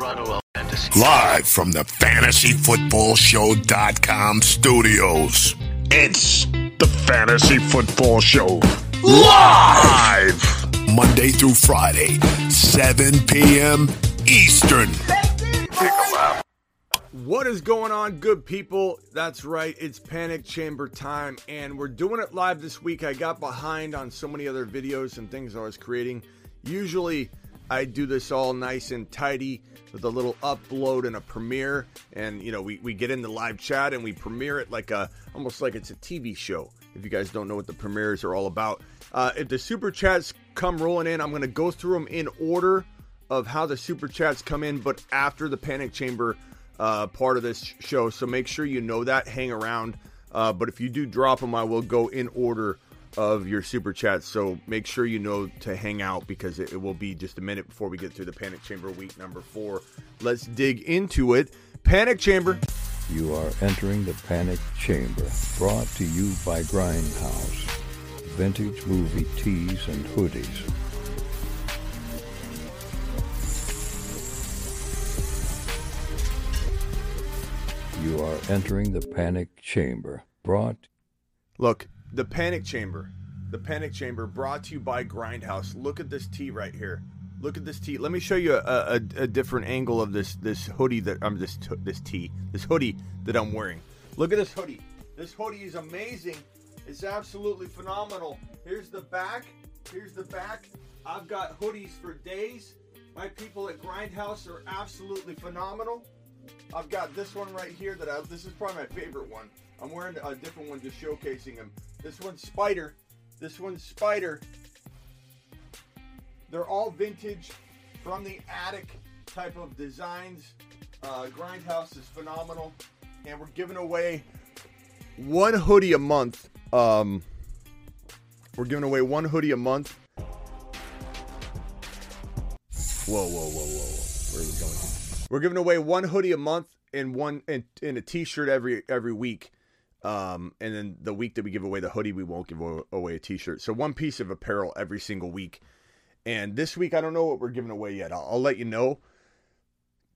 Toronto Fantasy. Live from the FantasyFootballShow.com studios. It's the Fantasy Football Show. Live! Monday through Friday, 7 p.m. Eastern. What is going on, good people? That's right, it's Panic Chamber time, and we're doing it live this week. I got behind on so many other videos and things I was creating. Usually, I do this all nice and tidy with a little upload and a premiere, and you know, we, we get in the live chat and we premiere it like a almost like it's a TV show. If you guys don't know what the premieres are all about, uh, if the super chats come rolling in, I'm going to go through them in order of how the super chats come in, but after the Panic Chamber uh, part of this show. So make sure you know that. Hang around. Uh, but if you do drop them, I will go in order of your super chats. So make sure you know to hang out because it, it will be just a minute before we get through the Panic Chamber week number four. Let's dig into it. Panic Chamber. You are entering the Panic Chamber, brought to you by Grindhouse. Vintage movie tees and hoodies. You are entering the Panic Chamber, brought Look, the Panic Chamber. The Panic Chamber brought to you by Grindhouse. Look at this tee right here. Look at this tee. Let me show you a, a, a different angle of this this hoodie that I'm this this tee this hoodie that I'm wearing. Look at this hoodie. This hoodie is amazing. It's absolutely phenomenal. Here's the back. Here's the back. I've got hoodies for days. My people at Grindhouse are absolutely phenomenal. I've got this one right here that I, this is probably my favorite one. I'm wearing a different one just showcasing them. This one's Spider. This one's Spider. They're all vintage from the attic type of designs. Uh, Grindhouse is phenomenal. And we're giving away one hoodie a month. Um, we're giving away one hoodie a month. Whoa, whoa, whoa, whoa, whoa. Where are we going? We're giving away one hoodie a month and one and, and a t-shirt every every week. Um, and then the week that we give away the hoodie, we won't give away a t-shirt. So one piece of apparel every single week. And this week, I don't know what we're giving away yet. I'll, I'll let you know.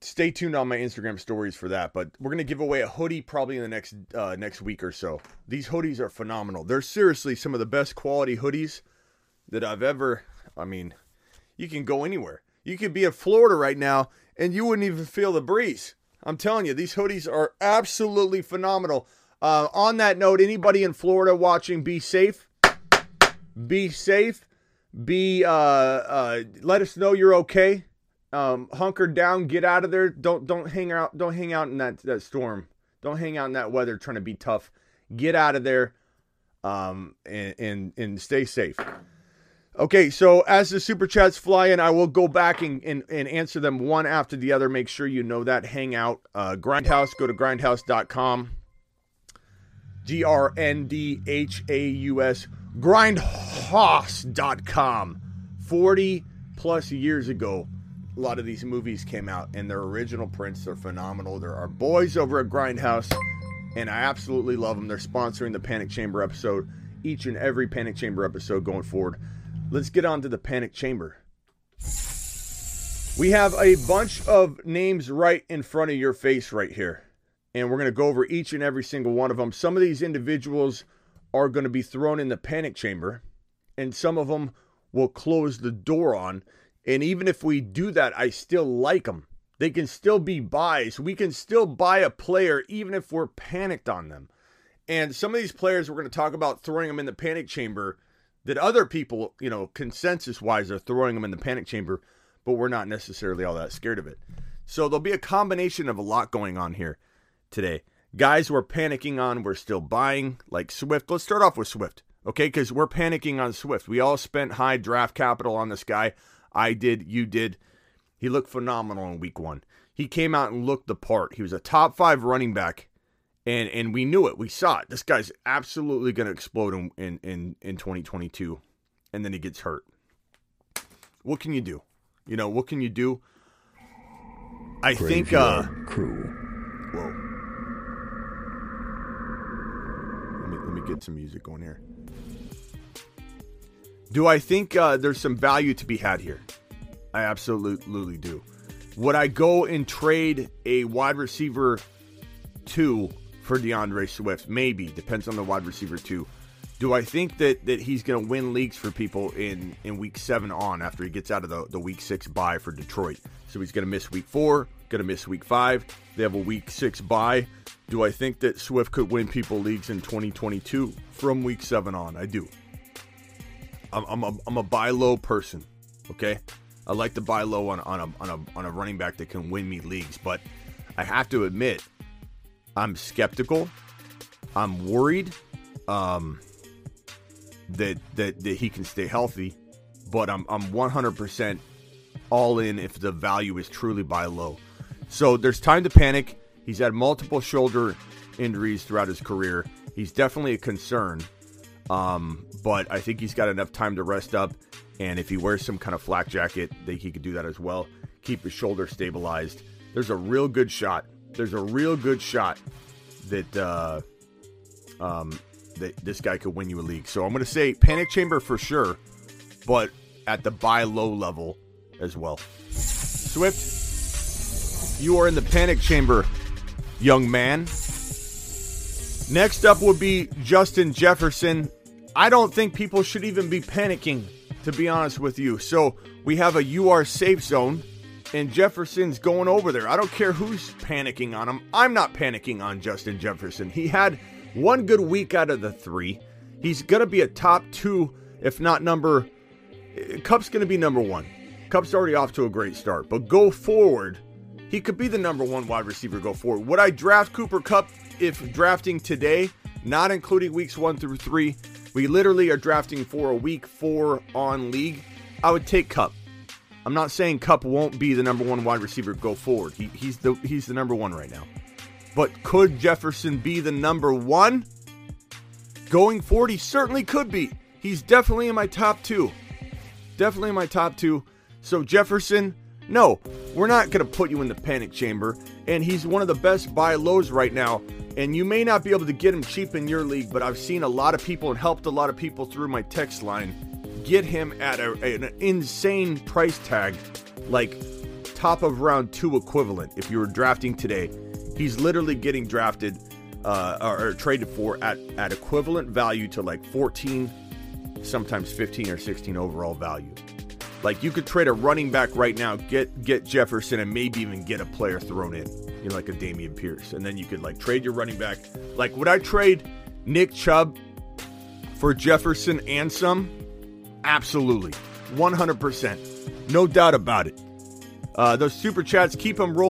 Stay tuned on my Instagram stories for that. But we're gonna give away a hoodie probably in the next uh, next week or so. These hoodies are phenomenal. They're seriously some of the best quality hoodies that I've ever. I mean, you can go anywhere. You could be in Florida right now and you wouldn't even feel the breeze. I'm telling you, these hoodies are absolutely phenomenal. Uh, on that note, anybody in Florida watching, be safe. Be safe. Be uh, uh, let us know you're okay. Um, hunker down, get out of there. Don't don't hang out. Don't hang out in that that storm. Don't hang out in that weather trying to be tough. Get out of there. Um, and and, and stay safe. Okay, so as the super chats fly in, I will go back and, and, and answer them one after the other. Make sure you know that. Hang out. Uh, Grindhouse, go to grindhouse.com. G R N D H A U S. Grindhouse.com. 40 plus years ago, a lot of these movies came out, and their original prints are phenomenal. There are boys over at Grindhouse, and I absolutely love them. They're sponsoring the Panic Chamber episode, each and every Panic Chamber episode going forward. Let's get on to the panic chamber. We have a bunch of names right in front of your face right here. And we're going to go over each and every single one of them. Some of these individuals are going to be thrown in the panic chamber, and some of them will close the door on. And even if we do that, I still like them. They can still be buys. We can still buy a player even if we're panicked on them. And some of these players we're going to talk about throwing them in the panic chamber that other people, you know, consensus wise are throwing them in the panic chamber, but we're not necessarily all that scared of it. So there'll be a combination of a lot going on here today. Guys we're panicking on, we're still buying, like Swift. Let's start off with Swift, okay? Because we're panicking on Swift. We all spent high draft capital on this guy. I did, you did. He looked phenomenal in week one. He came out and looked the part. He was a top five running back and and we knew it. We saw it. This guy's absolutely going to explode in, in in in 2022, and then he gets hurt. What can you do? You know what can you do? I think. uh Crew. Whoa. Let me let me get some music going here. Do I think uh, there's some value to be had here? I absolutely do. Would I go and trade a wide receiver two for D'Andre Swift? Maybe. Depends on the wide receiver two. Do I think that, that he's going to win leagues for people in, in week seven on after he gets out of the, the week six bye for Detroit? So he's going to miss week four, going to miss week five. They have a week six bye. Do I think that Swift could win people leagues in 2022 from week seven on? I do. I'm, I'm, a, I'm a buy low person, okay? I like to buy low on, on, a, on, a, on a running back that can win me leagues, but I have to admit, I'm skeptical. I'm worried. Um, that that that he can stay healthy, but I'm I'm 100% all in if the value is truly buy low. So there's time to panic. He's had multiple shoulder injuries throughout his career. He's definitely a concern. Um, but I think he's got enough time to rest up. And if he wears some kind of flak jacket, that he could do that as well. Keep his shoulder stabilized. There's a real good shot. There's a real good shot that uh, um, that this guy could win you a league. So I'm going to say Panic Chamber for sure, but at the buy low level as well. Swift, you are in the Panic Chamber, young man. Next up would be Justin Jefferson. I don't think people should even be panicking, to be honest with you. So we have a you are safe zone, and Jefferson's going over there. I don't care who's panicking on him. I'm not panicking on Justin Jefferson. He had one good week out of the three. He's going to be a top two, if not number. Eh, Kupp's going to be number one. Kupp's already off to a great start, but go forward, he could be the number one wide receiver go forward. Would I draft Cooper Kupp if drafting today, not including weeks one through three? We literally are drafting for a week four on league. I would take Kupp. I'm not saying Kupp won't be the number one wide receiver go forward. He, he's the he's the number one right now. But could Jefferson be the number one? Going forward, he certainly could be. He's definitely in my top two. Definitely in my top two. So, Jefferson, no, we're not going to put you in the panic chamber. And he's one of the best buy lows right now. And you may not be able to get him cheap in your league, but I've seen a lot of people and helped a lot of people through my text line get him at a, an insane price tag, like top of round two equivalent if you were drafting today he's literally getting drafted uh, or, or, traded for at, at equivalent value to like 14, sometimes 15 or 16 overall value. Like you could trade a running back right now, get get Jefferson, and maybe even get a player thrown in, you know, like a Dameon Pierce, and then you could like trade your running back. Like, would I trade Nick Chubb for Jefferson and some? Absolutely, 100%, no doubt about it. Uh, those super chats keep them rolling.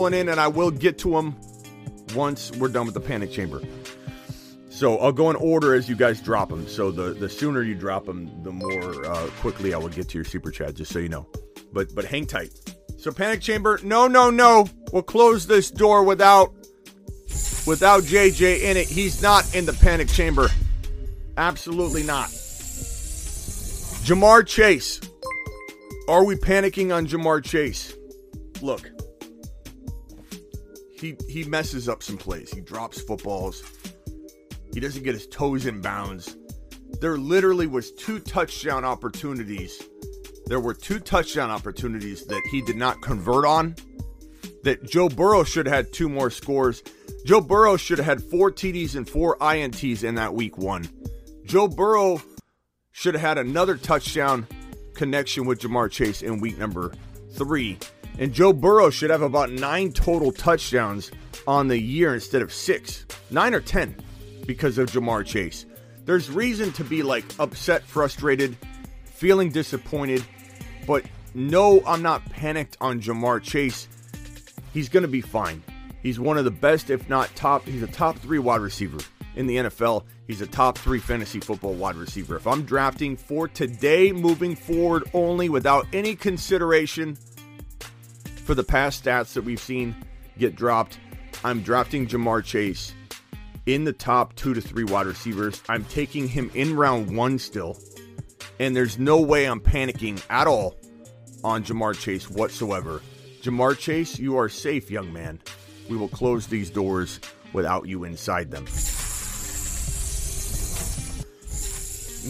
in, and I will get to them once we're done with the panic chamber. So I'll go in order as you guys drop them. So the, the sooner you drop them, the more uh, quickly I will get to your super chat. Just so you know. But but hang tight. So panic chamber, no no no. We'll close this door without without JJ in it. He's not in the panic chamber. Absolutely not. Ja'Marr Chase. Are we panicking on Ja'Marr Chase? Look, he he messes up some plays. He drops footballs. He doesn't get his toes in bounds. There literally was two touchdown opportunities. There were two touchdown opportunities that he did not convert on. That Joe Burrow should have had two more scores. Joe Burrow should have had four TDs and four INTs in that week one. Joe Burrow should have had another touchdown connection with Ja'Marr Chase in week number three. And Joe Burrow should have about nine total touchdowns on the year instead of six, nine or 10 because of Ja'Marr Chase. There's reason to be like upset, frustrated, feeling disappointed, but no, I'm not panicked on Ja'Marr Chase. He's going to be fine. He's one of the best, if not top, he's a top three wide receiver in the NFL. He's a top three fantasy football wide receiver. If I'm drafting for today, moving forward only without any consideration for the past stats that we've seen get dropped, I'm drafting Ja'Marr Chase in the top two to three wide receivers. I'm taking him in round one still. And there's no way I'm panicking at all on Ja'Marr Chase whatsoever. Ja'Marr Chase, you are safe, young man. We will close these doors without you inside them.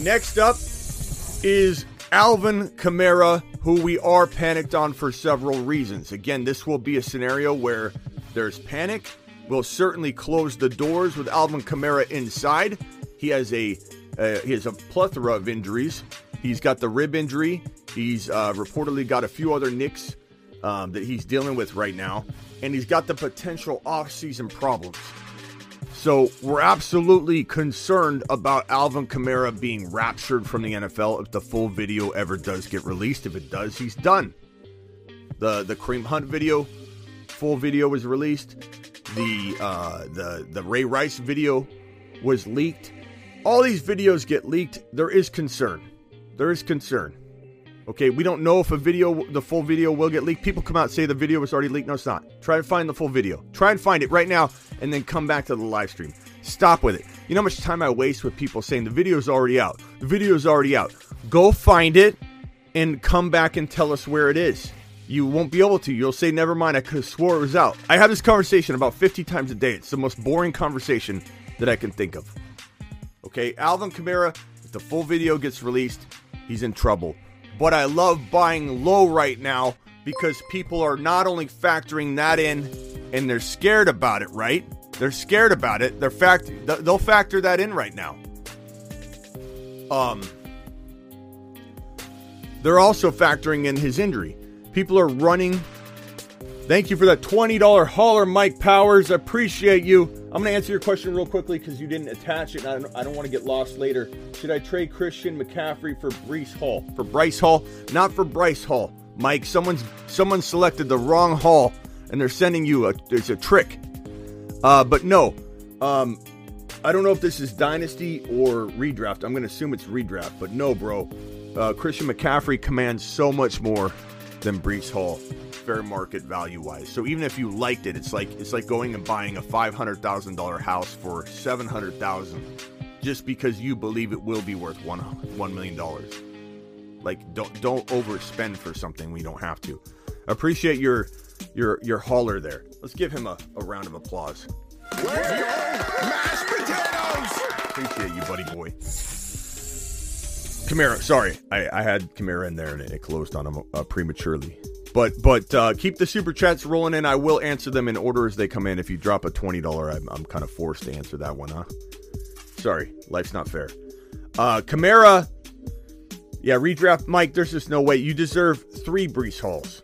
Next up is Alvin Kamara, who we are panicked on for several reasons. Again, this will be a scenario where there's panic. We'll certainly close the doors with Alvin Kamara inside. He has a uh, he has a plethora of injuries. He's got the rib injury. He's uh, reportedly got a few other nicks um, that he's dealing with right now, and he's got the potential off-season problems. So we're absolutely concerned about Alvin Kamara being raptured from the NFL if the full video ever does get released. If it does, he's done. The the Kareem Hunt video, full video was released. The uh, the the Ray Rice video was leaked. All these videos get leaked. There is concern. There is concern. Okay, we don't know if a video, the full video, will get leaked. People come out and say the video was already leaked. No, it's not. Try to find the full video. Try and find it right now, and then come back to the live stream. Stop with it. You know how much time I waste with people saying the video's already out. The video's already out. Go find it and come back and tell us where it is. You won't be able to. You'll say, never mind, I could have swore it was out. I have this conversation about 50 times a day. It's the most boring conversation that I can think of. Okay, Alvin Kamara, if the full video gets released, he's in trouble. But I love buying low right now because people are not only factoring that in and they're scared about it, right? They're scared about it. They're fact they'll factor that in right now. Um They're also factoring in his injury. People are running Thank you for that $20 hauler, Mike Powers. I appreciate you. I'm going to answer your question real quickly because you didn't attach it. I don't, I don't want to get lost later. Should I trade Christian McCaffrey for Bryce Hall? For Bryce Hall? Not for Bryce Hall. Mike, someone's someone selected the wrong Hall and they're sending you a there's a trick. Uh, but no. Um, I don't know if this is dynasty or redraft. I'm going to assume it's redraft, but no, bro. Uh, Christian McCaffrey commands so much more than Breece Hall fair market value wise. So even if you liked it, it's like it's like going and buying a five hundred thousand dollar house for seven hundred thousand, just because you believe it will be worth one one million dollars. Like don't don't overspend for something we don't have to. Appreciate your your your hauler there. Let's give him a, a round of applause. Mashed potatoes! Appreciate you, buddy boy. Kamara, sorry, I, I had Kamara in there and it closed on him uh, prematurely. But but uh, keep the super chats rolling in. I will answer them in order as they come in. If you drop a twenty dollar, I'm, I'm kind of forced to answer that one, huh? Sorry, life's not fair. Uh, Kamara, yeah, redraft Mike. There's just no way you deserve three Breece Halls.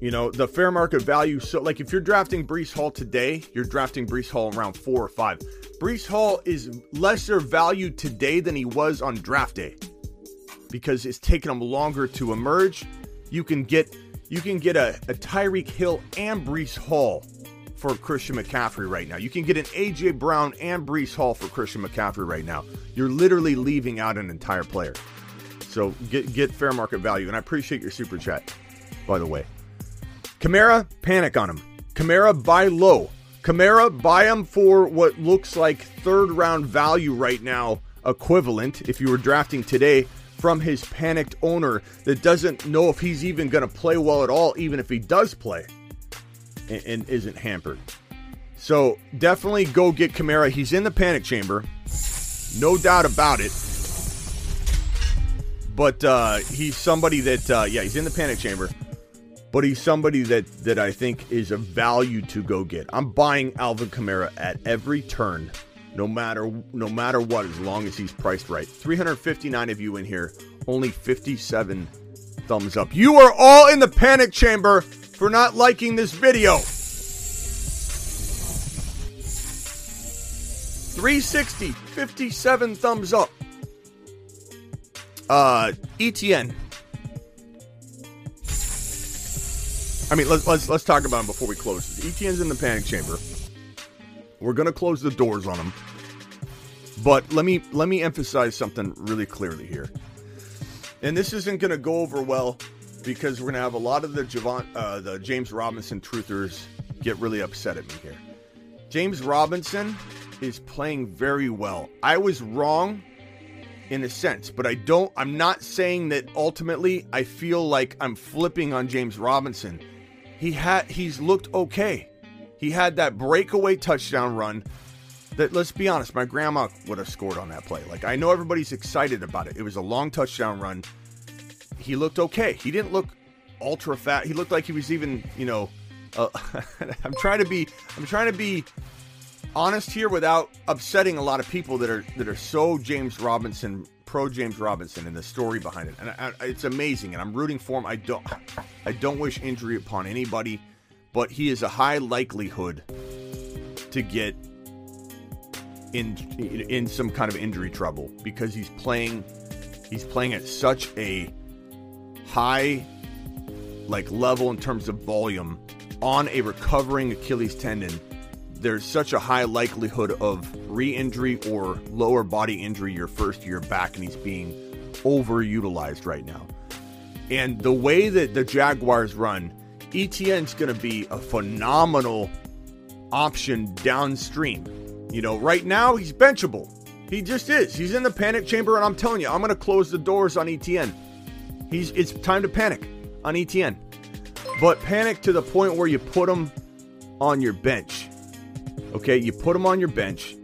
You know the fair market value. So like if you're drafting Breece Hall today, you're drafting Breece Hall around four or five. Breece Hall is lesser value today than he was on draft day because it's taken him longer to emerge. You can get you can get a, a Tyreek Hill and Breece Hall for Christian McCaffrey right now. You can get an AJ Brown and Breece Hall for Christian McCaffrey right now. You're literally leaving out an entire player. So get get fair market value. And I appreciate your super chat, by the way. Kamara, panic on him. Kamara, buy low. Kamara, buy him for what looks like third round value right now, equivalent if you were drafting today from his panicked owner that doesn't know if he's even going to play well at all, even if he does play and, and, isn't hampered. So definitely go get Kamara. He's in the panic chamber, no doubt about it. But uh, he's somebody that, uh, yeah, he's in the panic chamber. But he's somebody that that I think is a value to go get. I'm buying Alvin Kamara at every turn no matter no matter what as long as he's priced right. 359 of you in here only 57 thumbs up. You are all in the panic chamber for not liking this video. 360 57 thumbs up. Uh etn i mean let's let's let's talk about him before we close etn's in the panic chamber. We're to close the doors on them. But let me let me emphasize something really clearly here. And this isn't going to go over well because we're gonna have a lot of the Javon, uh, the James Robinson truthers get really upset at me here. James Robinson is playing very well. I was wrong in a sense, but I don't. I'm not saying that ultimately. I feel like I'm flipping on James Robinson. He had he's looked okay. He had that breakaway touchdown run. That let's be honest, my grandma would have scored on that play. Like I know everybody's excited about it. It was a long touchdown run. He looked okay. He didn't look ultra fat. He looked like he was even, you know, uh, I'm trying to be I'm trying to be honest here without upsetting a lot of people that are that are so James Robinson pro James Robinson and the story behind it. And I, I, it's amazing and I'm rooting for him. I don't I don't wish injury upon anybody, but he is a high likelihood to get in in some kind of injury trouble because he's playing he's playing at such a high like level in terms of volume on a recovering Achilles tendon there's such a high likelihood of re-injury or lower body injury your first year back and he's being overutilized right now. And the way that the jaguars run etn's going to be a phenomenal option downstream you know right now he's benchable. He just is. He's in the panic chamber and i'm telling you i'm going to close the doors on etn he's it's time to panic on etn but panic to the point where you put him on your bench. Okay, you put him on your bench,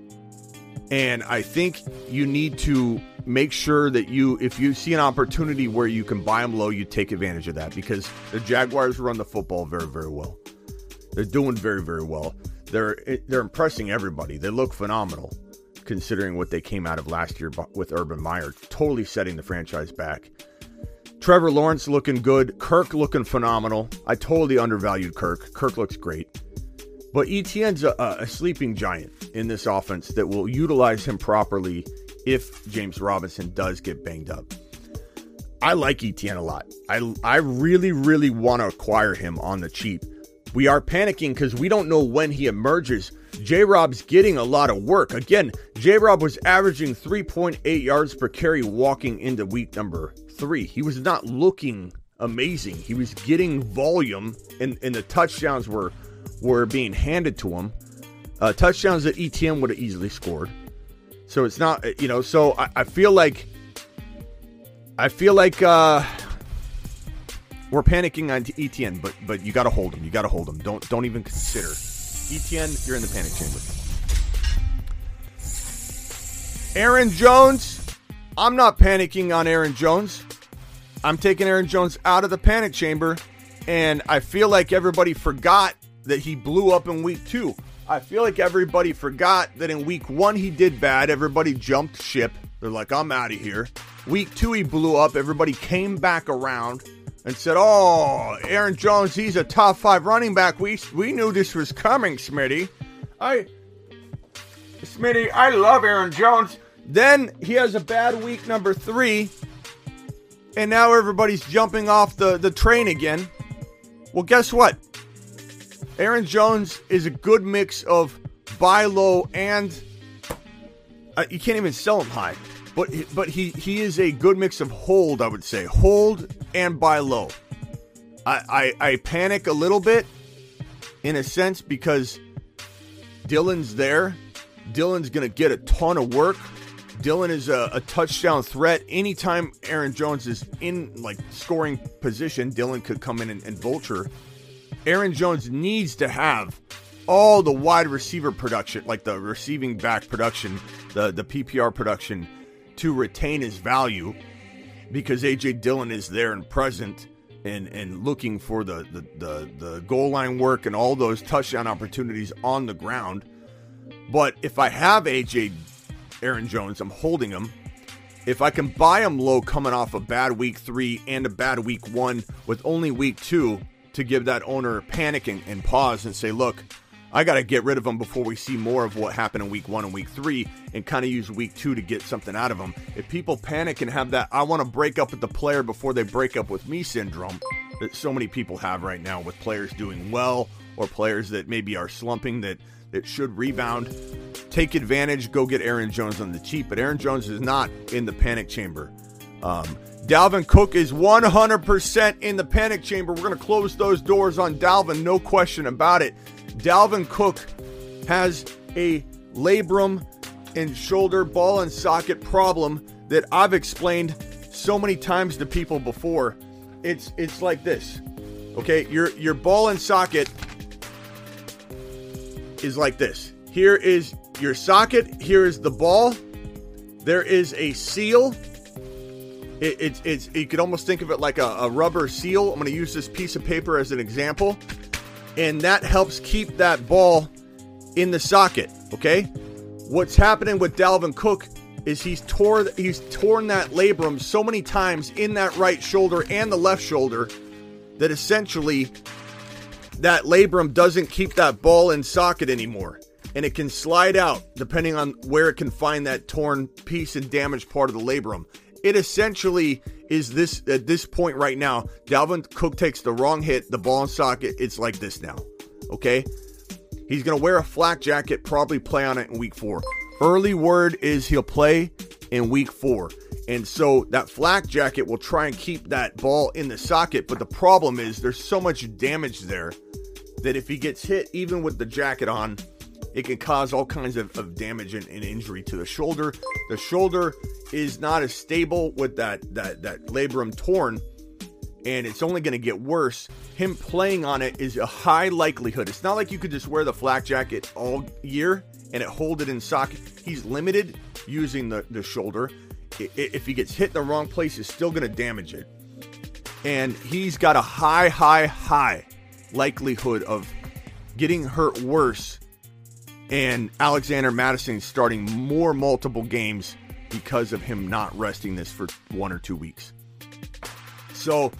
and I think you need to make sure that you, if you see an opportunity where you can buy him low, you take advantage of that because the Jaguars run the football very, very well. They're doing very, very well. They're they're impressing everybody. They look phenomenal, considering what they came out of last year with Urban Meyer, totally setting the franchise back. Trevor Lawrence looking good. Kirk looking phenomenal. I totally undervalued Kirk. Kirk looks great. But Etienne's a, a sleeping giant in this offense that will utilize him properly if James Robinson does get banged up. I like Etienne a lot. I, I really, really want to acquire him on the cheap. We are panicking because we don't know when he emerges. J Rob's getting a lot of work. Again, J Rob was averaging 3.8 yards per carry walking into week number three. He was not looking amazing. He was getting volume, and, and the touchdowns were were being handed to him. Uh, touchdowns that ETM would have easily scored. So it's not, you know, so I, I feel like, I feel like uh, we're panicking on ETN, but but you got to hold him. You got to hold him. Don't don't even consider ETN. You're in the panic chamber. Aaron Jones. I'm not panicking on Aaron Jones. I'm taking Aaron Jones out of the panic chamber, and I feel like everybody forgot that he blew up in week two. I feel like everybody forgot that in week one he did bad. Everybody jumped ship. They're like, I'm out of here. Week two, he blew up. Everybody came back around and said, Oh, Aaron Jones, he's a top five running back. We, we knew this was coming, Smitty. I, Smitty, I love Aaron Jones. Then he has a bad week number three. And now everybody's jumping off the, the train again. Well, guess what? Aaron Jones is a good mix of buy low and uh, you can't even sell him high. But but he he is a good mix of hold, I would say, hold and buy low. I I, I panic a little bit in a sense because Dillon's there. Dillon's gonna get a ton of work. Dillon is a, a, touchdown threat. Anytime Aaron Jones is in like scoring position, Dillon could come in and, and vulture Aaron Jones needs to have all the wide receiver production, like the receiving back production, the, the PPR production, to retain his value because AJ Dillon is there and present and, and looking for the, the, the, the goal line work and all those touchdown opportunities on the ground. But if I have AJ Aaron Jones, I'm holding him. If I can buy him low coming off a bad week three and a bad week one with only week two, to give that owner panic and, and pause and say, look, I got to get rid of him before we see more of what happened in week one and week three and kind of use week two to get something out of them. If people panic and have that, I want to break up with the player before they break up with me syndrome that so many people have right now with players doing well or players that maybe are slumping that, that should rebound, take advantage, go get Aaron Jones on the cheap. But Aaron Jones is not in the panic chamber. Um, Dalvin Cook is 100% in the panic chamber. We're going to close those doors on Dalvin, no question about it. Dalvin Cook has a labrum and shoulder ball and socket problem that I've explained so many times to people before. It's it's like this. Okay, your your ball and socket is like this. Here is your socket, here is the ball. There is a seal. It, it's it's you could almost think of it like a, a rubber seal. I'm going to use this piece of paper as an example, and that helps keep that ball in the socket. Okay, what's happening with Dalvin Cook is he's tore he's torn that labrum so many times in that right shoulder and the left shoulder that essentially that labrum doesn't keep that ball in socket anymore and it can slide out depending on where it can find that torn piece and damaged part of the labrum. It essentially is this at this point right now. Dalvin Cook takes the wrong hit, the ball in socket. It's like this now. Okay, he's gonna wear a flak jacket, probably play on it in week four. Early word is he'll play in week four. And so that flak jacket will try and keep that ball in the socket. But the problem is there's so much damage there that if he gets hit, even with the jacket on, it can cause all kinds of, of damage and, and, injury to the shoulder. The shoulder is not as stable with that that that labrum torn, and it's only going to get worse. Him playing on it is a high likelihood. It's not like you could just wear the flak jacket all year and it hold it in socket. He's limited using the, the shoulder. If he gets hit in the wrong place, it's still going to damage it. And he's got a high, high, high likelihood of getting hurt worse. And Alexander Mattison starting more multiple games because of him not resting this for one or two weeks. So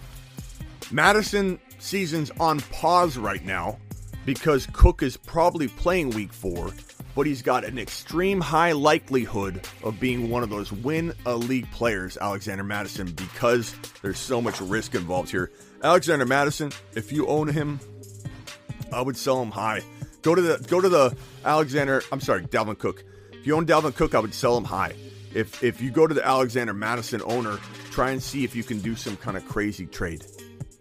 Mattison season's on pause right now because Cook is probably playing week four but he's got an extreme high likelihood of being one of those win a league players, Alexander Mattison, because there's so much risk involved here. Alexander Mattison, if you own him, I would sell him high. Go to the go to the Alexander. I'm sorry, Dalvin Cook. If you own Dalvin Cook, I would sell him high. If if you go to the Alexander Mattison owner, try and see if you can do some kind of crazy trade.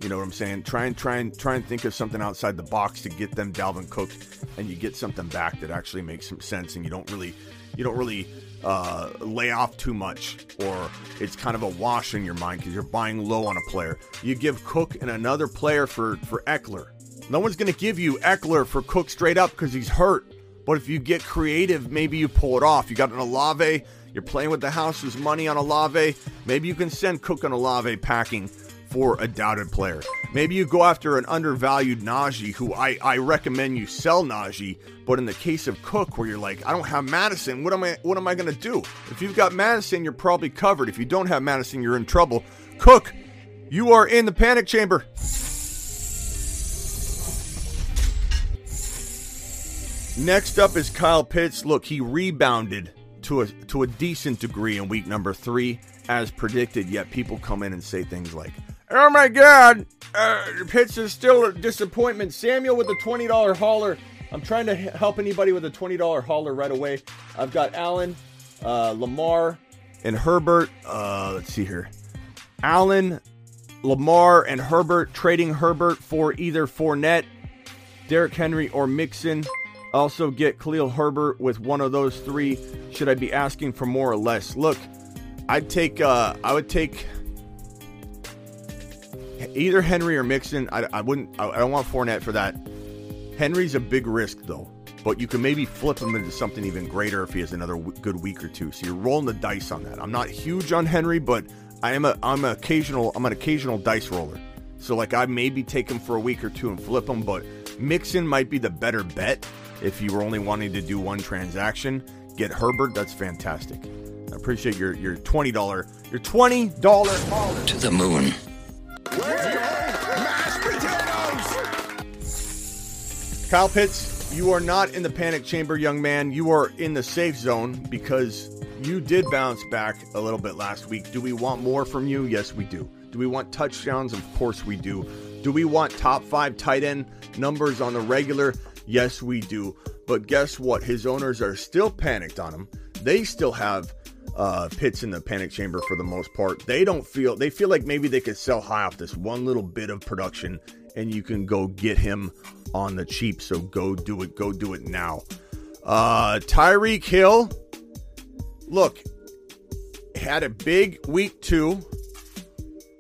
You know what I'm saying? Try and try and try and think of something outside the box to get them Dalvin Cook, and you get something back that actually makes some sense, and you don't really, you don't really uh, lay off too much, or it's kind of a wash in your mind because you're buying low on a player. You give Cook and another player for for Ekeler. No one's going to give you Ekeler for Cook straight up because he's hurt. But if you get creative, maybe you pull it off. You got an Olave. You're playing with the house's money on Olave. Maybe you can send Cook and Olave packing for a doubted player. Maybe you go after an undervalued Najee, who I, I recommend you sell Najee. But in the case of Cook, where you're like, I don't have Mattison, what am I what am I gonna do? If you've got Mattison, you're probably covered. If you don't have Mattison, you're in trouble. Cook, you are in the panic chamber. Next up is Kyle Pitts. Look, he rebounded to a to a decent degree in week number three, as predicted. Yet people come in and say things like, Oh my God! Uh, Pitts is still a disappointment. Samuel with a $20 hauler. I'm trying to help anybody with a $20 hauler right away. I've got Allen, uh, Lamar, and Herbert. Uh, let's see here. Allen, Lamar, and Herbert trading Herbert for either Fournette, Derrick Henry, or Mixon. Also get Khalil Herbert with one of those three. Should I be asking for more or less? Look, I'd take. Uh, I would take either Henry or Mixon. I, I wouldn't. I, I don't want Fournette for that. Henry's a big risk though, but you can maybe flip him into something even greater if he has another w- good week or two. So you're rolling the dice on that. I'm not huge on Henry, but I am a I'm an occasional I'm an occasional dice roller. So like I maybe take him for a week or two and flip him, but Mixon might be the better bet if you were only wanting to do one transaction. Get Herbert, that's fantastic. I appreciate your your twenty dollar your twenty dollar to the moon. Mashed potatoes! Kyle Pitts, you are not in the panic chamber, young man. You are in the safe zone because you did bounce back a little bit last week. Do we want more from you? Yes, we do. Do we want touchdowns? Of course we do. Do we want top five tight end numbers on the regular? Yes, we do. But guess what? His owners are still panicked on him. They still have uh, Pitts in the panic chamber for the most part. They don't feel they feel like maybe they could sell high off this one little bit of production, and you can go get him on the cheap. So go do it. Go do it now. Uh, Tyreek Hill, look, had a big week two.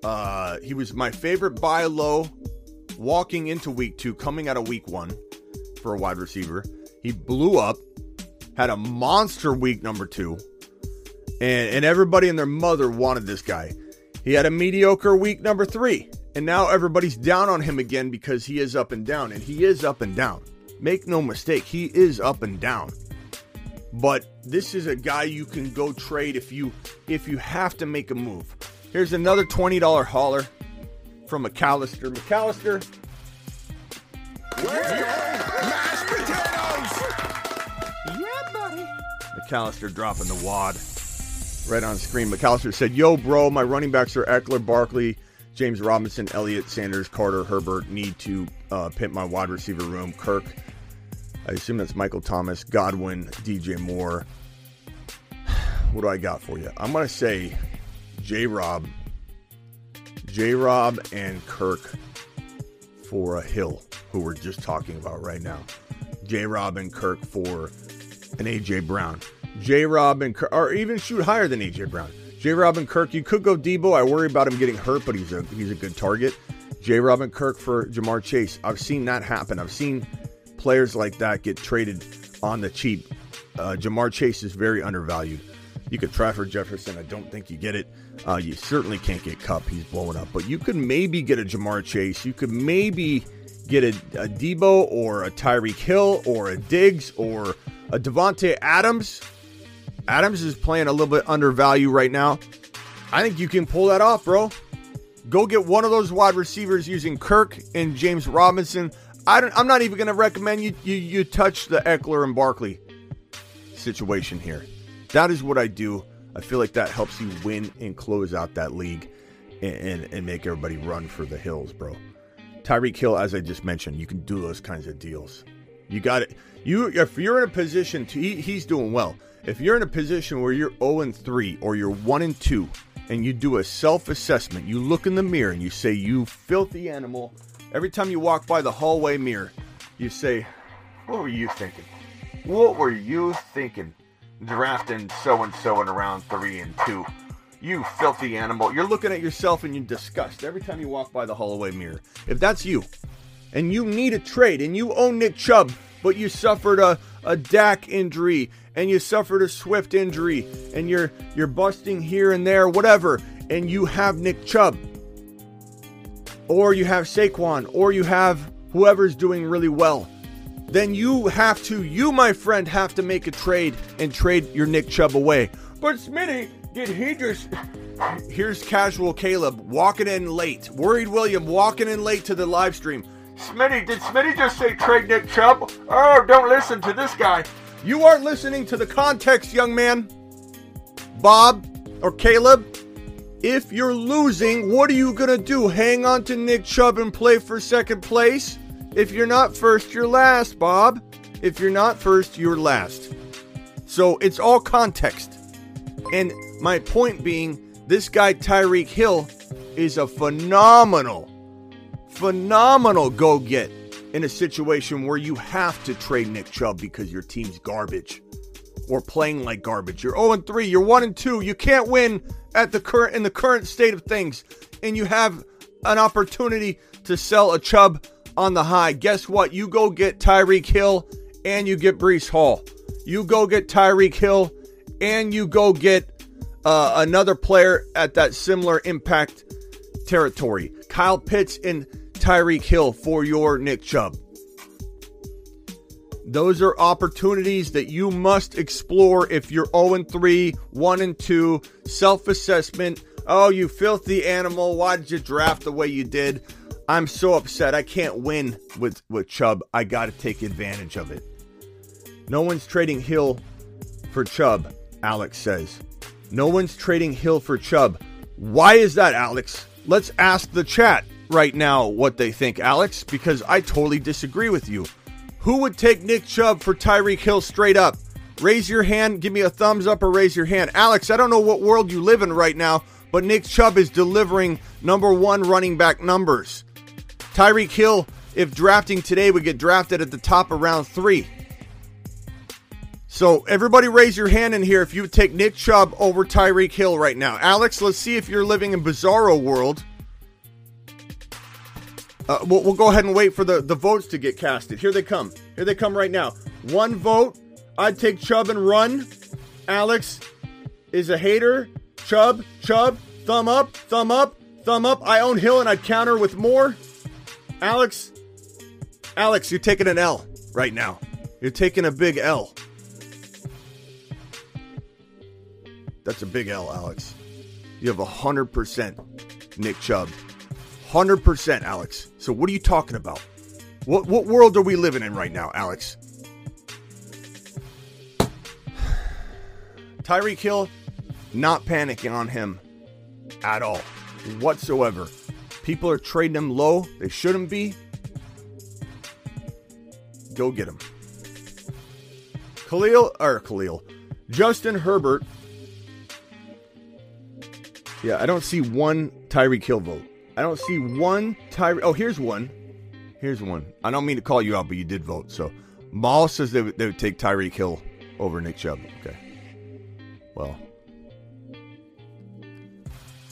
Uh, he was my favorite buy low walking into week two, coming out of week one for a wide receiver. He blew up, had a monster week number two, and, and everybody and their mother wanted this guy. He had a mediocre week number three, and now everybody's down on him again because he is up and down, and he is up and down. Make no mistake, he is up and down. But this is a guy you can go trade if you if you have to make a move. Here's another $20 hauler from McAllister. McAllister, mashed potatoes? Yeah, buddy. McAllister dropping the wad right on screen. McAllister said, Yo, bro, my running backs are Ekeler, Barkley, James Robinson, Elliott, Sanders, Carter, Herbert. Need to uh, pimp my wide receiver room. Kirk, I assume that's Michael Thomas, Godwin, DJ Moore. What do I got for you? I'm going to say J Rob, J Rob, and Kirk for a Hill, who we're just talking about right now. J Rob and Kirk for an AJ Brown. J Rob and Kirk, or even shoot higher than AJ Brown. J Rob and Kirk, you could go Deebo. I worry about him getting hurt, but he's a he's a good target. J Rob and Kirk for Ja'Marr Chase. I've seen that happen. I've seen players like that get traded on the cheap. Uh, Jamar Chase is very undervalued. You could try for Jefferson. I don't think you get it. Uh, you certainly can't get Kupp. He's blowing up. But you could maybe get a Ja'Marr Chase. You could maybe get a, a Deebo or a Tyreek Hill or a Diggs or a Davante Adams. Adams is playing a little bit undervalued right now. I think you can pull that off, bro. Go get one of those wide receivers using Kirk and James Robinson. I don't, I'm not even going to recommend you, you you touch the Ekeler and Barkley situation here. That is what I do. I feel like that helps you win and close out that league and, and, and make everybody run for the hills, bro. Tyreek Hill, as I just mentioned, you can do those kinds of deals. You got it. You if you're in a position to he, he's doing well. If you're in a position where you're 0 and 3 or you're 1 and 2 and you do a self-assessment, you look in the mirror and you say you filthy animal. Every time you walk by the hallway mirror, you say, "What were you thinking? What were you thinking drafting so and so in around 3 and 2?" You filthy animal. You're looking at yourself and you're disgust every time you walk by the hallway mirror. If that's you, and you need a trade, and you own Nick Chubb, but you suffered a, a Dak injury, and you suffered a Swift injury, and you're you're busting here and there, whatever, and you have Nick Chubb, or you have Saquon, or you have whoever's doing really well, then you have to, you my friend, have to make a trade and trade your Nick Chubb away. But Smitty, did he just? Here's casual Caleb walking in late. Worried William walking in late to the live stream. Smitty, did Smitty just say trade Nick Chubb? Oh, don't listen to this guy. You aren't listening to the context, young man. Bob or Caleb, if you're losing, what are you going to do? Hang on to Nick Chubb and play for second place? If you're not first, you're last, Bob. If you're not first, you're last. So it's all context. And my point being, this guy Tyreek Hill is a phenomenal, phenomenal go get in a situation where you have to trade Nick Chubb because your team's garbage or playing like garbage. You're 0 3, you're 1 2. You can't win at the current in the current state of things and you have an opportunity to sell a Chubb on the high. Guess what? You go get Tyreek Hill and you get Breece Hall. You go get Tyreek Hill and you go get uh, another player at that similar impact territory. Kyle Pitts and Tyreek Hill for your Nick Chubb. Those are opportunities that you must explore if you're 0 3, 1 2, self assessment. Oh, you filthy animal. Why did you draft the way you did? I'm so upset. I can't win with, with Chubb. I got to take advantage of it. No one's trading Hill for Chubb, Alex says. No one's trading Hill for Chubb. Why is that, Alex? Let's ask the chat right now what they think, Alex, because I totally disagree with you. Who would take Nick Chubb for Tyreek Hill straight up? Raise your hand. Give me a thumbs up or raise your hand. Alex, I don't know what world you live in right now, but Nick Chubb is delivering number one running back numbers. Tyreek Hill, if drafting today, would get drafted at the top of round three. So everybody raise your hand in here if you would take Nick Chubb over Tyreek Hill right now. Alex, let's see if you're living in Bizarro world. Uh, we'll, we'll go ahead and wait for the, the votes to get casted. Here they come. Here they come right now. One vote. I'd take Chubb and run. Alex is a hater. Chubb, Chubb, thumb up, thumb up, thumb up. I own Hill and I'd counter with more. Alex, Alex, you're taking an L right now. You're taking a big L. That's a big L, Alex. You have 100% Nick Chubb. 100%, Alex. So what are you talking about? What what world are we living in right now, Alex? Tyreek Hill, not panicking on him at all, whatsoever. People are trading him low. They shouldn't be. Go get him. Khalil, or Khalil, Justin Herbert. Yeah, I don't see one Tyreek Hill vote. I don't see one Tyreek. Oh, here's one. Here's one. I don't mean to call you out, but you did vote. So, Maul says they would, they would take Tyreek Hill over Nick Chubb. Okay. Well.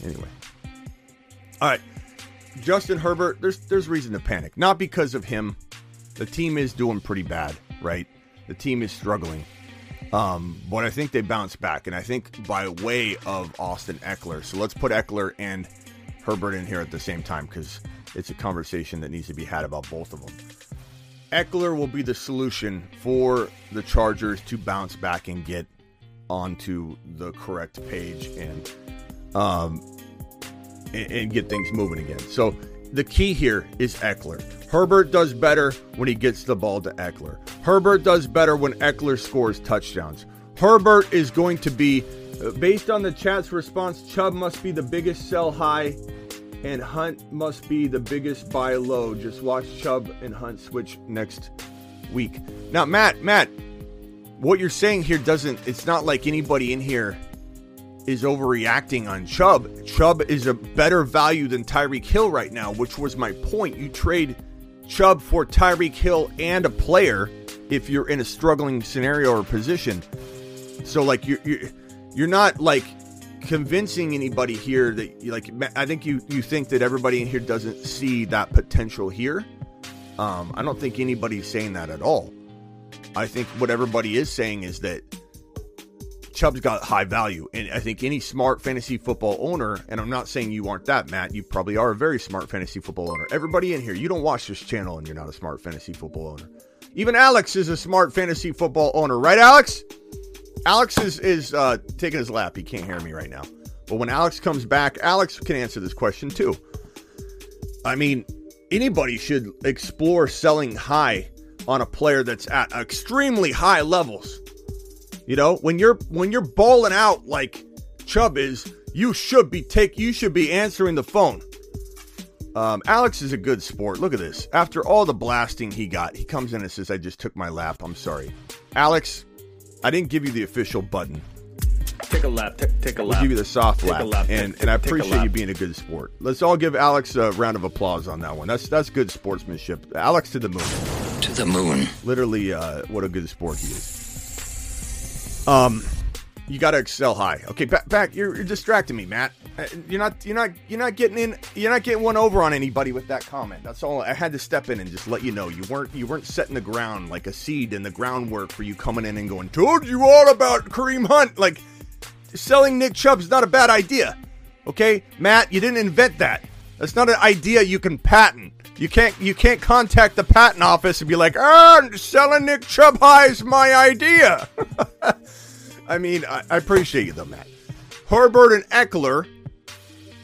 Anyway. All right. Justin Herbert, there's there's reason to panic. Not because of him. The team is doing pretty bad, right? The team is struggling. Um, but I think they bounce back, and I think by way of Austin Ekeler. So let's put Ekeler and Herbert in here at the same time because it's a conversation that needs to be had about both of them. Ekeler will be the solution for the Chargers to bounce back and get onto the correct page and um and, and get things moving again. So the key here is Ekeler. Herbert does better when he gets the ball to Ekeler. Herbert does better when Ekeler scores touchdowns. Herbert is going to be, uh, based on the chat's response, Chubb must be the biggest sell high and Hunt must be the biggest buy low. Just watch Chubb and Hunt switch next week. Now, Matt, Matt, what you're saying here doesn't, it's not like anybody in here is overreacting on Chubb. Chubb is a better value than Tyreek Hill right now, which was my point. You trade Chubb for Tyreek Hill and a player if you're in a struggling scenario or position. So like you're you're, you're not like convincing anybody here that like I think you you think that everybody in here doesn't see that potential here. Um, I don't think anybody's saying that at all. I think what everybody is saying is that Chubb's got high value, and I think any smart fantasy football owner, and I'm not saying you aren't that, Matt. You probably are a very smart fantasy football owner. Everybody in here, you don't watch this channel, and you're not a smart fantasy football owner. Even Alex is a smart fantasy football owner, right, Alex? Alex is is uh, taking his lap. He can't hear me right now. But when Alex comes back, Alex can answer this question too. I mean, anybody should explore selling high on a player that's at extremely high levels. You know, when you're when you're balling out like Chubb is, you should be take you should be answering the phone. Um, Alex is a good sport. Look at this. After all the blasting he got, he comes in and says, "I just took my lap. I'm sorry, Alex. I didn't give you the official button. Take a lap. Take, take a We'll lap. give you the soft Take a lap, lap. and and I appreciate you being a good sport. Let's all give Alex a round of applause on that one. That's that's good sportsmanship. Alex to the moon. To the moon. Literally, uh, what a good sport he is. Um, you got to excel high. Okay, back, back. You're, you're distracting me, Matt. Uh, You're not, you're not, you're not getting in. You're not getting one over on anybody with that comment. That's all. I had to step in and just let you know you weren't, you weren't setting the ground like a seed in the groundwork for you coming in and going, "Told you all about Kareem Hunt." Like selling Nick Chubb's not a bad idea. Okay, Matt, you didn't invent that. That's not an idea you can patent. You can't you can't contact the patent office and be like, "Ah, selling Nick Chubb high is my idea." I mean, I, I appreciate you though, Matt. Herbert and Ekeler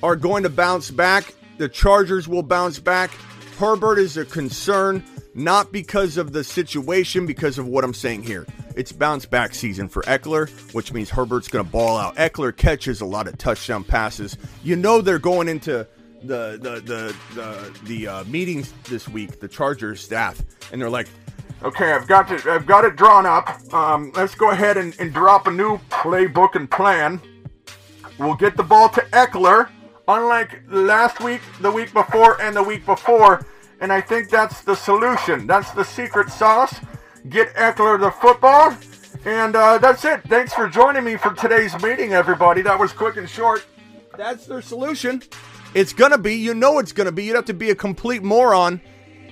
are going to bounce back. The Chargers will bounce back. Herbert is a concern, not because of the situation, because of what I'm saying here. It's bounce back season for Ekeler, which means Herbert's going to ball out. Ekeler catches a lot of touchdown passes. You know they're going into the the the the, the uh, meetings this week, the Chargers staff, and they're like, Okay, I've got it. I've got it drawn up. Um, let's go ahead and, and drop a new playbook and plan. We'll get the ball to Ekeler, unlike last week, the week before, and the week before. And I think that's the solution. That's the secret sauce. Get Ekeler the football. And uh, that's it. Thanks for joining me for today's meeting, everybody. That was quick and short. That's their solution. It's gonna be, you know it's gonna be. You'd have to be a complete moron,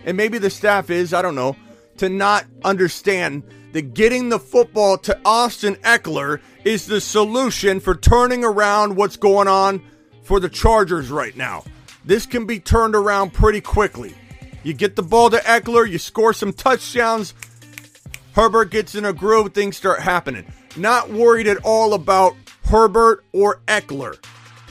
and maybe the staff is, I don't know, to not understand that getting the football to Austin Ekeler is the solution for turning around what's going on for the Chargers right now. This can be turned around pretty quickly. You get the ball to Ekeler, you score some touchdowns, Herbert gets in a groove, things start happening. Not worried at all about Herbert or Ekeler.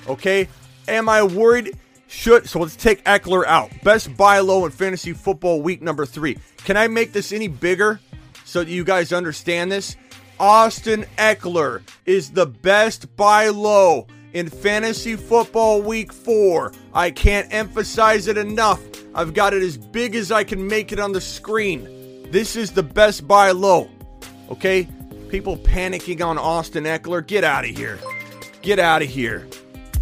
Okay? Am I worried? Should so let's take Ekeler out. Best buy low in fantasy football week number three. Can I make this any bigger so that you guys understand this? Austin Ekeler is the best buy low in fantasy football week four. I can't emphasize it enough. I've got it as big as I can make it on the screen. This is the best buy low. Okay? People panicking on Austin Ekeler. Get out of here. Get out of here.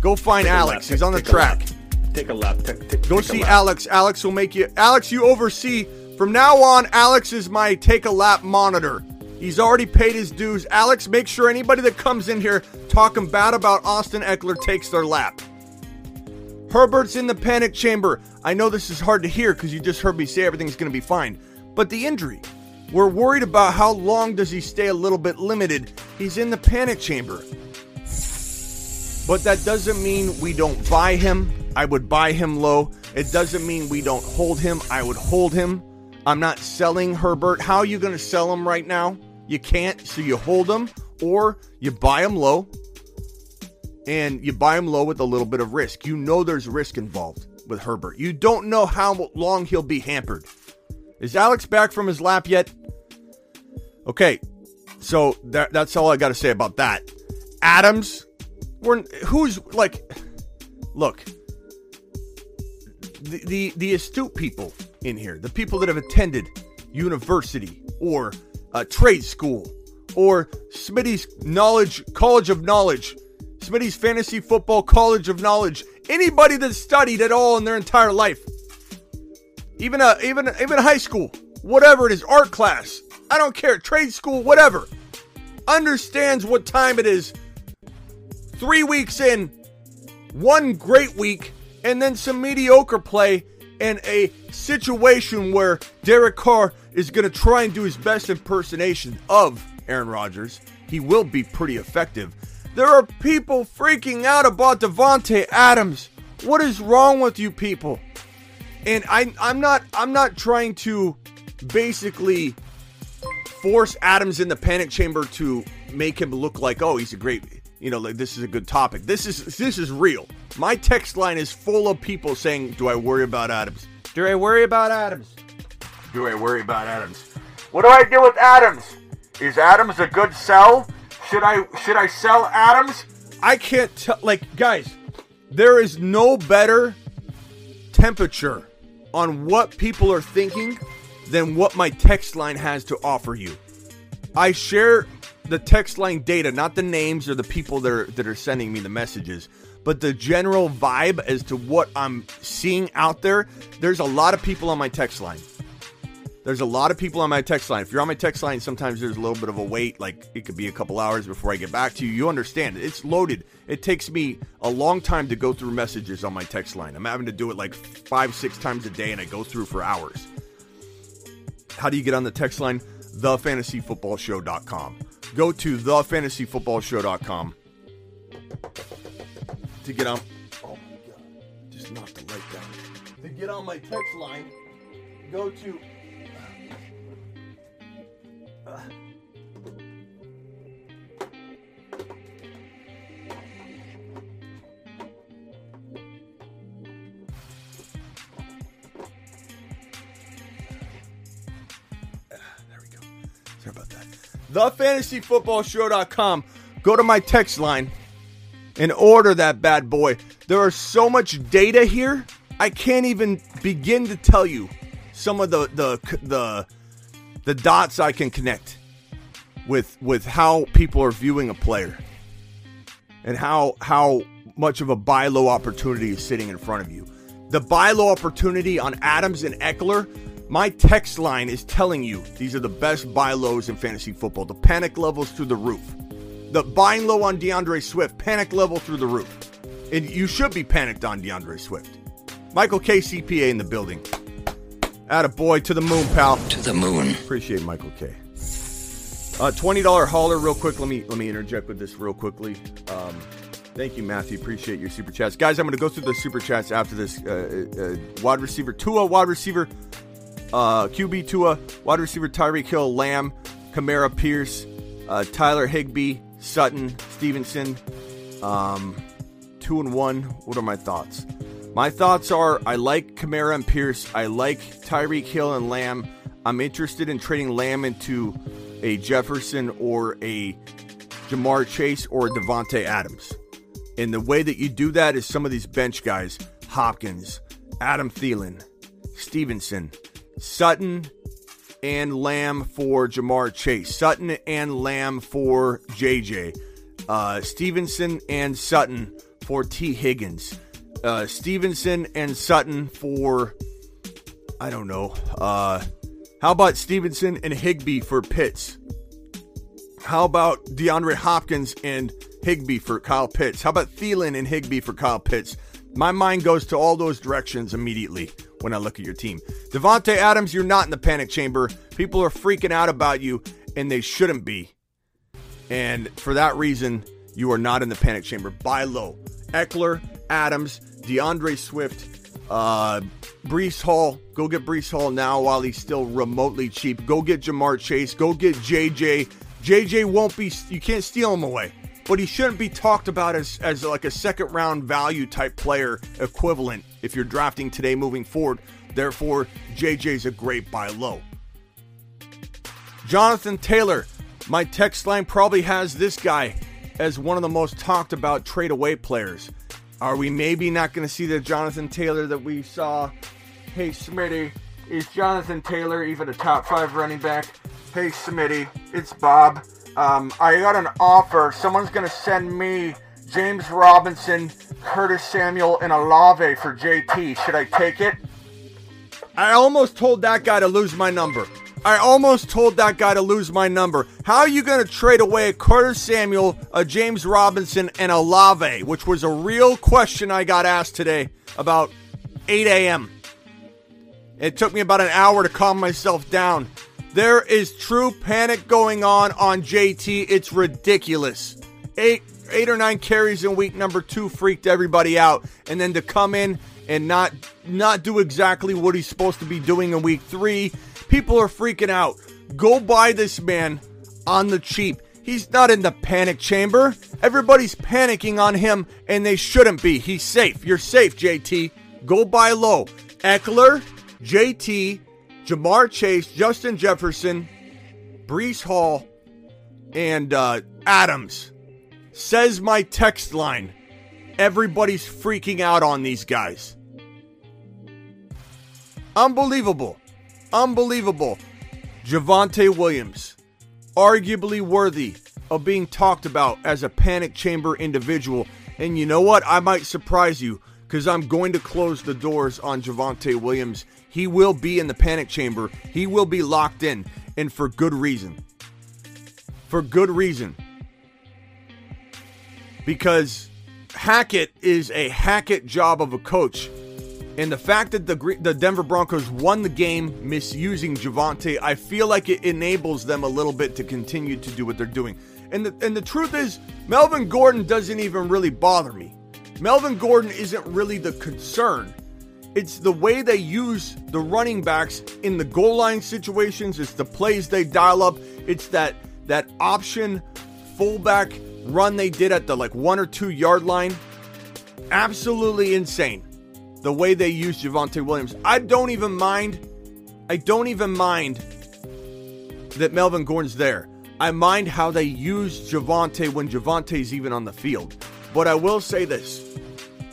Go find Take Alex. lap, He's on the track. Take a lap. Take, take, Go see lap. Alex. Alex will make you. Alex, you oversee. From now on, Alex is my take a lap monitor. He's already paid his dues. Alex, make sure anybody that comes in here talking bad about Austin Ekeler takes their lap. Herbert's in the panic chamber. I know this is hard to hear because you just heard me say everything's going to be fine. But the injury, we're worried about how long does he stay a little bit limited. He's in the panic chamber. But that doesn't mean we don't buy him. I would buy him low. It doesn't mean we don't hold him. I would hold him. I'm not selling Herbert. How are you going to sell him right now? You can't. So you hold him or you buy him low and you buy him low with a little bit of risk. You know there's risk involved with Herbert. You don't know how long he'll be hampered. Is Alex back from his lap yet? Okay, so that, that's all I got to say about that. Adams, we're who's like, look, the, the the astute people in here, the people that have attended university or a trade school or Smitty's knowledge college of knowledge, Smitty's fantasy football college of knowledge, anybody that studied at all in their entire life, even a even even high school, whatever it is, art class, I don't care, trade school, whatever, understands what time it is. Three weeks in, one great week, and then some mediocre play, and a situation where Derek Carr is going to try and do his best impersonation of Aaron Rodgers. He will be pretty effective. There are people freaking out about Davante Adams. What is wrong with you people? And I, I'm not. I'm not trying to basically force Adams in the panic chamber to make him look like, oh, he's a great, you know, like this is a good topic. This is this is real. My text line is full of people saying, "Do I worry about Adams? Do I worry about Adams? Do I worry about Adams? What do I do with Adams? Is Adams a good sell? Should I should I sell Adams? I can't tell. Like, guys, there is no better temperature on what people are thinking than what my text line has to offer you. I share the text line data, not the names or the people that are, that are sending me the messages, but the general vibe as to what I'm seeing out there. There's a lot of people on my text line. There's a lot of people on my text line. If you're on my text line, sometimes there's a little bit of a wait. Like it could be a couple hours before I get back to you. You understand It's loaded. It takes me a long time to go through messages on my text line. I'm having to do it like five, six times a day, and I go through for hours. How do you get on the text line? TheFantasyFootballShow.com. Go to TheFantasyFootballShow.com to get on. Oh my god! Just knocked the light down. To get on my text line, go to. There TheFantasyFootballShow.com. Go to my text line and order that bad boy. There are so much data here. I can't even begin to tell you some of the the the the dots I can connect with with how people are viewing a player and how how much of a buy low opportunity is sitting in front of you. The buy low opportunity on Adams and Ekeler, my text line is telling you these are the best buy lows in fantasy football. The panic levels through the roof. The buying low on D'Andre Swift, panic level through the roof. And you should be panicked on D'Andre Swift. Michael K. CPA in the building. Atta boy to the moon, pal. To the moon. Appreciate Michael K. Uh, twenty dollar hauler, real quick. Let me let me interject with this real quickly. Um, thank you, Matthew. Appreciate your super chats, guys. I'm going to go through the super chats after this. Uh, uh, wide receiver Tua, wide receiver uh, QB Tua, wide receiver Tyreek Hill, Lamb, Kamara, Pierce, uh, Tyler Higbee, Sutton, Stevenson. Um, two and one. What are my thoughts? My thoughts are I like Kamara and Pierce. I like Tyreek Hill and Lamb. I'm interested in trading Lamb into a Jefferson or a Ja'Marr Chase or a Davante Adams. And the way that you do that is some of these bench guys, Hopkins, Adam Thielen, Stevenson, Sutton, and Lamb for Ja'Marr Chase, Sutton and Lamb for JJ, uh, Stevenson and Sutton for T. Higgins, uh, Stevenson and Sutton for, I don't know, uh, how about Stevenson and Higbee for Pitts? How about DeAndre Hopkins and Higbee for Kyle Pitts? How about Thielen and Higbee for Kyle Pitts? My mind goes to all those directions immediately when I look at your team. Davante Adams, you're not in the panic chamber. People are freaking out about you, and they shouldn't be. And for that reason, you are not in the panic chamber. Buy low. Ekeler, Adams, D'Andre Swift, uh, Breece Hall. Go get Breece Hall now while he's still remotely cheap. Go get Ja'Marr Chase. Go get JJ. JJ won't be, you can't steal him away. But he shouldn't be talked about as, as like a second round value type player equivalent if you're drafting today moving forward. Therefore, JJ's a great buy low. Jonathan Taylor, my text line probably has this guy as one of the most talked about trade away players. Are we maybe not going to see the Jonathan Taylor that we saw? Hey, Smitty, is Jonathan Taylor even a top five running back? Hey, Smitty, it's Bob. Um, I got an offer. Someone's going to send me James Robinson, Curtis Samuel, and Olave for JT. Should I take it? I almost told that guy to lose my number. I almost told that guy to lose my number. How are you going to trade away a Curtis Samuel, a James Robinson, and a Lave, which was a real question I got asked today about 8 a.m. It took me about an hour to calm myself down. There is true panic going on on JT. It's ridiculous. Eight, eight or nine carries in week number two freaked everybody out, and then to come in and not not do exactly what he's supposed to be doing in week three, people are freaking out. Go buy this man on the cheap. He's not in the panic chamber. Everybody's panicking on him, and they shouldn't be. He's safe. You're safe, JT. Go buy low. Ekeler, JT, Ja'Marr Chase, Justin Jefferson, Breece Hall, and uh, Adams. Says my text line. Everybody's freaking out on these guys. Unbelievable. Unbelievable. Javonte Williams, arguably worthy of being talked about as a panic chamber individual. And you know what? I might surprise you because I'm going to close the doors on Javonte Williams. He will be in the panic chamber, he will be locked in, and for good reason. For good reason. Because Hackett is a Hackett job of a coach. And the fact that the the Denver Broncos won the game misusing Javonte, I feel like it enables them a little bit to continue to do what they're doing. And the, and the truth is, Melvin Gordon doesn't even really bother me. Melvin Gordon isn't really the concern. It's the way they use the running backs in the goal line situations. It's the plays they dial up. It's that that option fullback run they did at the like one or two yard line. Absolutely insane. The way they use Javonte Williams. I don't even mind. I don't even mind that Melvin Gordon's there. I mind how they use Javonte when Javonte's even on the field. But I will say this.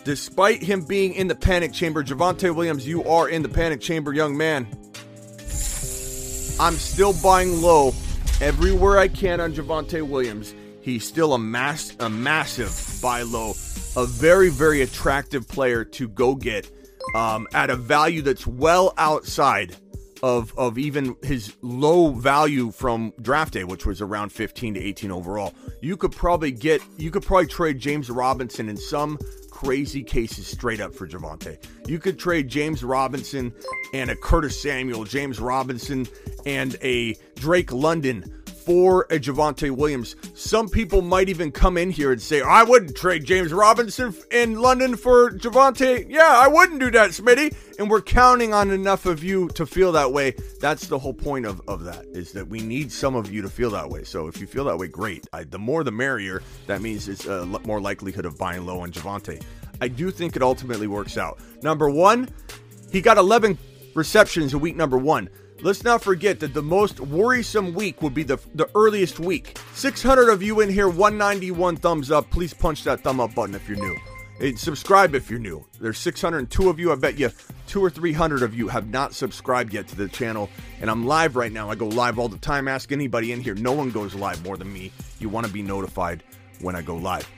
Despite him being in the panic chamber, Javonte Williams, you are in the panic chamber, young man. I'm still buying low everywhere I can on Javonte Williams. He's still a mass a massive buy low, a very very attractive player to go get um, at a value that's well outside of of even his low value from draft day, which was around 15 to 18 overall. You could probably get you could probably trade James Robinson in some crazy cases straight up for Javonte. You could trade James Robinson and a Curtis Samuel, James Robinson and a Drake London for a Javonte Williams. Some people might even come in here and say, I wouldn't trade James Robinson in London for Javonte. Yeah, I wouldn't do that, Smitty. And we're counting on enough of you to feel that way. That's the whole point of, of that, is that we need some of you to feel that way. So if you feel that way, great. I, the more the merrier. That means it's a more likelihood of buying low on Javonte. I do think it ultimately works out. Number one, he got 11 receptions in week number one. Let's not forget that the most worrisome week would be the, the earliest week. 600 of you in here, 191 thumbs up. Please punch that thumb up button if you're new. And subscribe if you're new. There's 602 of you. I bet you two or 300 of you have not subscribed yet to the channel. And I'm live right now. I go live all the time. Ask anybody in here. No one goes live more than me. You want to be notified when I go live.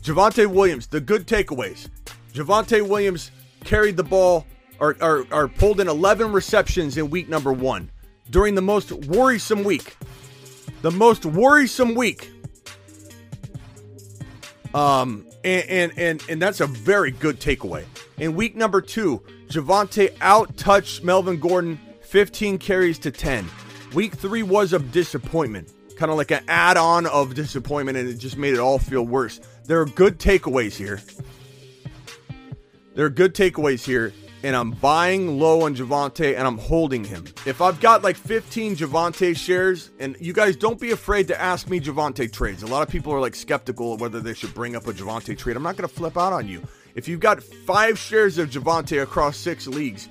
Javonte Williams, the good takeaways. Javonte Williams carried the ball or, or, or pulled in 11 receptions in week number one during the most worrisome week. The most worrisome week. Um, and, and, and, and that's a very good takeaway. In week number two, Javonte out touched Melvin Gordon 15 carries to 10. Week three was a disappointment, kind of like an add on of disappointment, and it just made it all feel worse. There are good takeaways here. There are good takeaways here and I'm buying low on Javonte and I'm holding him. If I've got like 15 Javonte shares, and you guys don't be afraid to ask me Javonte trades. A lot of people are like skeptical of whether they should bring up a Javonte trade. I'm not going to flip out on you. If you've got five shares of Javonte across six leagues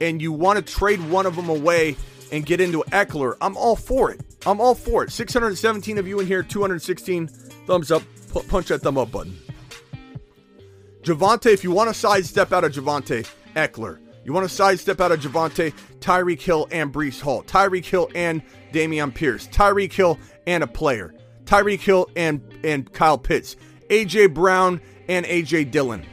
and you want to trade one of them away and get into Ekeler, I'm all for it. I'm all for it. 617 of you in here, 216 thumbs up. Punch that thumb up button. Javonte, if you want to sidestep out of Javonte, Ekeler. You want to sidestep out of Javonte, Tyreek Hill, and Breece Hall. Tyreek Hill and Dameon Pierce. Tyreek Hill and a player. Tyreek Hill and, and Kyle Pitts. A.J. Brown and A.J. Dillon.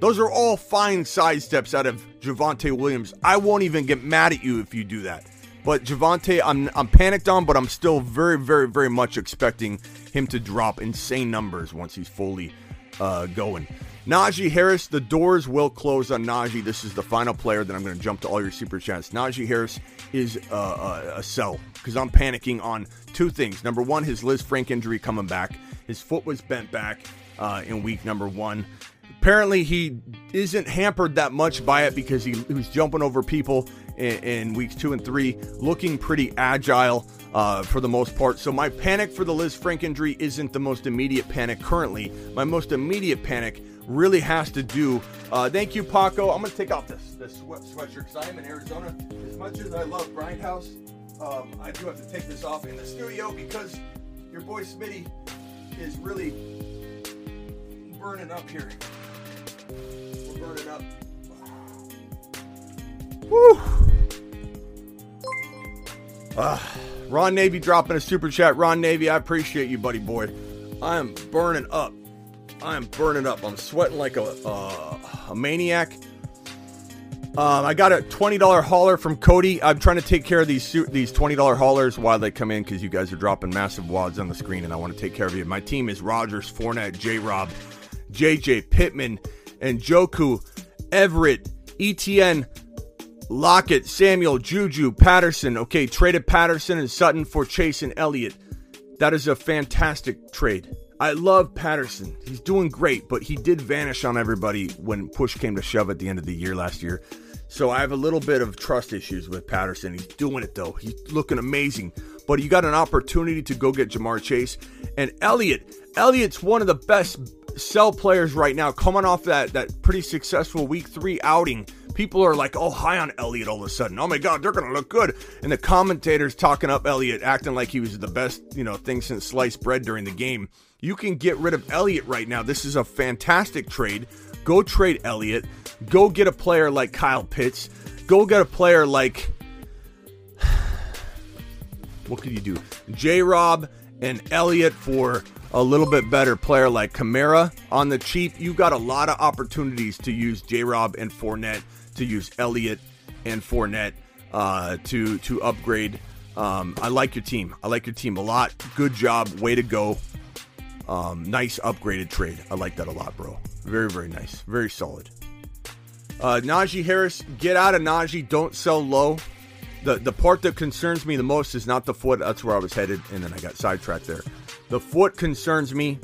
Those are all fine sidesteps out of Javonte Williams. I won't even get mad at you if you do that. But Javonte, I'm I'm panicked on, but I'm still very, very, very much expecting him to drop insane numbers once he's fully uh, going. Najee Harris, the doors will close on Najee. This is the final player that I'm going to jump to all your super chats. Najee Harris is uh, a, a sell because I'm panicking on two things. Number one, his Lisfranc injury coming back. His foot was bent back uh, in week number one. Apparently, he isn't hampered that much by it because he, he was jumping over people in, in, weeks two and three, looking pretty agile uh, for the most part. So, my panic for the Lisfranc injury isn't the most immediate panic currently. My most immediate panic really has to do. Uh, thank you, Paco. I'm to take off this, this sweat, sweatshirt because I am in Arizona. As much as I love Grindhouse, um, I do have to take this off in the studio because your boy Smitty is really burning up here. We're burning up. Woo! Uh, Ron Navy dropping a super chat. Ron Navy, I appreciate you, buddy boy. I am burning up. I am burning up. I'm sweating like a, uh, a maniac. Um, I got a twenty dollar hauler from Cody. I'm trying to take care of these these twenty dollar haulers while they come in because you guys are dropping massive wads on the screen, and I want to take care of you. My team is Rodgers, Fournette, J. Rob, JJ Pittman, and Njoku, Everett, ETN, Lockett, Samuel, Juju, Patterson. Okay, traded Patterson and Sutton for Chase and Elliott. That is a fantastic trade. I love Patterson. He's doing great, but he did vanish on everybody when push came to shove at the end of the year last year. So I have a little bit of trust issues with Patterson. He's doing it though. He's looking amazing. But you got an opportunity to go get Ja'Marr Chase and Elliott. Elliott's one of the best sell players right now, coming off that that pretty successful Week Three outing. People are like, "Oh, high on Elliott all of a sudden. Oh my God, they're gonna look good." And the commentators talking up Elliott, acting like he was the best, you know, thing since sliced bread during the game. You can get rid of Elliott right now. This is a fantastic trade. Go trade Elliott. Go get a player like Kyle Pitts. Go get a player like What could you do? J Rob and Elliott for a little bit better player like Kamara on the cheap. You got a lot of opportunities to use J Rob and Fournette, to use Elliott and Fournette uh, to to upgrade. Um, I like your team. I like your team a lot. Good job. Way to go. Um, nice upgraded trade. I like that a lot, bro. Very, very nice. Very solid. Uh, Najee Harris, get out of Najee. Don't sell low. The the part that concerns me the most is not the foot. That's where I was headed, and then I got sidetracked there. The foot concerns me.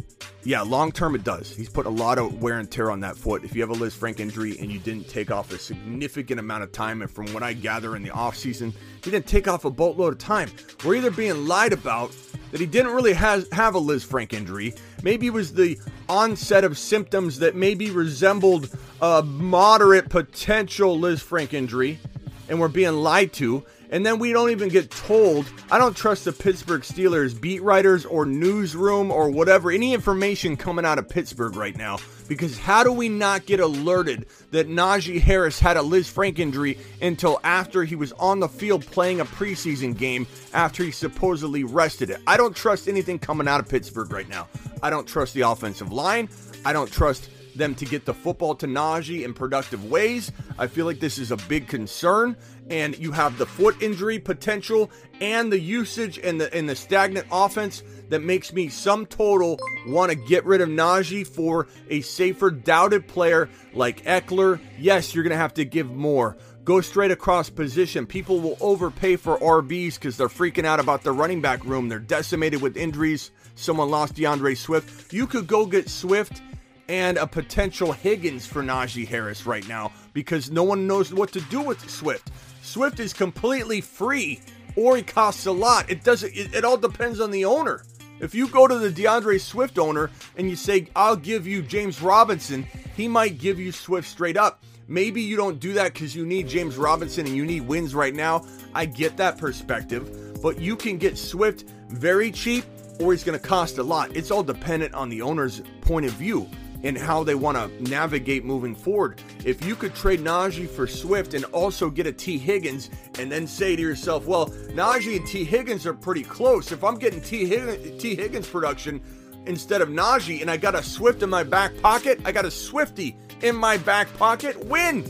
Yeah, long term it does. He's put a lot of wear and tear on that foot. If you have a Lisfranc injury and you didn't take off a significant amount of time, and from what I gather in the offseason, he didn't take off a boatload of time. We're either being lied about that he didn't really has, have a Lisfranc injury. Maybe it was the onset of symptoms that maybe resembled a moderate potential Lisfranc injury, and we're being lied to. And then we don't even get told. I don't trust the Pittsburgh Steelers beat writers or newsroom or whatever, any information coming out of Pittsburgh right now. Because how do we not get alerted that Najee Harris had a Lisfranc injury until after he was on the field playing a preseason game after he supposedly rested it? I don't trust anything coming out of Pittsburgh right now. I don't trust the offensive line. I don't trust them to get the football to Najee in productive ways. I feel like this is a big concern. And you have the foot injury potential and the usage and the and the stagnant offense that makes me some total want to get rid of Najee for a safer, doubted player like Ekeler. Yes, you're gonna have to give more. Go straight across position. People will overpay for RBs because they're freaking out about the running back room. They're decimated with injuries. Someone lost D'Andre Swift. You could go get Swift and a potential Higgins for Najee Harris right now because no one knows what to do with Swift. Swift is completely free or he costs a lot. It doesn't it, it all depends on the owner. If you go to the D'Andre Swift owner and you say, I'll give you James Robinson, he might give you Swift straight up. Maybe you don't do that because you need James Robinson and you need wins right now. I get that perspective, but you can get Swift very cheap or he's going to cost a lot. It's all dependent on the owner's point of view and how they want to navigate moving forward. If you could trade Najee for Swift and also get a T. Higgins and then say to yourself, well, Najee and T. Higgins are pretty close. If I'm getting T. Higgins, T. Higgins production instead of Najee and I got a Swift in my back pocket, I got a Swifty in my back pocket, win.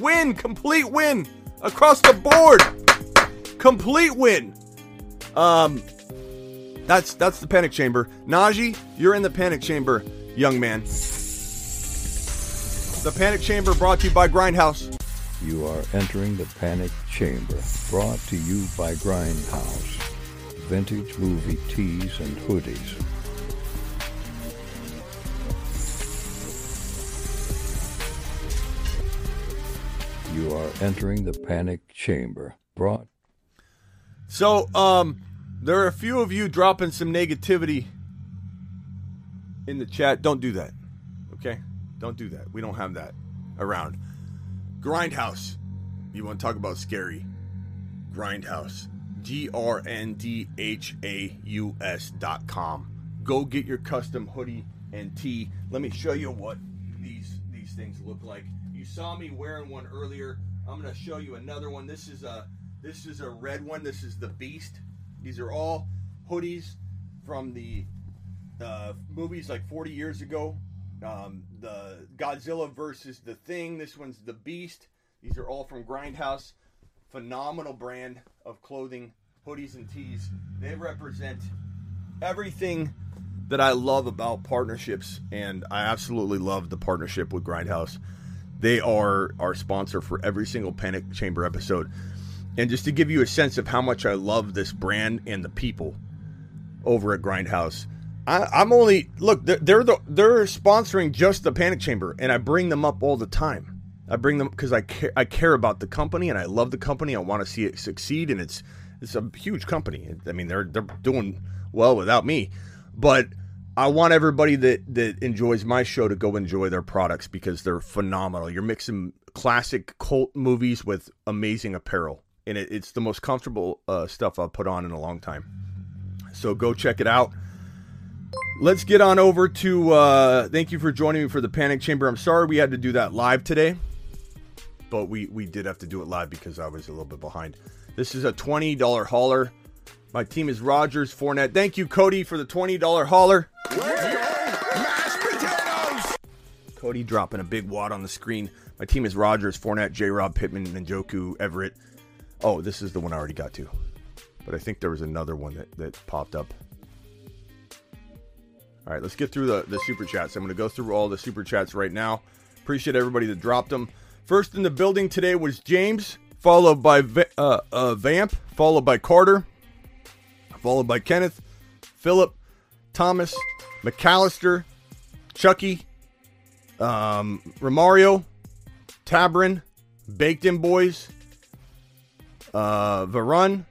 Win, complete win across the board. Complete win. Um that's that's the panic chamber. Najee, you're in the panic chamber young man. The Panic Chamber brought to you by Grindhouse. You are entering the Panic Chamber, brought to you by Grindhouse. Vintage movie tees and hoodies. You are entering the Panic Chamber, brought. So, um, there are a few of you dropping some negativity in the chat. Don't do that. Okay? Don't do that. We don't have that around. Grindhouse. You want to talk about scary? Grindhouse. G R N D H A U S dot com. Go get your custom hoodie and tee. Let me show you what these these things look like. You saw me wearing one earlier. I'm gonna show you another one. This is a this is a red one. This is the Beast. These are all hoodies from the uh, movies like 40 years ago. Um, the Godzilla versus the Thing. This one's the Beast. These are all from Grindhouse. Phenomenal brand of clothing, hoodies and tees. They represent everything that I love about partnerships, and I absolutely love the partnership with Grindhouse. They are our sponsor for every single Panic Chamber episode. And just to give you a sense of how much I love this brand and the people over at Grindhouse, I, am only look. They're they're, the, they're sponsoring just the Panic Chamber, and I bring them up all the time. I bring them because I care. I care about the company, and I love the company. I want to see it succeed, and it's it's a huge company. I mean, they're they're doing well without me, but I want everybody that that enjoys my show to go enjoy their products because they're phenomenal. You're mixing classic cult movies with amazing apparel, and it, it's the most comfortable uh, stuff I've put on in a long time. So go check it out. Let's get on over to. Uh, thank you for joining me for the Panic Chamber. I'm sorry we had to do that live today, but we we did have to do it live because I was a little bit behind. This is a twenty dollar hauler. My team is Rodgers Fournette. Thank you, Cody, for the $20 hauler. Cody dropping a big wad on the screen. My team is Rodgers, Fournette, J. Rob, Pittman, and Njoku, Everett. Oh, this is the one I already got to. But I think there was another one that, that popped up. All right, let's get through the, the super chats. I'm going to go through all the super chats right now. Appreciate everybody that dropped them. First in the building today was James, followed by Va- uh, uh, Vamp, followed by Carter, followed by Kenneth, Philip, Thomas, McAllister, Chucky, um, Romario, Tabrin, Baked In Boys, uh, Varun,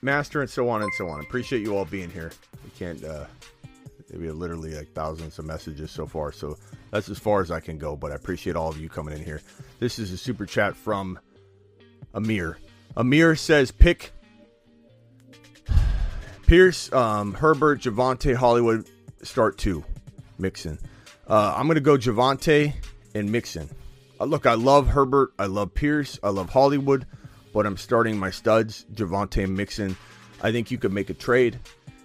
Master, and so on and so on. Appreciate you all being here. Can't, uh, we have literally like thousands of messages so far, so that's as far as I can go, but I appreciate all of you coming in here. This is a super chat from Amir. Amir says, pick Pierce, um, Herbert, Javonte, Hollywood, start two. Mixon. Uh, I'm to go Javonte and Mixon. Uh, look, I love Herbert. I love Pierce. I love Hollywood. But I'm starting my studs, Javonte and Mixon. I think you could make a trade.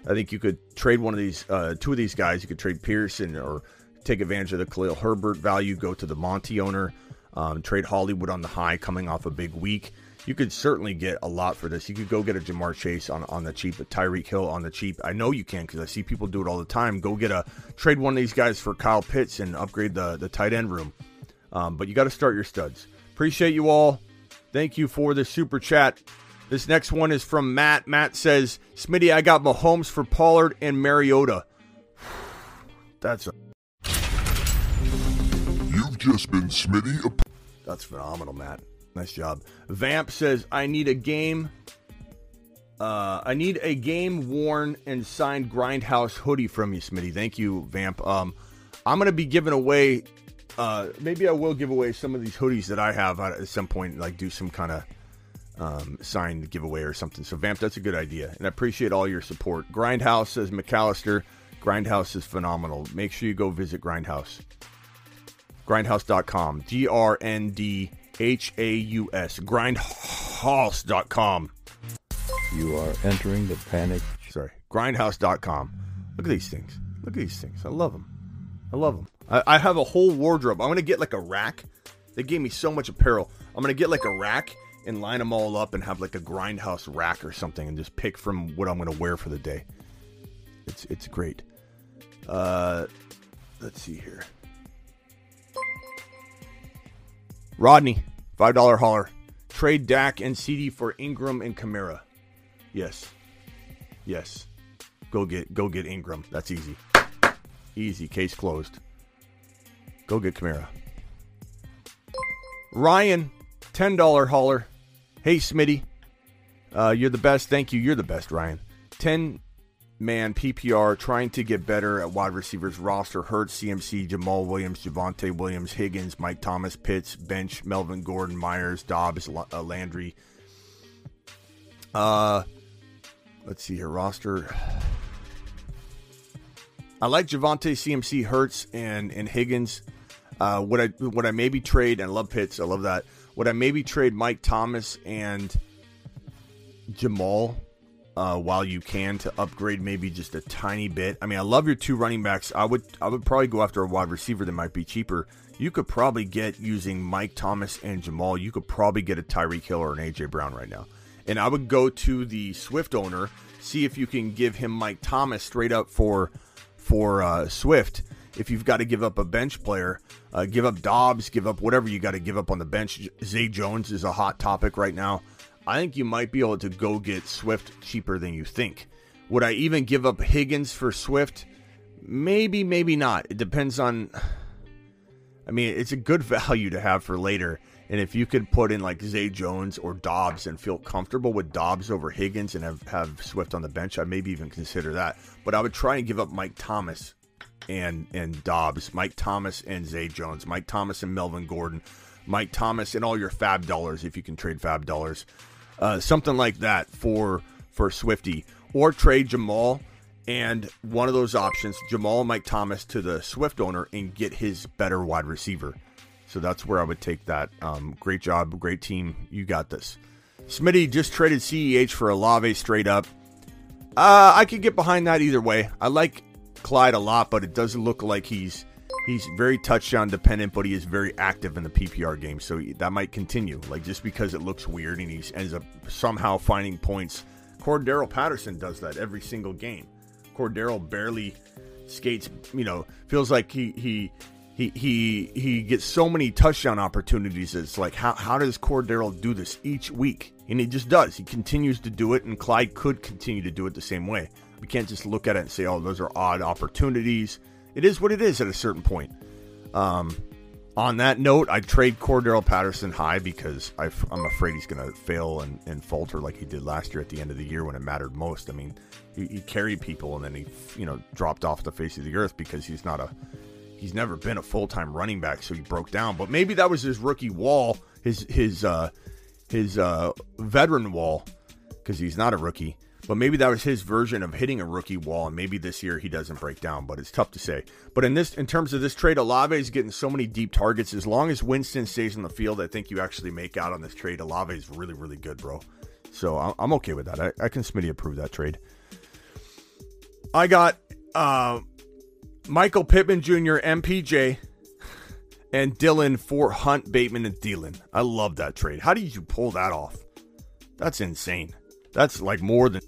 I think you could trade one of these, uh, two of these guys. You could trade Pearson or take advantage of the Khalil Herbert value, go to the Monty owner, um, trade Hollywood on the high coming off a big week. You could certainly get a lot for this. You could go get a Ja'Marr Chase on, on the cheap, a Tyreek Hill on the cheap. I know you can because I see people do it all the time. Go get a trade one of these guys for Kyle Pitts and upgrade the, the tight end room. Um, but you got to start your studs. Appreciate you all. Thank you for the super chat. This next one is from Matt. Matt says, Smitty, I got Mahomes for Pollard and Mariota. That's a, You've just been Smitty. A- that's phenomenal, Matt. Nice job. Vamp says, I need a game. Uh, I need a game worn and signed Grindhouse hoodie from you, Smitty. Thank you, Vamp. Um, I'm gonna be giving away. Uh, maybe I will give away some of these hoodies that I have at some point. Like do some kind of um, signed giveaway or something. So Vamp, that's a good idea, and I appreciate all your support. Grindhouse says McAllister. Grindhouse is phenomenal. Make sure you go visit Grindhouse. Grindhouse.com. G R N D H A U S. Grindhouse.com. You are entering the panic. Sorry. Grindhouse.com. Look at these things. Look at these things. I love them. I love them. I, I have a whole wardrobe. I'm going to get like a rack. They gave me so much apparel. I'm going to get like a rack and line them all up and have like a grindhouse rack or something and just pick from what I'm going to wear for the day. It's it's great. Uh, let's see here. Rodney, five dollar hauler. Trade Dak and CD for Ingram and Kamara. Yes, yes. Go get go get Ingram. That's easy. Easy. Case closed. Go get Kamara. Ryan, ten dollar hauler. Hey Smitty, uh, you're the best. Thank you. You're the best, Ryan. Ten man PPR trying to get better at wide receivers roster. Hurts, CMC, Jamaal Williams, Javonte Williams, Higgins, Mike Thomas, Pitts, bench, Melvin Gordon, Myers, Dobbs, uh, Landry. Uh, let's see here. Roster. I like Javonte, CMC, Hurts, and and Higgins. Uh, what I what I maybe trade and love Pitts. I love that. Would I maybe trade Mike Thomas and Jamaal uh, while you can to upgrade maybe just a tiny bit. I mean, I love your two running backs. I would I would probably go after a wide receiver that might be cheaper. You could probably get using Mike Thomas and Jamaal. You could probably get a Tyreek Hill or an AJ Brown right now. And I would go to the Swift owner, see if you can give him Mike Thomas straight up for for uh, Swift. If you've got to give up a bench player, uh, give up Dobbs, give up whatever you got to give up on the bench. Zay Jones is a hot topic right now. I think you might be able to go get Swift cheaper than you think. Would I even give up Higgins for Swift? Maybe, maybe not. It depends on. I mean, it's a good value to have for later. And if you could put in like Zay Jones or Dobbs and feel comfortable with Dobbs over Higgins and have, have Swift on the bench, I maybe even consider that. But I would try and give up Mike Thomas and and Dobbs, Mike Thomas and Zay Jones, Mike Thomas and Melvin Gordon, Mike Thomas and all your fab dollars if you can trade fab dollars uh, something like that for for Swifty, or trade Jamaal and one of those options, Jamaal Mike Thomas to the Swift owner and get his better wide receiver. So that's where I would take that. Um, great job, great team. You got this. Smitty just traded CEH for Olave straight up. Uh, I could get behind that either way. I like Clyde a lot, but it doesn't look like he's he's very touchdown dependent, but he is very active in the PPR game, so that might continue. Like just because it looks weird and he ends up somehow finding points. Cordarrelle Patterson does that every single game. Cordarrelle barely skates, you know, feels like he he he he he gets so many touchdown opportunities. It's like how how does Cordarrelle do this each week? And he just does. He continues to do it, and Clyde could continue to do it the same way. We can't just look at it and say, "Oh, those are odd opportunities." It is what it is at a certain point. Um, on that note, I trade Cordarrelle Patterson high because i am afraid he's going to fail and, and, falter like he did last year at the end of the year when it mattered most. I mean, he, he, carried people and then he, you know, dropped off the face of the earth because he's not a, he's never been a full time running back, so he broke down. But maybe that was his rookie wall, his his uh, his uh, veteran wall, because he's not a rookie. But maybe that was his version of hitting a rookie wall, and maybe this year he doesn't break down. But it's tough to say. But in this, in terms of this trade, Olave is getting so many deep targets. As long as Winston stays on the field, I think you actually make out on this trade. Olave is really, really good, bro. So I'm okay with that. I, I can Smitty approve that trade. I got uh, Michael Pittman Jr., MPJ, and Dillon for Hunt, Bateman, and Thielen. I love that trade. How did you pull that off? That's insane. That's like more than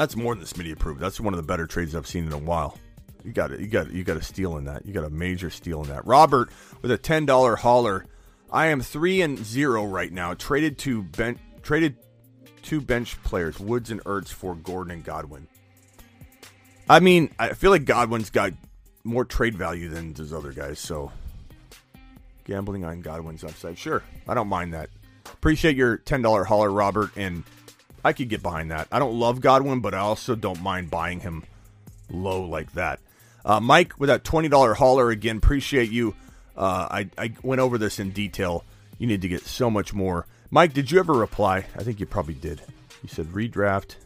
that's more than Smitty approved. That's one of the better trades I've seen in a while. You got it. You got you got a steal in that. You got a major steal in that. Robert with a ten dollar hauler. I am three and zero right now. Traded to bench traded two bench players, Woods and Ertz for Gordon and Godwin. I mean, I feel like Godwin's got more trade value than those other guys. So gambling on Godwin's upside, sure, I don't mind that. Appreciate your ten dollar hauler, Robert, and I could get behind that. I don't love Godwin, but I also don't mind buying him low like that. Uh, Mike, with that $20 hauler, again, appreciate you. Uh, I, I went over this in detail. You need to get so much more. Mike, did you ever reply? I think you probably did. You said redraft.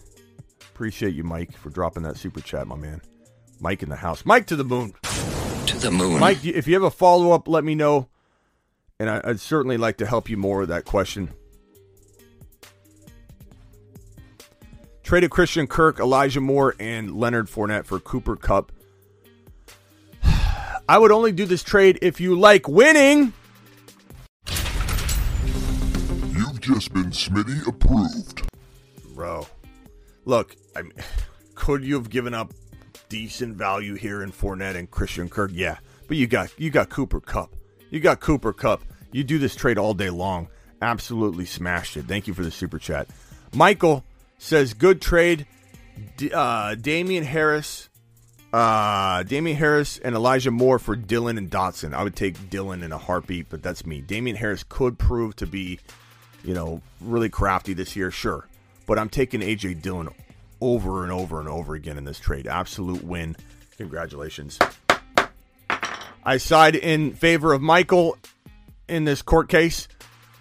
Appreciate you, Mike, for dropping that super chat, my man. Mike in the house. Mike to the moon. To the moon. Mike, if you have a follow up, let me know. And I, would certainly like to help you more with that question. Traded Christian Kirk, Elijah Moore, and Leonard Fournette for Cooper Kupp. I would only do this trade if you like winning. You've just been Smitty approved. Bro. Look, I mean, could you have given up decent value here in Fournette and Christian Kirk? Yeah. But you got you got Cooper Kupp. You got Cooper Kupp. You do this trade all day long. Absolutely smashed it. Thank you for the super chat. Michael says good trade. D- uh, Damien Harris, uh, Damien Harris and Elijah Moore for Dillon and Dotson. I would take Dillon in a heartbeat, but that's me. Damien Harris could prove to be, you know, really crafty this year, sure. But I'm taking AJ Dillon over and over and over again in this trade. Absolute win. Congratulations. I side in favor of Michael in this court case.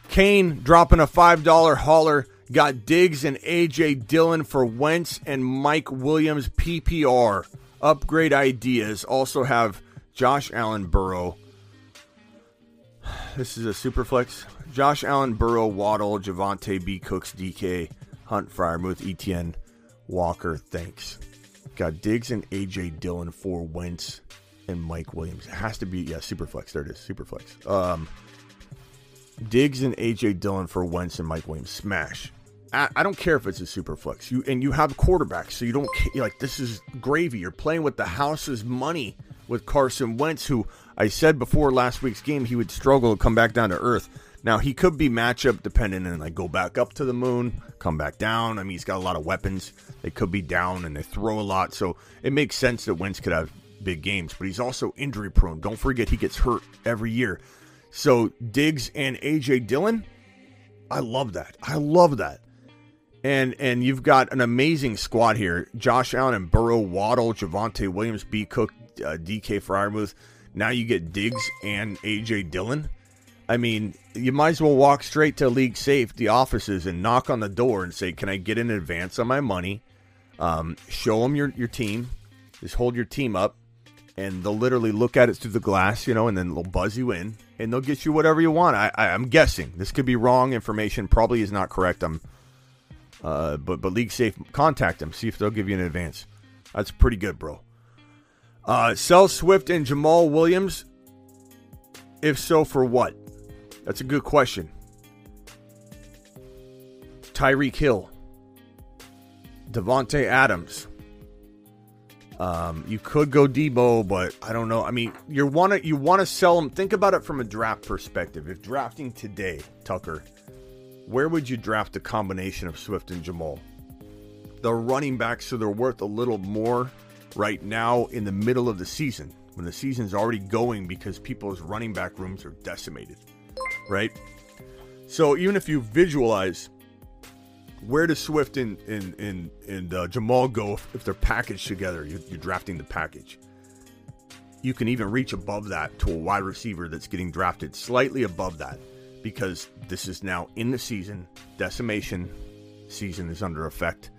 Kane dropping a $5 hauler Got Diggs and AJ Dillon for Wentz and Mike Williams PPR. Upgrade ideas. Also have Josh Allen Burrow. This is a super flex. Josh Allen Burrow, Waddle, Javonte B. Cooks, DK, Hunt, Freiermuth, ETN, Walker. Thanks. Got Diggs and AJ Dillon for Wentz and Mike Williams. It has to be yeah, super flex. There it is, super flex. Um, Diggs and AJ Dillon for Wentz and Mike Williams. Smash. I don't care if it's a super flex. You and you have quarterbacks, so you don't like this is gravy. You're playing with the house's money with Carson Wentz, who I said before last week's game he would struggle to come back down to earth. Now he could be matchup dependent and like go back up to the moon, come back down. I mean he's got a lot of weapons. They could be down and they throw a lot, so it makes sense that Wentz could have big games. But he's also injury prone. Don't forget he gets hurt every year. So Diggs and AJ Dillon, I love that. I love that and and you've got an amazing squad here: Josh Allen and Burrow, Waddle, Javonte Williams, B. Cook, uh, DK Freiermuth. Now you get Diggs and AJ Dillon. I mean, you might as well walk straight to League safety offices, and knock on the door and say, "Can I get an advance on my money?" Um, show them your your team. Just hold your team up, and they'll literally look at it through the glass, you know, and then they'll buzz you in, and they'll get you whatever you want. I, I I'm guessing this could be wrong information. Probably is not correct. I'm, uh, but but LeagueSafe. Contact them. See if they'll give you an advance. That's pretty good, bro. Uh, sell Swift and Jamaal Williams. If so, for what? That's a good question. Tyreek Hill, Davante Adams. Um, you could go Deebo, but I don't know. I mean, you want to you want to sell them. Think about it from a draft perspective. If drafting today, Tucker, where would you draft a combination of Swift and Jamaal? The running backs, so they're worth a little more right now in the middle of the season when the season's already going because people's running back rooms are decimated, right? So even if you visualize where does Swift and and and, and uh, Jamaal go if, if, they're packaged together? You're, you're drafting the package. You can even reach above that to a wide receiver that's getting drafted slightly above that because this is now in the season. Decimation season is under effect.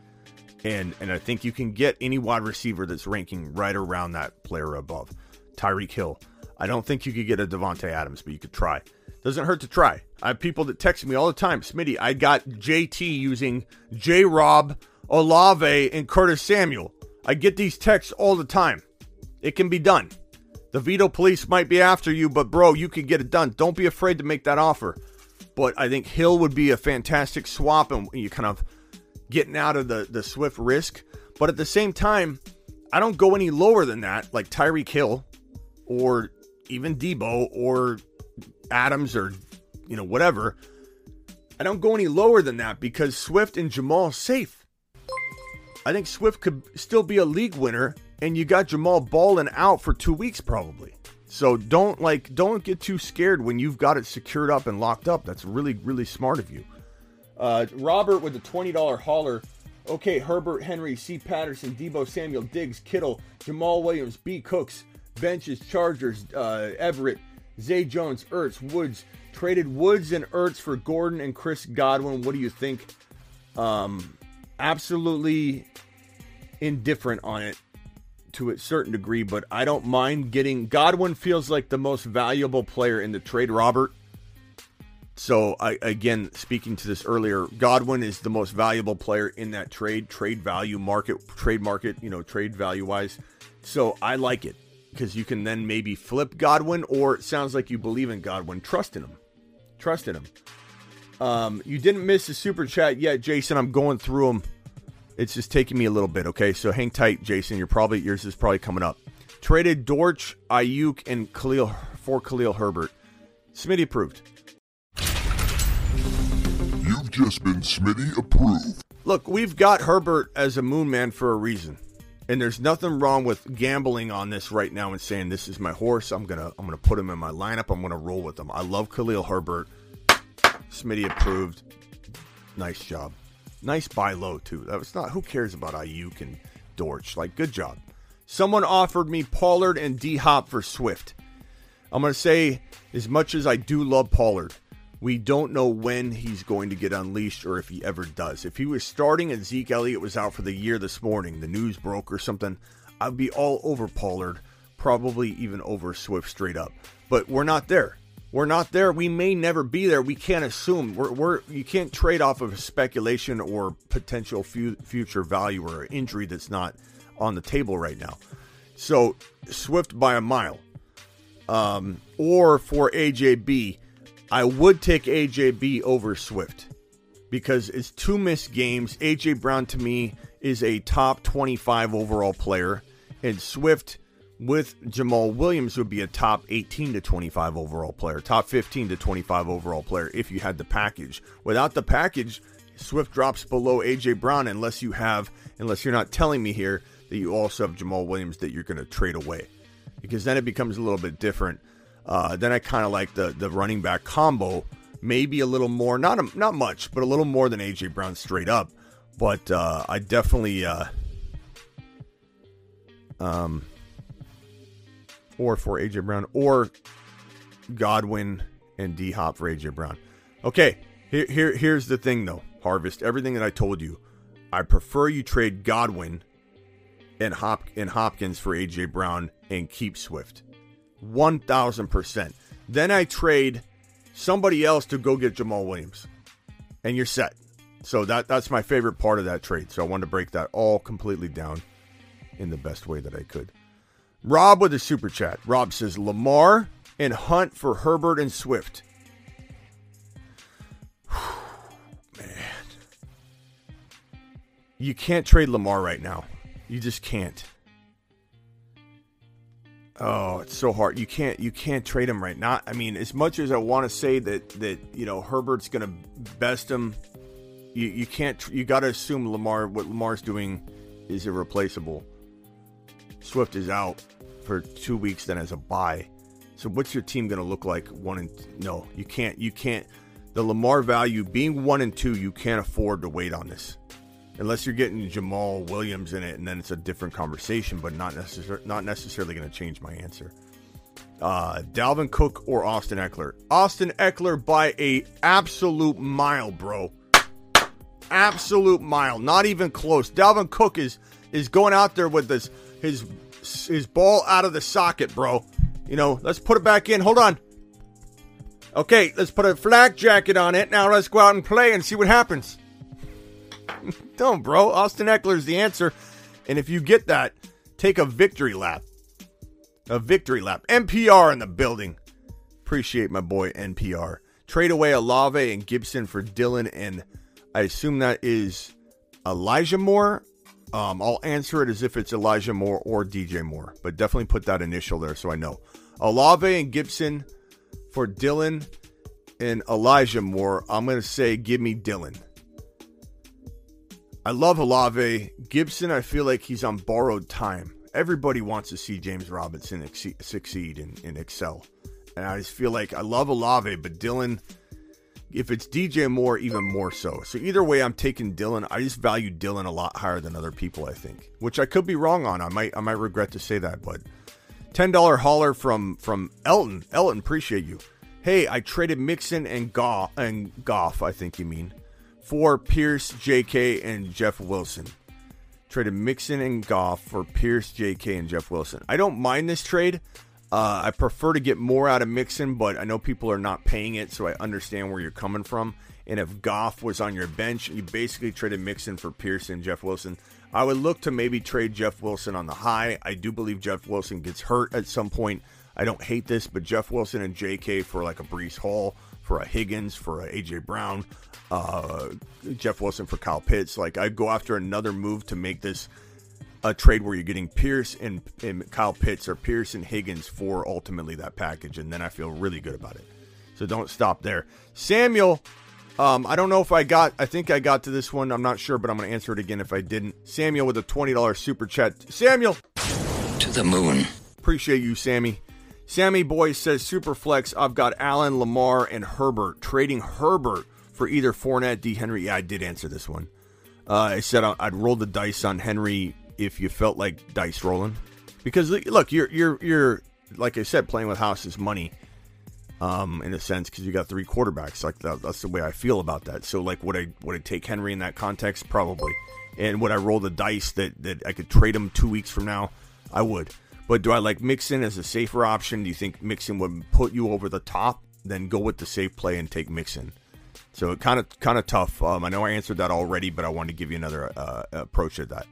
And and I think you can get any wide receiver that's ranking right around that player above. Tyreek Hill. I don't think you could get a Davante Adams, but you could try. Doesn't hurt to try. I have people that text me all the time. Smitty, I got JT using J Rob, Olave, and Curtis Samuel. I get these texts all the time. It can be done. The veto police might be after you, but bro, you can get it done. Don't be afraid to make that offer. But I think Hill would be a fantastic swap, and you kind of getting out of the, the Swift risk. But at the same time, I don't go any lower than that, like Tyreek Hill or even Deebo or Adams or, you know, whatever. I don't go any lower than that because Swift and Jamaal safe. I think Swift could still be a league winner, and you got Jamaal balling out for two weeks probably. So don't like don't get too scared when you've got it secured up and locked up. That's really really smart of you. Uh, Robert with the $20 hauler. Okay, Herbert, Henry, C. Patterson, Deebo Samuel, Diggs, Kittle, Jamaal Williams, B. Cooks, benches, Chargers, uh, Everett, Zay Jones, Ertz, Woods. Traded Woods and Ertz for Gordon and Chris Godwin. What do you think? Um, absolutely indifferent on it to a certain degree, but I don't mind getting Godwin feels like the most valuable player in the trade, Robert. So I again speaking to this earlier, Godwin is the most valuable player in that trade, trade value market, trade market, you know, trade value wise. So I like it because you can then maybe flip Godwin, or it sounds like you believe in Godwin. Trust in him. Trust in him. Um, you didn't miss the super chat yet, Jason. I'm going through them. It's just taking me a little bit. Okay, so hang tight, Jason. You're probably yours is probably coming up. Traded Dortch, Aiyuk, and Khalil for Khalil Herbert. Smitty approved You've just been Smitty approved. Look, we've got Herbert as a moon man for a reason. And there's nothing wrong with gambling on this right now and saying this is my horse. I'm gonna I'm gonna put him in my lineup. I'm gonna roll with him. I love Khalil Herbert. Smitty approved. Nice job. Nice buy low too. That was not who cares about Aiyuk and Dortch. Like good job. Someone offered me Pollard and D Hop for Swift. I'm gonna say as much as I do love Pollard, we don't know when he's going to get unleashed or if he ever does. If he was starting and Zeke Elliott was out for the year this morning, the news broke or something, I'd be all over Pollard, probably even over Swift straight up. But we're not there. We're not there. We may never be there. We can't assume. We're, we're you can't trade off of speculation or potential fu- future value or injury that's not on the table right now. So Swift by a mile. Um, or for AJB, I would take AJB over Swift because it's two missed games. AJ Brown to me is a top 25 overall player, and Swift with Jamaal Williams would be a top 18 to 25 overall player, top 15 to 25 overall player if you had the package. Without the package, Swift drops below AJ Brown unless you have, unless you're not telling me here that you also have Jamaal Williams that you're going to trade away, because then it becomes a little bit different. Uh, then I kind of like the the running back combo, maybe a little more, not a, not much, but a little more than AJ Brown straight up. But uh, I definitely, uh, um, or for AJ Brown or Godwin and D Hop for AJ Brown. Okay, here, here here's the thing though, Harvest. Everything that I told you, I prefer you trade Godwin and Hop and Hopkins for AJ Brown and keep Swift. 1000%. Then I trade somebody else to go get Jamaal Williams. And you're set. So that that's my favorite part of that trade. So I wanted to break that all completely down in the best way that I could. Rob with a super chat. Rob says Lamar and Hunt for Herbert and Swift. Man. You can't trade Lamar right now. You just can't. Oh, it's so hard. You can't you can't trade him right now. I mean, as much as I want to say that that you know Herbert's going to best him, you you can't. You got to assume Lamar what Lamar's doing is irreplaceable. Swift is out for two weeks, then as a buy. So what's your team going to look like? One and no, you can't. You can't. The Lamar value being one and two, you can't afford to wait on this unless you're getting Jamaal Williams in it, and then it's a different conversation, but not necessarily not necessarily going to change my answer. Uh, Dalvin Cook or Austin Ekeler? Austin Ekeler by a absolute mile, bro. Absolute mile, not even close. Dalvin Cook is is going out there with this his his ball out of the socket, bro. You know, let's put it back in. Hold on. Okay, let's put a flak jacket on it. Now let's go out and play and see what happens. Don't, bro. Austin Ekeler's the answer. And if you get that, take a victory lap. A victory lap. NPR in the building. Appreciate my boy NPR. Trade away Olave and Gibson for Dillon, and I assume that is Elijah Moore. Um, I'll answer it as if it's Elijah Moore or DJ Moore, but definitely put that initial there so I know. Olave and Gibson for Dillon and Elijah Moore. I'm going to say give me Dillon. I love Olave. Gibson, I feel like he's on borrowed time. Everybody wants to see James Robinson succeed and, and excel. And I just feel like I love Olave, but Dillon, if it's DJ Moore, even more so. So either way, I'm taking Dillon. I just value Dillon a lot higher than other people, I think. Which I could be wrong on. I might I might regret to say that, but ten dollar hauler from from Elton. Elton, appreciate you. Hey, I traded Mixon and Goff and Goff, I think you mean for Pierce, JK, and Jeff Wilson. Traded Mixon and Goff for Pierce, JK, and Jeff Wilson. I don't mind this trade. Uh, I prefer to get more out of Mixon, but I know people are not paying it, so I understand where you're coming from. And if Goff was on your bench, you basically traded Mixon for Pearson, Jeff Wilson. I would look to maybe trade Jeff Wilson on the high. I do believe Jeff Wilson gets hurt at some point. I don't hate this, but Jeff Wilson and JK for like a Breece Hall, for a Higgins, for a AJ Brown, uh, Jeff Wilson for Kyle Pitts. Like I'd go after another move to make this a trade where you're getting Pierce and, and Kyle Pitts or Pierce and Higgins for ultimately that package, and then I feel really good about it. So don't stop there. Samuel, um, I don't know if I got. I think I got to this one. I'm not sure, but I'm going to answer it again if I didn't. Samuel with a twenty dollars super chat. Samuel to the moon. Appreciate you, Sammy. Sammy Boy says Superflex. I've got Allen, Lamar, and Herbert. Trading Herbert for either Fournette, D. Henry. Yeah, I did answer this one. Uh, I said I'd roll the dice on Henry if you felt like dice rolling, because look, you're you're you're like I said, playing with House's money, um, in a sense, because you got three quarterbacks. Like that, that's the way I feel about that. So like, would I would I take Henry in that context? Probably. And would I roll the dice that that I could trade him two weeks from now? I would. But do I like Mixon as a safer option? Do you think Mixon would put you over the top? Then go with the safe play and take Mixon. So kind of kind of tough. Um, I know I answered that already, but I wanted to give you another uh, approach at that.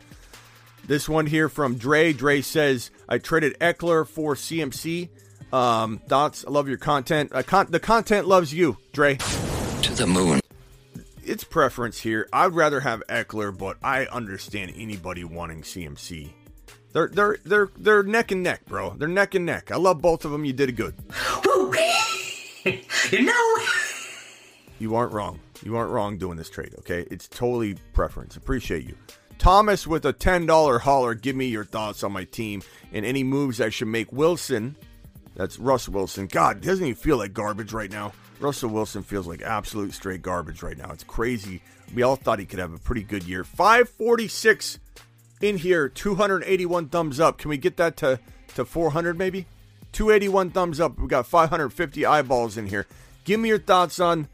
This one here from Dre. Dre says I traded Ekeler for CMC. Um, Dots, I love your content. Uh, con- the content loves you, Dre. To the moon. It's preference here. I'd rather have Ekeler, but I understand anybody wanting CMC. They're they're they're they're neck and neck, bro. They're neck and neck. I love both of them. You did it good. you know. You aren't wrong. You aren't wrong doing this trade, okay? It's totally preference. Appreciate you. Thomas with a $10 holler. Give me your thoughts on my team and any moves I should make. Wilson, that's Russ Wilson. God, doesn't he feel like garbage right now? Russell Wilson feels like absolute straight garbage right now. It's crazy. We all thought he could have a pretty good year. 546 in here, 281 thumbs up. Can we get that to, to 400 maybe? 281 thumbs up. We got 550 eyeballs in here. Give me your thoughts on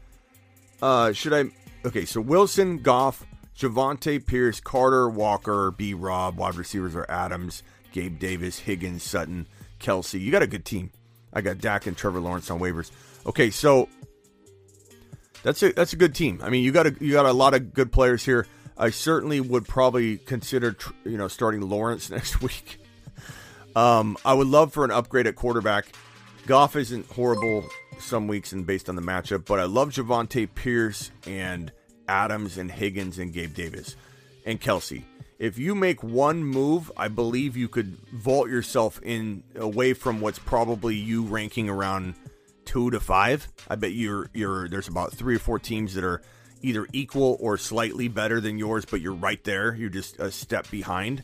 uh, should I? Okay, so Wilson, Goff, Javonte Pierce, Carter, Walker, B. Rob, wide receivers are Adams, Gabe Davis, Higgins, Sutton, Kelce. You got a good team. I got Dak and Trevor Lawrence on waivers. Okay, so that's a that's a good team. I mean, you got a you got a lot of good players here. I certainly would probably consider you know starting Lawrence next week. Um, I would love for an upgrade at quarterback. Goff isn't horrible some weeks and based on the matchup, but I love Javonte Pierce and Adams and Higgins and Gabe Davis and Kelce. If you make one move, I believe you could vault yourself in away from what's probably you ranking around two to five. I bet you're you're there's about three or four teams that are either equal or slightly better than yours, but you're right there. You're just a step behind.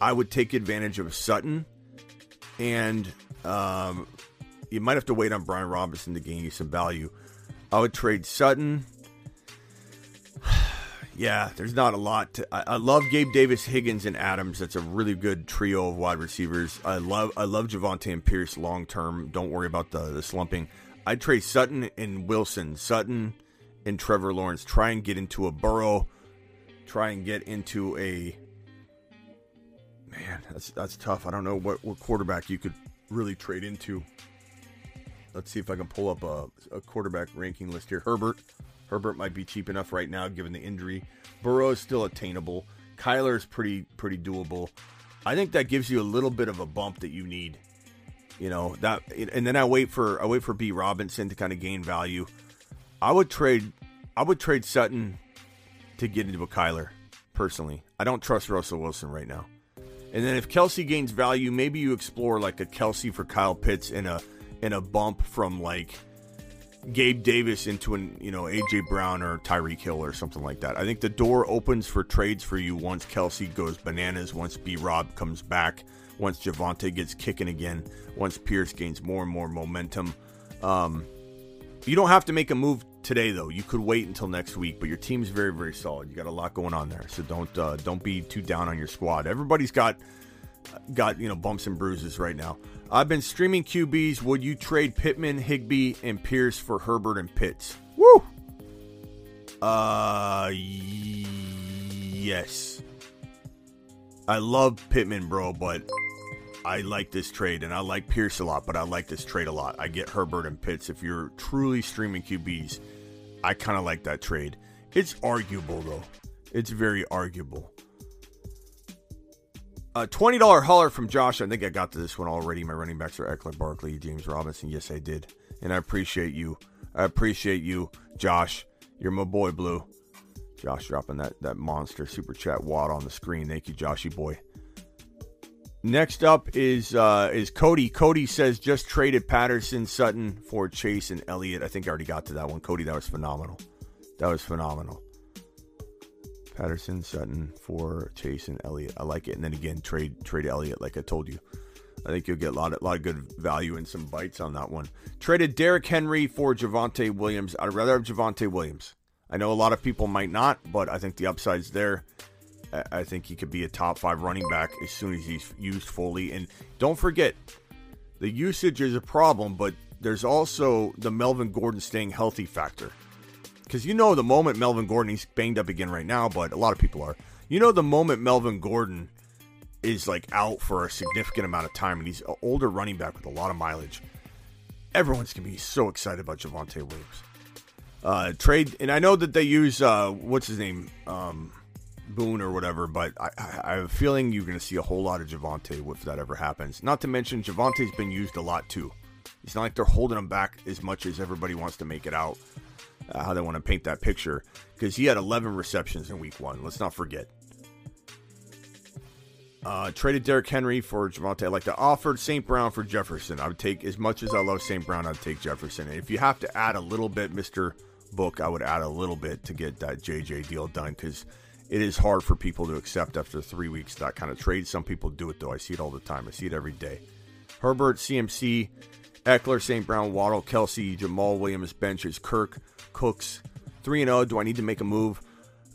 I would take advantage of Sutton, and um, you might have to wait on Brian Robinson to gain you some value. I would trade Sutton. Yeah, there's not a lot. To, I, I, love Gabe Davis, Higgins, and Adams. That's a really good trio of wide receivers. I love I love Javonte and Pierce long term. Don't worry about the the slumping. I'd trade Sutton and Wilson. Sutton and Trevor Lawrence. Try and get into a Burrow. Try and get into a man. That's that's tough. I don't know what, what quarterback you could really trade into. Let's see if I can pull up a, a quarterback ranking list here. Herbert. Herbert might be cheap enough right now given the injury. Burrow is still attainable. Kyler is pretty pretty doable. I think that gives you a little bit of a bump that you need. You know that, and then I wait for I wait for B Robinson to kind of gain value. I would trade I would trade Sutton to get into a Kyler personally. I don't trust Russell Wilson right now. And then if Kelce gains value, maybe you explore like a Kelce for Kyle Pitts and a and a bump from like Gabe Davis into an you know AJ Brown or Tyreek Hill or something like that. I think the door opens for trades for you once Kelce goes bananas, once B Rob comes back, once Javonte gets kicking again, once Pierce gains more and more momentum. Um, you don't have to make a move today though. You could wait until next week, but your team's very very solid. You got a lot going on there, so don't uh, don't be too down on your squad. Everybody's got got you know bumps and bruises right now. I've been streaming QBs. Would you trade Pittman, Higbee, and Pierce for Herbert and Pitts? Woo. Uh, yes. I love Pittman, bro, but I like this trade, and I like Pierce a lot, but I like this trade a lot. I get Herbert and Pitts. If you're truly streaming QBs, I kind of like that trade. It's arguable, though. It's very arguable. A twenty dollar holler from Josh. I think I got to this one already. My running backs are Ekeler, Barkley, James Robinson. Yes, I did, and I appreciate you. I appreciate you, Josh. You're my boy, Blue. Josh dropping that that monster super chat wad on the screen. Thank you, Joshy boy. Next up is uh, is Cody. Cody says just traded Patterson, Sutton for Chase and Elliott. I think I already got to that one. Cody, that was phenomenal. That was phenomenal. Patterson, Sutton for Chase and Elliott. I like it. And then again, trade trade Elliott, like I told you. I think you'll get a lot of, lot of good value and some bites on that one. Traded Derrick Henry for Javonte Williams. I'd rather have Javonte Williams. I know a lot of people might not, but I think the upside's there. I think he could be a top five running back as soon as he's used fully. And don't forget, the usage is a problem, but there's also the Melvin Gordon staying healthy factor. Because you know, the moment Melvin Gordon, he's banged up again right now, but a lot of people are. You know, the moment Melvin Gordon is like out for a significant amount of time and he's an older running back with a lot of mileage, everyone's to be so excited about Javonte Williams. Uh, trade, and I know that they use, uh, what's his name? Um, Boone or whatever, but I, I, have a feeling you're to see a whole lot of Javonte if that ever happens. Not to mention, Javonte's been used a lot too. It's not like they're holding him back as much as everybody wants to make it out, uh, how they want to paint that picture, because he had 11 receptions in week one. Let's not forget. Uh, traded Derrick Henry for Javonte. I like to offer St. Brown for Jefferson. I would take, as much as I love St. Brown, I'd take Jefferson. And if you have to add a little bit, Mr. Book, I would add a little bit to get that JJ deal done because it is hard for people to accept after three weeks that kind of trade. Some people do it though. I see it all the time. I see it every day. Herbert, CMC, Ekeler, St. Brown, Waddle, Kelce, Jamaal Williams, benches, Kirk, Cooks, 3 and 0. Do I need to make a move?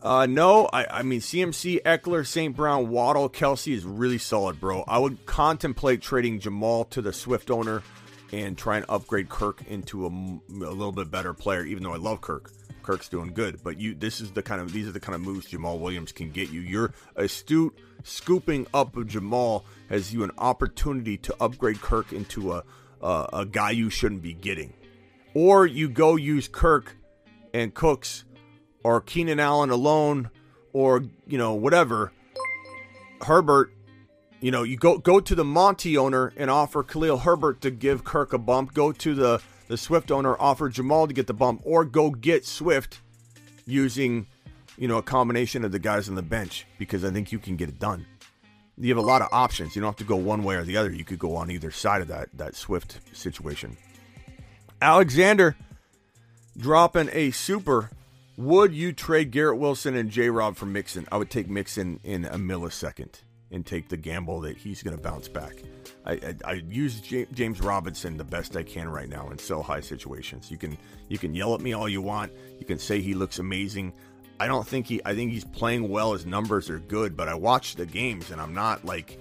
Uh, no, I, I mean, CMC, Ekeler, St. Brown, Waddle, Kelce is really solid, bro. I would contemplate trading Jamaal to the Swift owner and try and upgrade Kirk into a, a little bit better player, even though I love Kirk. Kirk's doing good, but you this is the kind of these are the kind of moves Jamaal Williams can get you. You're astute scooping up of Jamaal has you an opportunity to upgrade Kirk into a a, a guy you shouldn't be getting, or you go use Kirk and Cooks or Keenan Allen alone, or you know whatever. Herbert you know, you go go to the Monty owner and offer Khalil Herbert to give Kirk a bump. Go to the the Swift owner, offer Jamaal to get the bump, or go get Swift using, you know, a combination of the guys on the bench because I think you can get it done. You have a lot of options. You don't have to go one way or the other. You could go on either side of that that Swift situation. Alexander dropping a super. Would you trade Garrett Wilson and J Rob for Mixon? I would take Mixon in a millisecond and take the gamble that he's going to bounce back. I, I, I use J- James Robinson the best I can right now in sell high situations. You can you can yell at me all you want. You can say he looks amazing. I don't think he. I think he's playing well. His numbers are good, but I watched the games and I'm not like.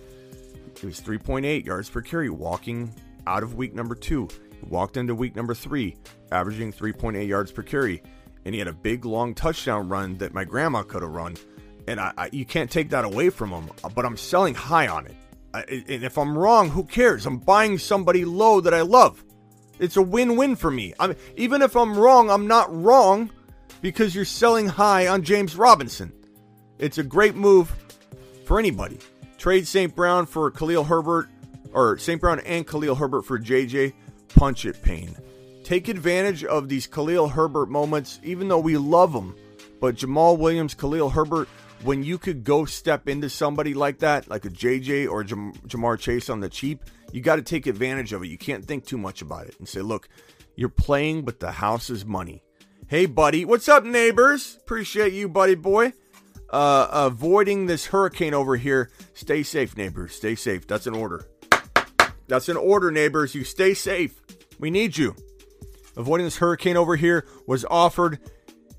It was 3.8 yards per carry walking out of week number two. Walked into week number three, averaging 3.8 yards per carry, and he had a big long touchdown run that my grandma could have run and I, I, you can't take that away from him. But I'm selling high on it. I, and if I'm wrong, who cares? I'm buying somebody low that I love. It's a win-win for me. I even if I'm wrong, I'm not wrong because you're selling high on James Robinson. It's a great move for anybody. Trade St. Brown for Khalil Herbert, or St. Brown and Khalil Herbert for JJ. Punch it, pain. Take advantage of these Khalil Herbert moments, even though we love them. But Jamaal Williams, Khalil Herbert, when you could go step into somebody like that, like a JJ or Jam- Ja'Marr Chase on the cheap, you got to take advantage of it. You can't think too much about it and say, look, you're playing, but the house is money. Hey, buddy. What's up, neighbors? Appreciate you, buddy boy. Uh, avoiding this hurricane over here. Stay safe, neighbors. Stay safe. That's an order. That's an order, neighbors. You stay safe. We need you. Avoiding this hurricane over here was offered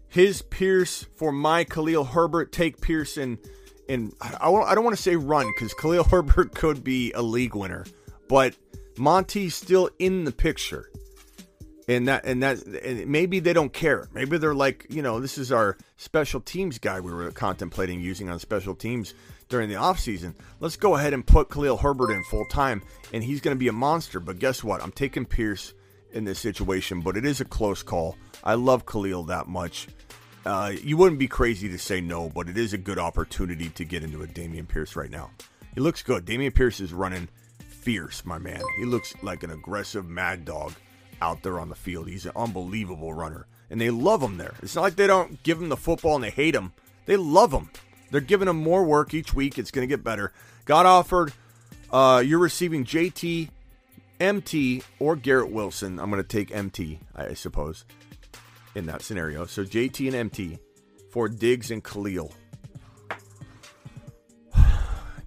his Pierce for my Khalil Herbert. Take Pearson and I, I don't want to say run because Khalil Herbert could be a league winner, but Monty's still in the picture. And that and that and maybe they don't care. Maybe they're like, you know, this is our special teams guy we were contemplating using on special teams during the offseason. Let's go ahead and put Khalil Herbert in full time and he's going to be a monster. But guess what? I'm taking Pierce in this situation, but it is a close call. I love Khalil that much. Uh, you wouldn't be crazy to say no, but it is a good opportunity to get into a Dameon Pierce right now. He looks good. Dameon Pierce is running fierce, my man. He looks like an aggressive mad dog out there on the field. He's an unbelievable runner, and they love him there. It's not like they don't give him the football and they hate him. They love him. They're giving him more work each week. It's going to get better. Got offered. Uh, you're receiving JT, MT, or Garrett Wilson. I'm going to take MT, I suppose in that scenario. So JT and MT for Diggs and Khalil.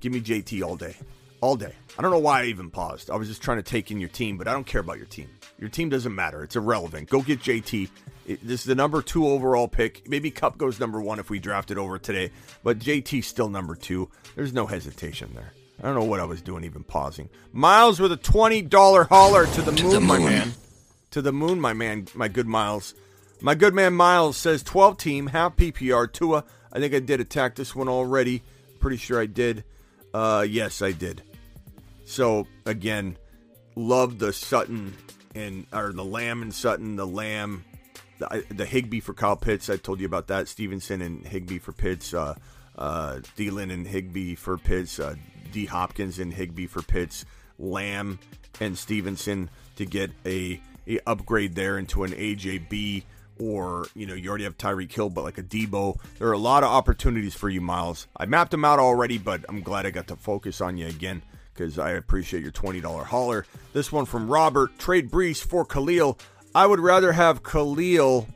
Give me JT all day. All day. I don't know why I even paused. I was just trying to take in your team, but I don't care about your team. Your team doesn't matter. It's irrelevant. Go get JT. This is the number two overall pick. Maybe Kupp goes number one if we draft it over today, but JT's still number two. There's no hesitation there. I don't know what I was doing, even pausing. Miles with a $20 hauler to the, To moon, the my man. To the moon, my man, my good Miles. My good man Miles says 12 team, half PPR. Tua, I think I did attack this one already. Pretty sure I did. Uh, yes, I did. So again, love the Sutton and or the Lamb and Sutton, the Lamb, the, the Higbee for Kyle Pitts. I told you about that. Stevenson and Higbee for Pitts. Uh, uh, Thielen and Higbee for Pitts. Uh, D Hopkins and Higbee for Pitts. Lamb and Stevenson to get a, a upgrade there into an AJB or you know you already have Tyreek Hill, but like a Deebo. There are a lot of opportunities for you, Miles. I mapped them out already, but I'm glad I got to focus on you again because I appreciate your twenty dollar hauler. This one from Robert: Trade Breece for Khalil. I would rather have Khalil.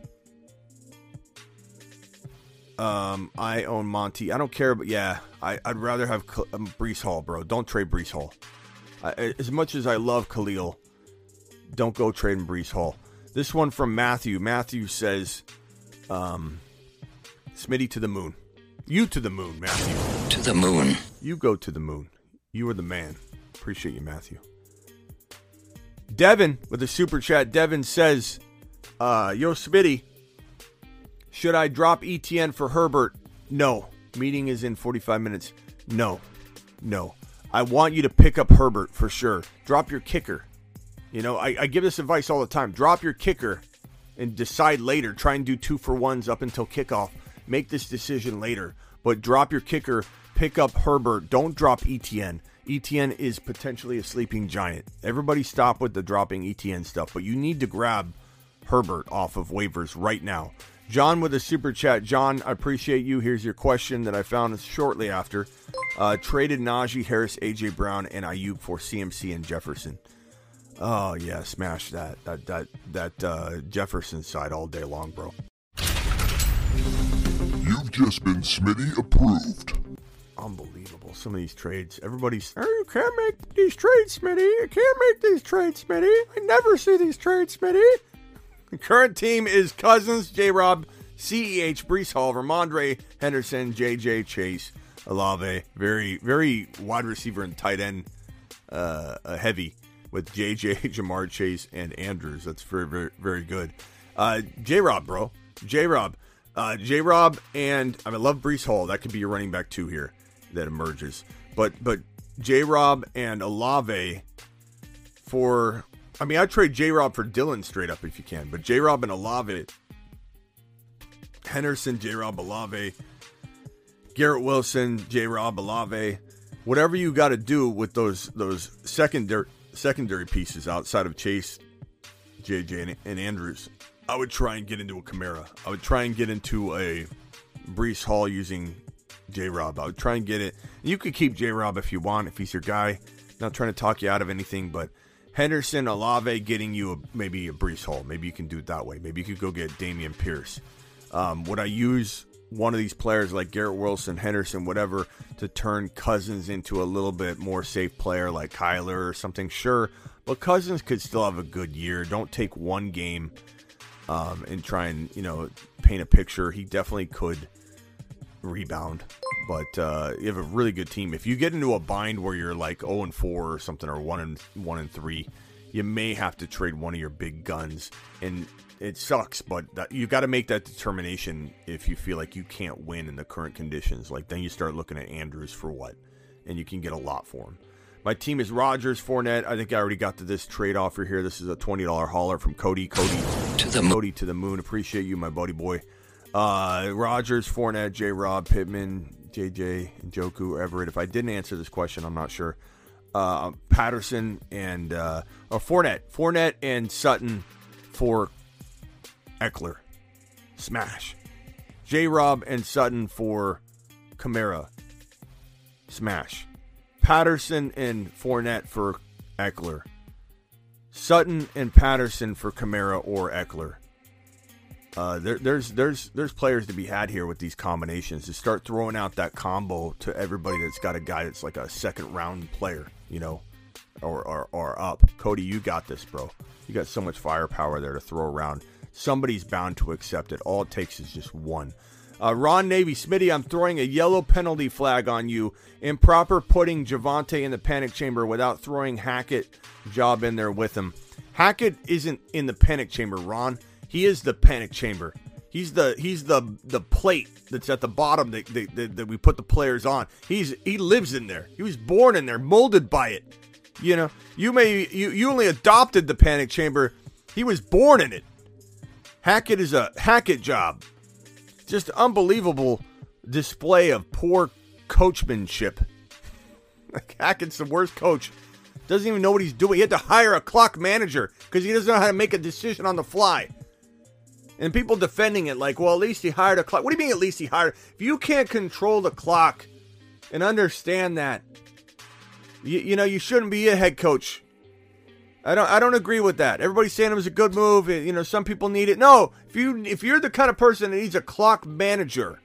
Um, I own Monty. I don't care, but yeah, I, I'd rather have K- um, Breece Hall, bro. Don't trade Breece Hall. I, as much as I love Khalil, don't go trading Breece Hall. This one from Matthew. Matthew says, um, Smitty to the moon. You to the moon, Matthew. To the moon. You go to the moon. You are the man. Appreciate you, Matthew. Devin with a super chat. Devin says, uh, Yo, Smitty, Should I drop ETN for Herbert? No. Meeting is in 45 minutes. No. No. I want you to pick up Herbert for sure. Drop your kicker. You know, I, I give this advice all the time. Drop your kicker and decide later. Try and do two for ones up until kickoff. Make this decision later. But drop your kicker, pick up Herbert. Don't drop ETN. ETN is potentially a sleeping giant. Everybody stop with the dropping ETN stuff, but you need to grab Herbert off of waivers right now. John with a super chat. John, I appreciate you. Here's your question that I found shortly after. Uh, traded Najee Harris, AJ Brown, and Aiyuk for CMC and Jefferson. Oh yeah, smash that that that that uh, Jefferson side all day long, bro. You've just been Smitty approved. Unbelievable. Some of these trades. Everybody's, oh, you can't make these trades, Smitty. You can't make these trades, Smitty. I never see these trades, Smitty. The current team is Cousins, J Rob, CEH, Breece Hall, Rhamondre, Henderson, JJ, Chase, Olave. Very, very wide receiver and tight end uh, uh, heavy with JJ, Ja'Marr Chase, and Andrews. That's very, very, very good. Uh, J Rob, bro. J Rob. Uh, J Rob and I, mean, I love Breece Hall. That could be your running back two here that emerges. But but J Rob and Olave for I mean I'd trade J Rob for Dillon straight up if you can, but J Rob and Olave Henderson, J Rob Olave, Garrett Wilson, J Rob Olave, whatever you got to do with those those secondary secondary pieces outside of Chase, JJ, and, and Andrews. I would try and get into a Kamara. I would try and get into a Breece Hall using J Rob. Would try and get it. You could keep J Rob if you want, if he's your guy. Not trying to talk you out of anything, but Henderson, Olave getting you a, maybe a Breece Hall. Maybe you can do it that way. Maybe you could go get Dameon Pierce. Um, would I use one of these players like Garrett Wilson, Henderson, whatever, to turn Cousins into a little bit more safe player like Kyler or something? Sure. But Cousins could still have a good year. Don't take one game um, and try and you know paint a picture. He definitely could rebound, but uh, you have a really good team. If you get into a bind where you're like zero oh and four or something, or one and one and three, you may have to trade one of your big guns, and it sucks. But that, you got to make that determination if you feel like you can't win in the current conditions. Like then you start looking at Andrews for what, and you can get a lot for him. My team is Rodgers, Fournette. I think I already got to this trade offer here. This is a twenty dollar hauler from Cody. Cody to the. Cody to the moon. Appreciate you, my buddy boy. Uh, Rodgers, Fournette, J. Rob, Pittman, JJ, Njoku, Everett. If I didn't answer this question, I'm not sure. Uh, Patterson and uh, or Fournette, Fournette and Sutton for Ekeler. Smash. J. Rob and Sutton for Kamara. Smash. Patterson and Fournette for Ekeler. Sutton and Patterson for Kamara or Ekeler. Uh, there, there's there's there's players to be had here with these combinations. To start throwing out that combo to everybody that's got a guy that's like a second round player, you know, or or, or up. Cody, you got this, bro. You got so much firepower there to throw around. Somebody's bound to accept it. All it takes is just one. Uh, Ron Navy, Smitty, I'm throwing a yellow penalty flag on you. Improper putting Javonte in the panic chamber without throwing Hackett job in there with him. Hackett isn't in the panic chamber, Ron. He is the panic chamber. He's the he's the the plate that's at the bottom that, that, that we put the players on. He's he lives in there. He was born in there, molded by it. You know, you may you you only adopted the panic chamber. He was born in it. Hackett is a Hackett job just unbelievable display of poor coachmanship. Hackett's the worst coach. Doesn't even know what he's doing. He had to hire a clock manager because he doesn't know how to make a decision on the fly. And people defending it like, well, at least he hired a clock. What do you mean, at least he hired? If you can't control the clock and understand that, you, you know, you shouldn't be a head coach. I don't I don't agree with that. Everybody's saying it was a good move. You know, some people need it. No, if you if you're the kind of person that needs a clock manager,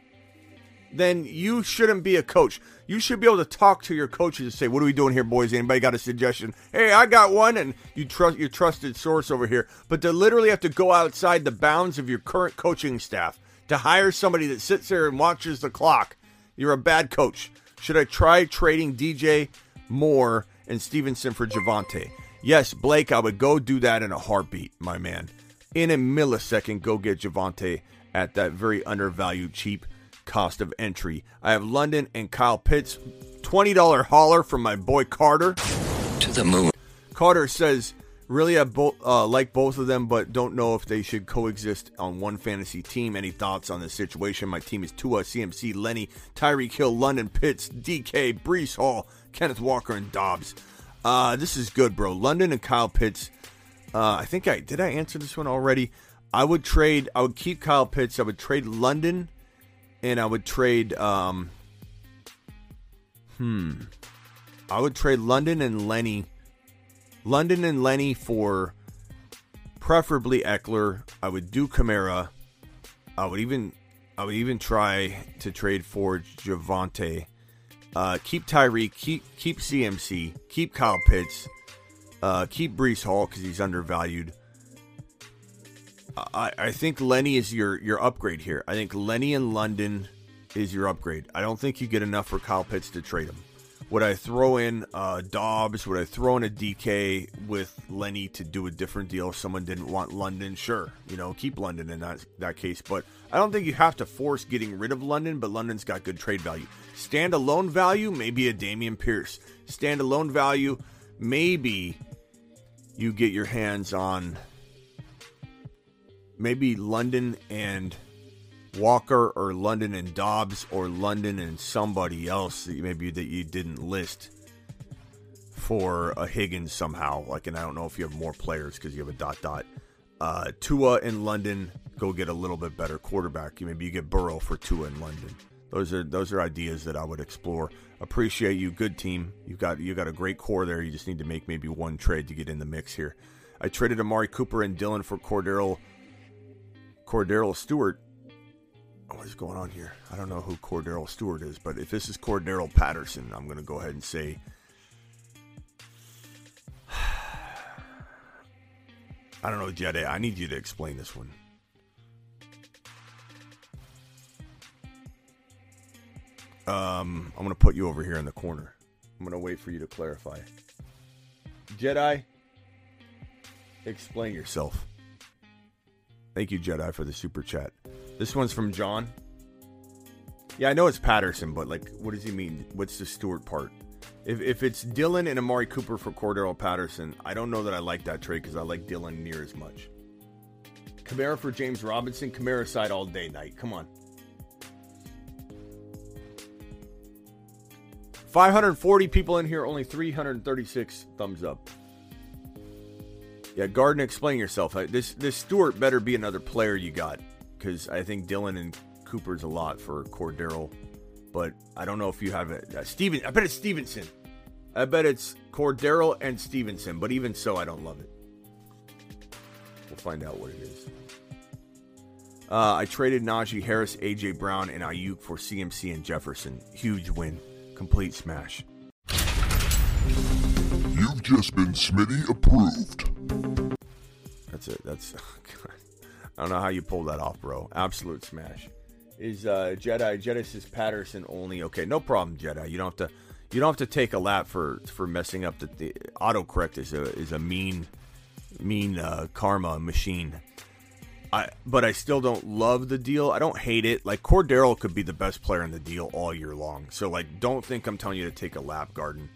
then you shouldn't be a coach. You should be able to talk to your coaches and say, "What are we doing here, boys? Anybody got a suggestion? Hey, I got one." And you trust your trusted source over here. But to literally have to go outside the bounds of your current coaching staff to hire somebody that sits there and watches the clock, you're a bad coach. Should I try trading DJ Moore and Stevenson for Javonte? Yes, Blake, I would go do that in a heartbeat, my man. In a millisecond, go get Javonte at that very undervalued, cheap cost of entry. I have London and Kyle Pitts. $20 hauler from my boy Carter. To the moon. Carter says, really I bo- uh, like both of them, but don't know if they should coexist on one fantasy team. Any thoughts on this situation? My team is Tua, CMC, Lenny, Tyreek Hill, London Pitts, DK, Breece Hall, Kenneth Walker, and Dobbs. Uh, this is good, bro. London and Kyle Pitts. Uh, I think I did. I answer this one already. I would trade. I would keep Kyle Pitts. I would trade London, and I would trade. Um, hmm. I would trade London and Lenny. London and Lenny for preferably Ekeler. I would do Kamara. I would even. I would even try to trade for Javonte. Uh, keep Tyreek, keep keep CMC, keep Kyle Pitts, uh, keep Breece Hall because he's undervalued. I, I think Lenny is your your upgrade here. I think Lenny and London is your upgrade. I don't think you get enough for Kyle Pitts to trade him. Would I throw in uh, Dobbs? Would I throw in a DK with Lenny to do a different deal if someone didn't want London? Sure, you know, keep London in that that case. But I don't think you have to force getting rid of London. But London's got good trade value. Standalone value, maybe a Dameon Pierce. Standalone value, maybe you get your hands on maybe London and Walker or London and Dobbs or London and somebody else that maybe that you didn't list for a Higgins somehow. Like, and I don't know if you have more players because you have a dot dot. Uh, Tua in London, go get a little bit better quarterback. Maybe you get Burrow for Tua in London. Those are those are ideas that I would explore. Appreciate you, good team. You've got you got a great core there. You just need to make maybe one trade to get in the mix here. I traded Amari Cooper and Dillon for Cordarrelle Cordarrelle Stewart. What is going on here? I don't know who Cordarrelle Stewart is, but if this is Cordarrelle Patterson, I'm going to go ahead and say. I don't know, Jedi. I need you to explain this one. Um, I'm going to put you over here in the corner. I'm going to wait for you to clarify. Jedi, explain yourself. Thank you, Jedi, for the super chat. This one's from John. Yeah, I know it's Patterson, but like, what does he mean? What's the Stewart part? If, if it's Dillon and Amari Cooper for Cordero Patterson, I don't know that I like that trade because I like Dillon near as much. Kamara for James Robinson, Kamara side all day, night. Come on. 540 people in here, only 336 thumbs up. Yeah, Garden, explain yourself. This this Stewart better be another player you got because I think Dillon and Cooper's a lot for Cordarrelle, but I don't know if you have it. Uh, Steven, I bet it's Stevenson. I bet it's Cordarrelle and Stevenson, but even so, I don't love it. We'll find out what it is. Uh, I traded Najee Harris, AJ Brown, and Aiyuk for CMC and Jefferson. Huge win, complete smash. You've just been Smitty approved. That's it. That's. I don't know how you pulled that off, bro. Absolute smash. Is uh, Jedi Genesis Patterson only? Okay, no problem, Jedi. You don't have to. You don't have to take a lap for for messing up. The, the autocorrect is a is a mean, mean uh, karma machine. I but I still don't love the deal. I don't hate it. Like Cordarrelle could be the best player in the deal all year long. So like, don't think I'm telling you to take a lap, Garden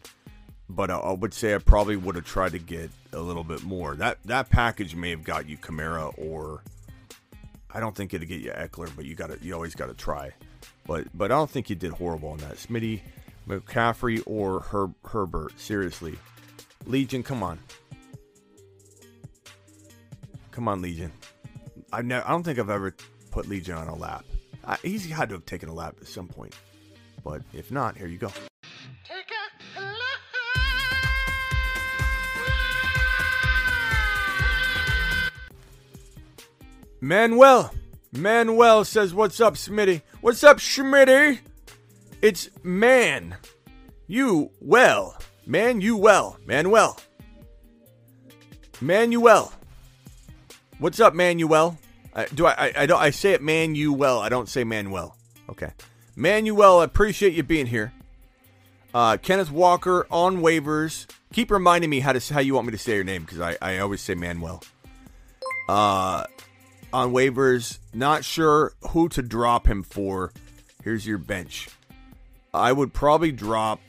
but I, I would say I probably would have tried to get a little bit more. That that package may have got you Kamara, or I don't think it'd get you Ekeler, but you got to you always got to try. But but I don't think you did horrible on that. Smitty, McCaffrey, or Herb, Herbert. Seriously, Legion, come on, come on, Legion. I ne- I don't think I've ever put Legion on a lap. I, he's had to have taken a lap at some point, but if not, here you go. Manuel. Manuel says, What's up, Smitty? What's up, Schmitty? It's man. You well. Man, you well. Manuel. Manuel. What's up, Manuel? I, do I, I, I don't I say it Manuel. I don't say Manuel. Okay. Manuel, I appreciate you being here. Uh, Kenneth Walker on waivers. Keep reminding me how to how you want me to say your name because I, I always say Manuel. Uh on waivers. Not sure who to drop him for. Here's your bench. I would probably drop.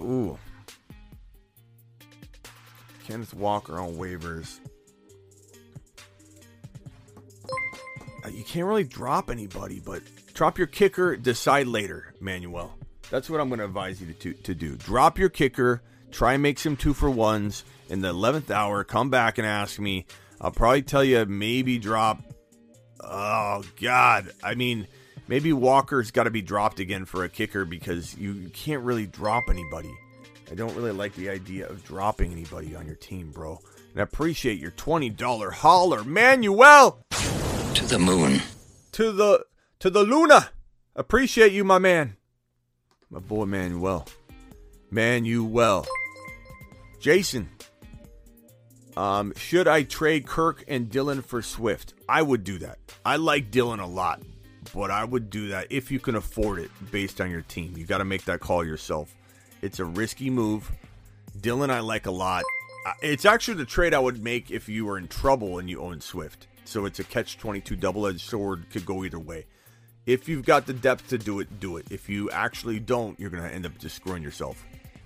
Ooh. Kenneth Walker on waivers. Uh, You can't really drop anybody, but drop your kicker, decide later, Manuel. That's what I'm going to advise you to, to do. Drop your kicker, try and make some two for ones in the 11th hour. Come back and ask me. I'll probably tell you maybe drop. Oh, God. I mean, maybe Walker's got to be dropped again for a kicker because you, can't really drop anybody. I don't really like the idea of dropping anybody on your team, bro. And I appreciate your $20 holler, Manuel To the moon. to the to the Luna. Appreciate you, my man. My boy Manuel. Manuel. Jason. Um, should I trade Kirk and Dillon for Swift? I would do that. I like Dillon a lot, but I would do that if you can afford it based on your team. You got to make that call yourself. It's a risky move. Dillon, I like a lot. Uh, It's actually the trade I would make if you were in trouble and you own Swift. So it's a catch 22 double edged sword, could go either way. If you've got the depth to do it, do it. If you actually don't, you're going to end up just screwing yourself.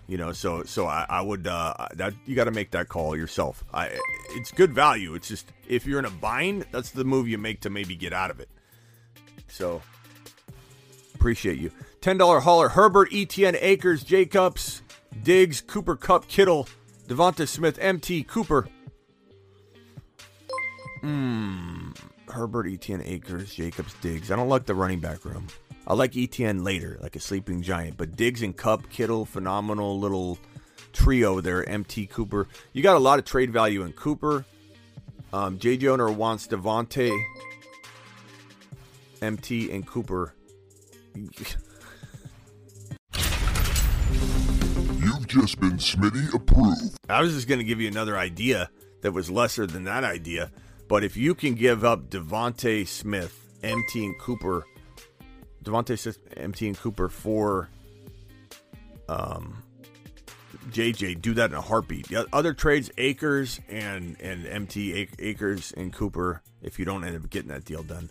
You know, so so I, I would uh, that you got to make that call yourself. I it's good value. It's just if you're in a bind, that's the move you make to maybe get out of it. So appreciate you. Ten dollar hauler: Herbert, Etn, Akers, Jacobs, Diggs, Cooper, Kupp, Kittle, Devonta Smith, MT, Cooper. Hmm. Herbert, Etn, Akers, Jacobs, Diggs. I don't like the running back room. I like Etn later, like a sleeping giant. But Diggs and Kupp, Kittle, phenomenal little trio there. MT, Cooper. You got a lot of trade value in Cooper. Um, JJ owner wants Devontae, MT, and Cooper. You've just been Smitty approved. I was just going to give you another idea that was lesser than that idea. But if you can give up Devonte Smith, MT, and Cooper, Devonte Smith, MT, and Cooper for um, JJ, do that in a heartbeat. The other trades, Akers and and MT, Ac- Akers and Cooper. If you don't end up getting that deal done,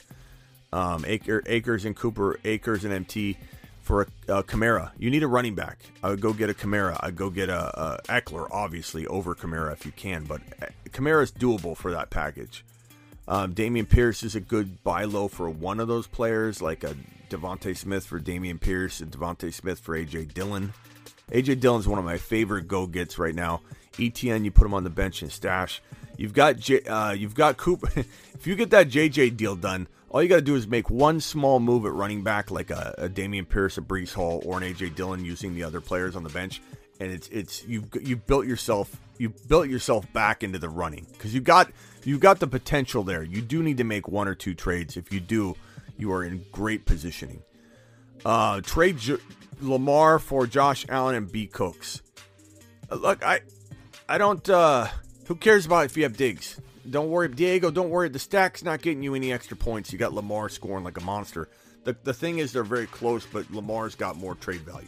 um, Aker, Akers and Cooper, Akers and MT for a, a Kamara. You need a running back. I would go get a Kamara. I'd go get a, a Ekeler, obviously, over Kamara if you can. But Kamara is doable for that package. Um, Dameon Pierce is a good buy low for one of those players, like a Devonte Smith for Dameon Pierce and Devonte Smith for AJ Dillon. AJ Dillon's one of my favorite go gets right now. ETN, you put him on the bench and stash. You've got J, uh, you've got Cooper. if you get that JJ deal done, all you got to do is make one small move at running back, like a, a Dameon Pierce, a Breece Hall, or an AJ Dillon, using the other players on the bench, and it's it's you've you built yourself you built yourself back into the running because you got you got the potential there. You do need to make one or two trades. If you do, you are in great positioning. Uh, trade J- Lamar for Josh Allen and B Cooks. Uh, Look, I I don't. uh Who cares about if you have Diggs? Don't worry, Diego. Don't worry. The stack's not getting you any extra points. You got Lamar scoring like a monster. The the thing is, they're very close, but Lamar's got more trade value.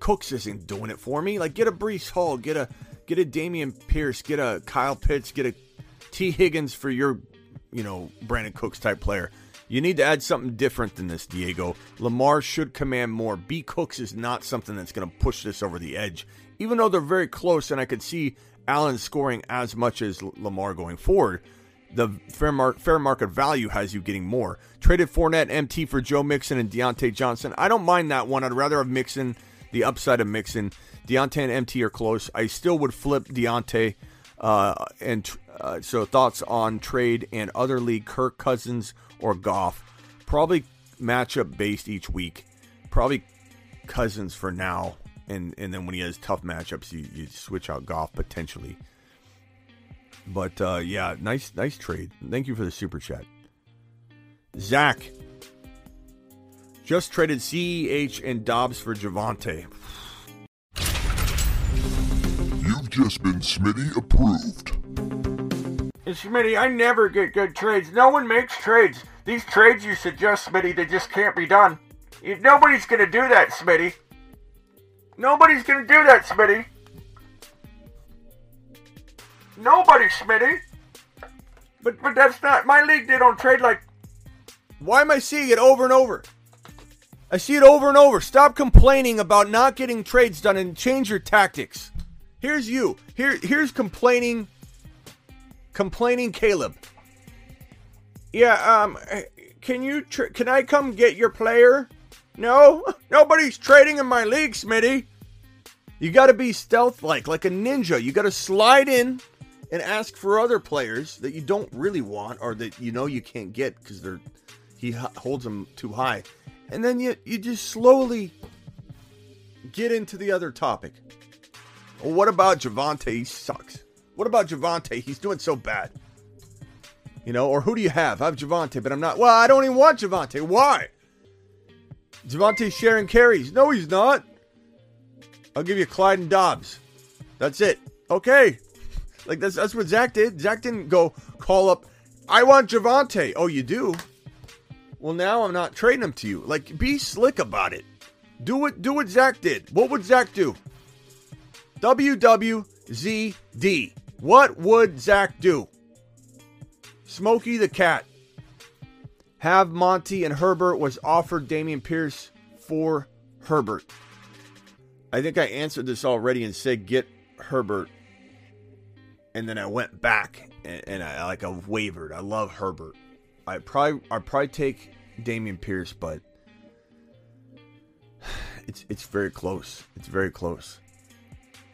Cooks isn't doing it for me. Like get a Breece Hall, get a get a Dameon Pierce, get a Kyle Pitts, get a T Higgins for your, you know, Brandin Cooks type player. You need to add something different than this, Diego. Lamar should command more. B Cooks is not something that's going to push this over the edge, even though they're very close, and I could see Allen scoring as much as Lamar going forward. The fair, mar- fair market value has you getting more. Traded Fournette MT for Joe Mixon and Diontae Johnson. I don't mind that one. I'd rather have Mixon, the upside of Mixon. Diontae and MT are close. I still would flip Deontay. Uh, and uh, so thoughts on trade and other league: Kirk Cousins or Goff. Probably matchup based each week. Probably Cousins for now, and and then when he has tough matchups, you, you switch out Goff potentially. But uh, yeah, nice nice trade. Thank you for the super chat. Zach just traded CEH and Dobbs for Javonte. You've just been Smitty approved. And Smitty, I never get good trades. No one makes trades. These trades you suggest, Smitty, they just can't be done. Nobody's gonna do that, Smitty. Nobody's gonna do that, Smitty. Nobody, Smitty. But but that's not my league. They don't trade like Why am I seeing it over and over? I see it over and over. Stop complaining about not getting trades done and change your tactics. Here's you. Here here's complaining complaining Caleb. Yeah, um can you tra- can I come get your player? No, nobody's trading in my league, Smitty. You got to be stealth like, like a ninja. You got to slide in and ask for other players that you don't really want or that you know you can't get because they're he holds them too high, and then you you just slowly get into the other topic. Well, what about Javonte? He sucks. What about Javonte? He's doing so bad. You know, or who do you have? I have Javonte, but I'm not. Well, I don't even want Javonte. Why? Javonte's sharing carries. No, he's not. I'll give you Clyde and Dobbs. That's it. Okay. Like that's that's what Zach did. Zach didn't go call up. I want Javonte. Oh, you do. Well, now I'm not trading him to you. Like, be slick about it. Do what do what Zach did. What would Zach do? WWZD. What would Zach do? Smokey the Cat. Have Monty and Herbert was offered Dameon Pierce for Herbert. I think I answered this already and said get Herbert. And then I went back and, and I like I wavered. I love Herbert. I probably I probably take Dameon Pierce, but it's it's very close. It's very close.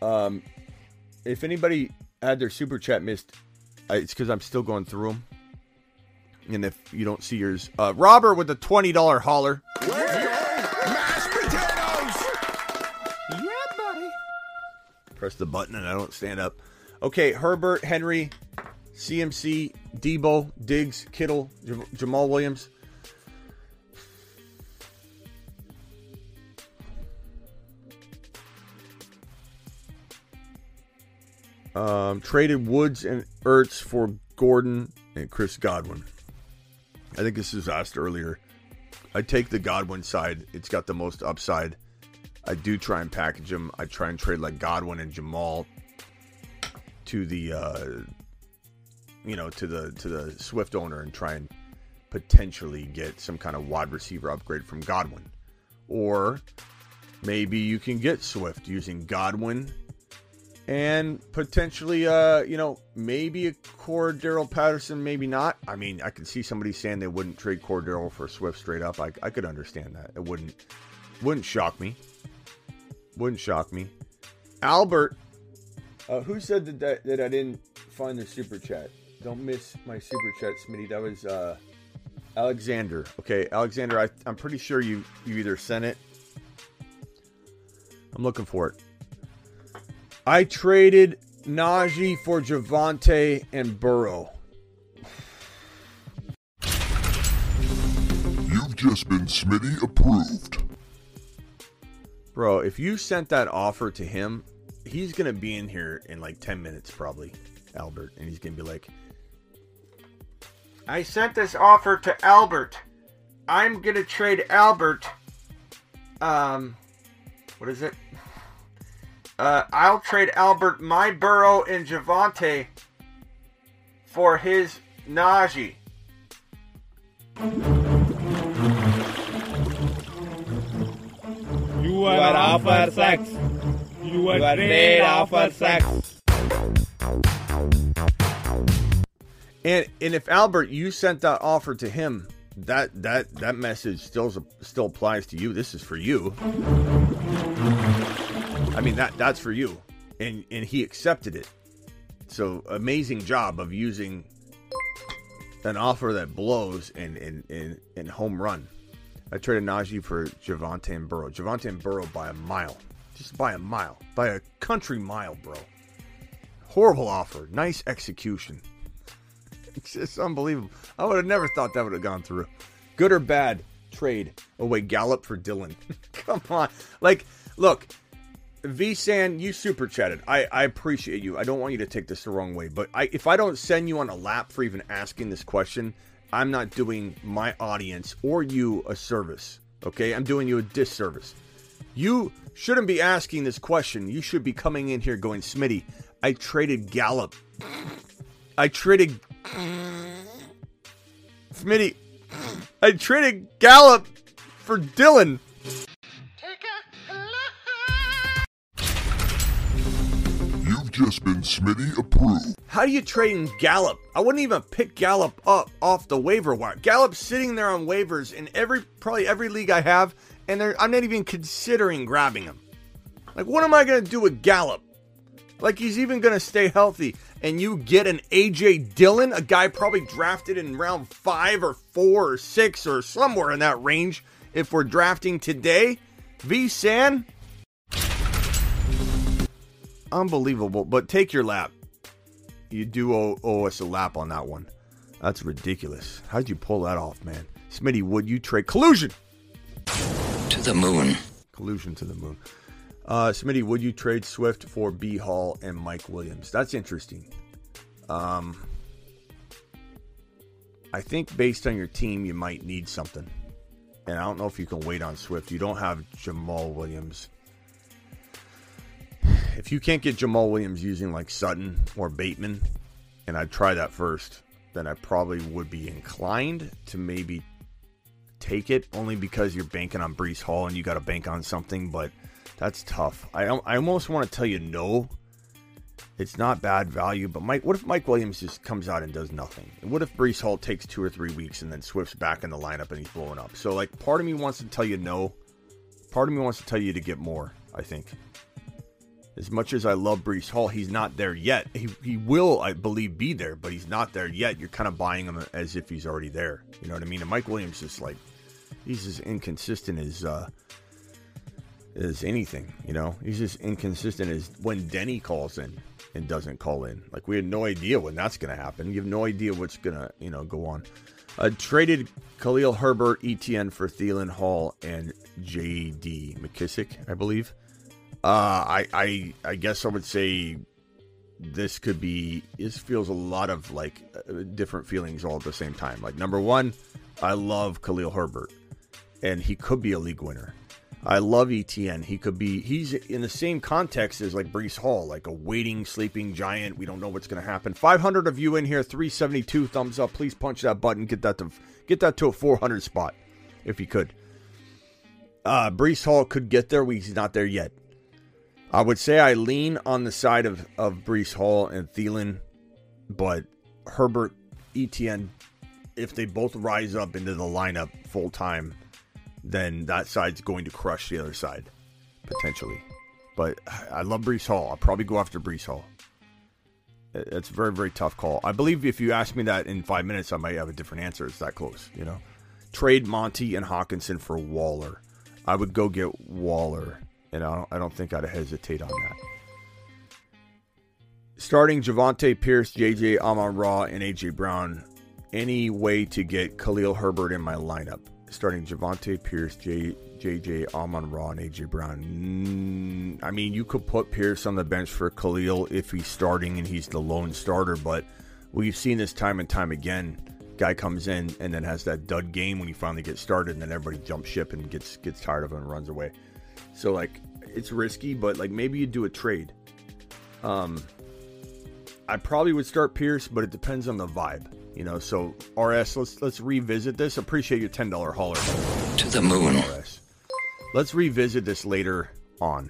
Um, if anybody had their super chat missed, I, it's because I'm still going through them. And if you don't see yours, uh, Robert with the twenty dollar holler. Mashed potatoes! Yeah, buddy. Press the button and I don't stand up. Okay, Herbert, Henry, CMC, Deebo, Diggs, Kittle, J- Jamaal Williams. Um, traded Woods and Ertz for Gordon and Chris Godwin. I think this was asked earlier. I take the Godwin side. It's got the most upside. I do try and package them. I try and trade like Godwin and Jamaal to the uh you know to the to the Swift owner and try and potentially get some kind of wide receiver upgrade from Godwin. Or maybe you can get Swift using Godwin and potentially uh you know maybe a Cordarrelle Patterson maybe not. I mean I could see somebody saying they wouldn't trade Cordarrelle for Swift straight up. I, I could understand that. It wouldn't wouldn't shock me. Wouldn't shock me. Albert uh, who said that, that that I didn't find the super chat? Don't miss my super chat Smitty. That was uh Alexander. Okay Alexander I, I'm pretty sure you you either sent it. I'm looking for it I traded Najee for Javonte and Burrow. You've just been Smitty approved. Bro, if you sent that offer to him, he's going to be in here in like 10 minutes, probably, Albert. And he's going to be like, I sent this offer to Albert. I'm gonna trade Albert. Um, what is it? Uh, I'll trade Albert my Burrow and Javonte for his Najee. You are offer sex. You are trade offer sex. and and if Albert, you sent that offer to him, that that that message still still applies to you. This is for you. I mean that that's for you, and and he accepted it. So amazing job of using an offer that blows and and and, and home run. I traded Najee for Javonte and Burrow. Javonte and Burrow by a mile, just by a mile, by a country mile, bro. Horrible offer, nice execution. It's just unbelievable. I would have never thought that would have gone through. Good or bad trade? away Gallup for Dillon. Come on, like look. VSAN, you super chatted. I, I appreciate you. I don't want you to take this the wrong way, but I, if I don't send you on a lap for even asking this question, I'm not doing my audience or you a service. Okay, I'm doing you a disservice. You shouldn't be asking this question. You should be coming in here going, Smitty, I traded Gallup. I traded Smitty, I traded Gallup for Dillon. Just been Smitty approved. How do you trade in Gallup? I wouldn't even pick Gallup up off the waiver wire. Gallup's sitting there on waivers in every probably every league I have, and I'm not even considering grabbing him. Like, what am I going to do with Gallup? Like, he's even going to stay healthy, and you get an AJ Dillon, a guy probably drafted in round five or four or six or somewhere in that range. If we're drafting today, V San, unbelievable. But take your lap. You do owe, owe us a lap on that one. That's ridiculous. How'd you pull that off, man? Smitty, would you trade collusion? To the moon. Collusion to the moon. Uh, Smitty, would you trade Swift for B Hall and Mike Williams? That's interesting. Um, I think based on your team, you might need something. And I don't know if you can wait on Swift. You don't have Jamaal Williams. If you can't get Jamaal Williams using like Sutton or Bateman, and I'd try that first, then I probably would be inclined to maybe take it only because you're banking on Breece Hall and you got to bank on something, but that's tough. I, I almost want to tell you no. It's not bad value, but Mike, what if Mike Williams just comes out and does nothing? And what if Breece Hall takes two or three weeks and then Swift's back in the lineup and he's blowing up? So, like, part of me wants to tell you no. Part of me wants to tell you to get more, I think. As much as I love Breece Hall, he's not there yet. He, he will, I believe, be there, but he's not there yet. You're kind of buying him as if he's already there. You know what I mean? And Mike Williams is like, he's as inconsistent as uh, as anything. You know, he's just inconsistent as when Denny calls in and doesn't call in. Like we had no idea when that's going to happen. You have no idea what's going to you know go on. Uh, traded Khalil Herbert, ETN for Thielen Hall and J.D. McKissic, I believe. Uh, I I I guess I would say this could be this feels a lot of like uh, different feelings all at the same time. Like number one, I love Khalil Herbert, and he could be a league winner. I love ETN. He could be he's in the same context as like Breece Hall, like a waiting, sleeping giant. We don't know what's going to happen. 500 of you in here, 372 thumbs up. Please punch that button. Get that to get that to a 400 spot if you could. Uh, Breece Hall could get there. He's not there yet. I would say I lean on the side of, of Breece Hall and Thielen, but Herbert, ETN, if they both rise up into the lineup full time, then that side's going to crush the other side, potentially. But I love Breece Hall. I'll probably go after Breece Hall. It's a very, very tough call. I believe if you ask me that in five minutes, I might have a different answer. It's that close, you know. Trade Monty and Hockenson for Waller. I would go get Waller and I don't, I don't think I'd hesitate on that. Starting Javonte Pierce, JJ Amon Ra, and AJ Brown. Any way to get Khalil Herbert in my lineup? Starting Javonte Pierce, J, JJ Amon Ra, and AJ Brown. Mm, I mean, you could put Pierce on the bench for Khalil if he's starting and he's the lone starter, but we've seen this time and time again. Guy comes in and then has that dud game when he finally gets started, and then everybody jumps ship and gets gets tired of him and runs away. So like it's risky, but like maybe you do a trade. Um I probably would start Pierce, but it depends on the vibe. You know, so RS, let's let's revisit this. Appreciate your ten dollar hauler. To the moon. RS. Let's revisit this later on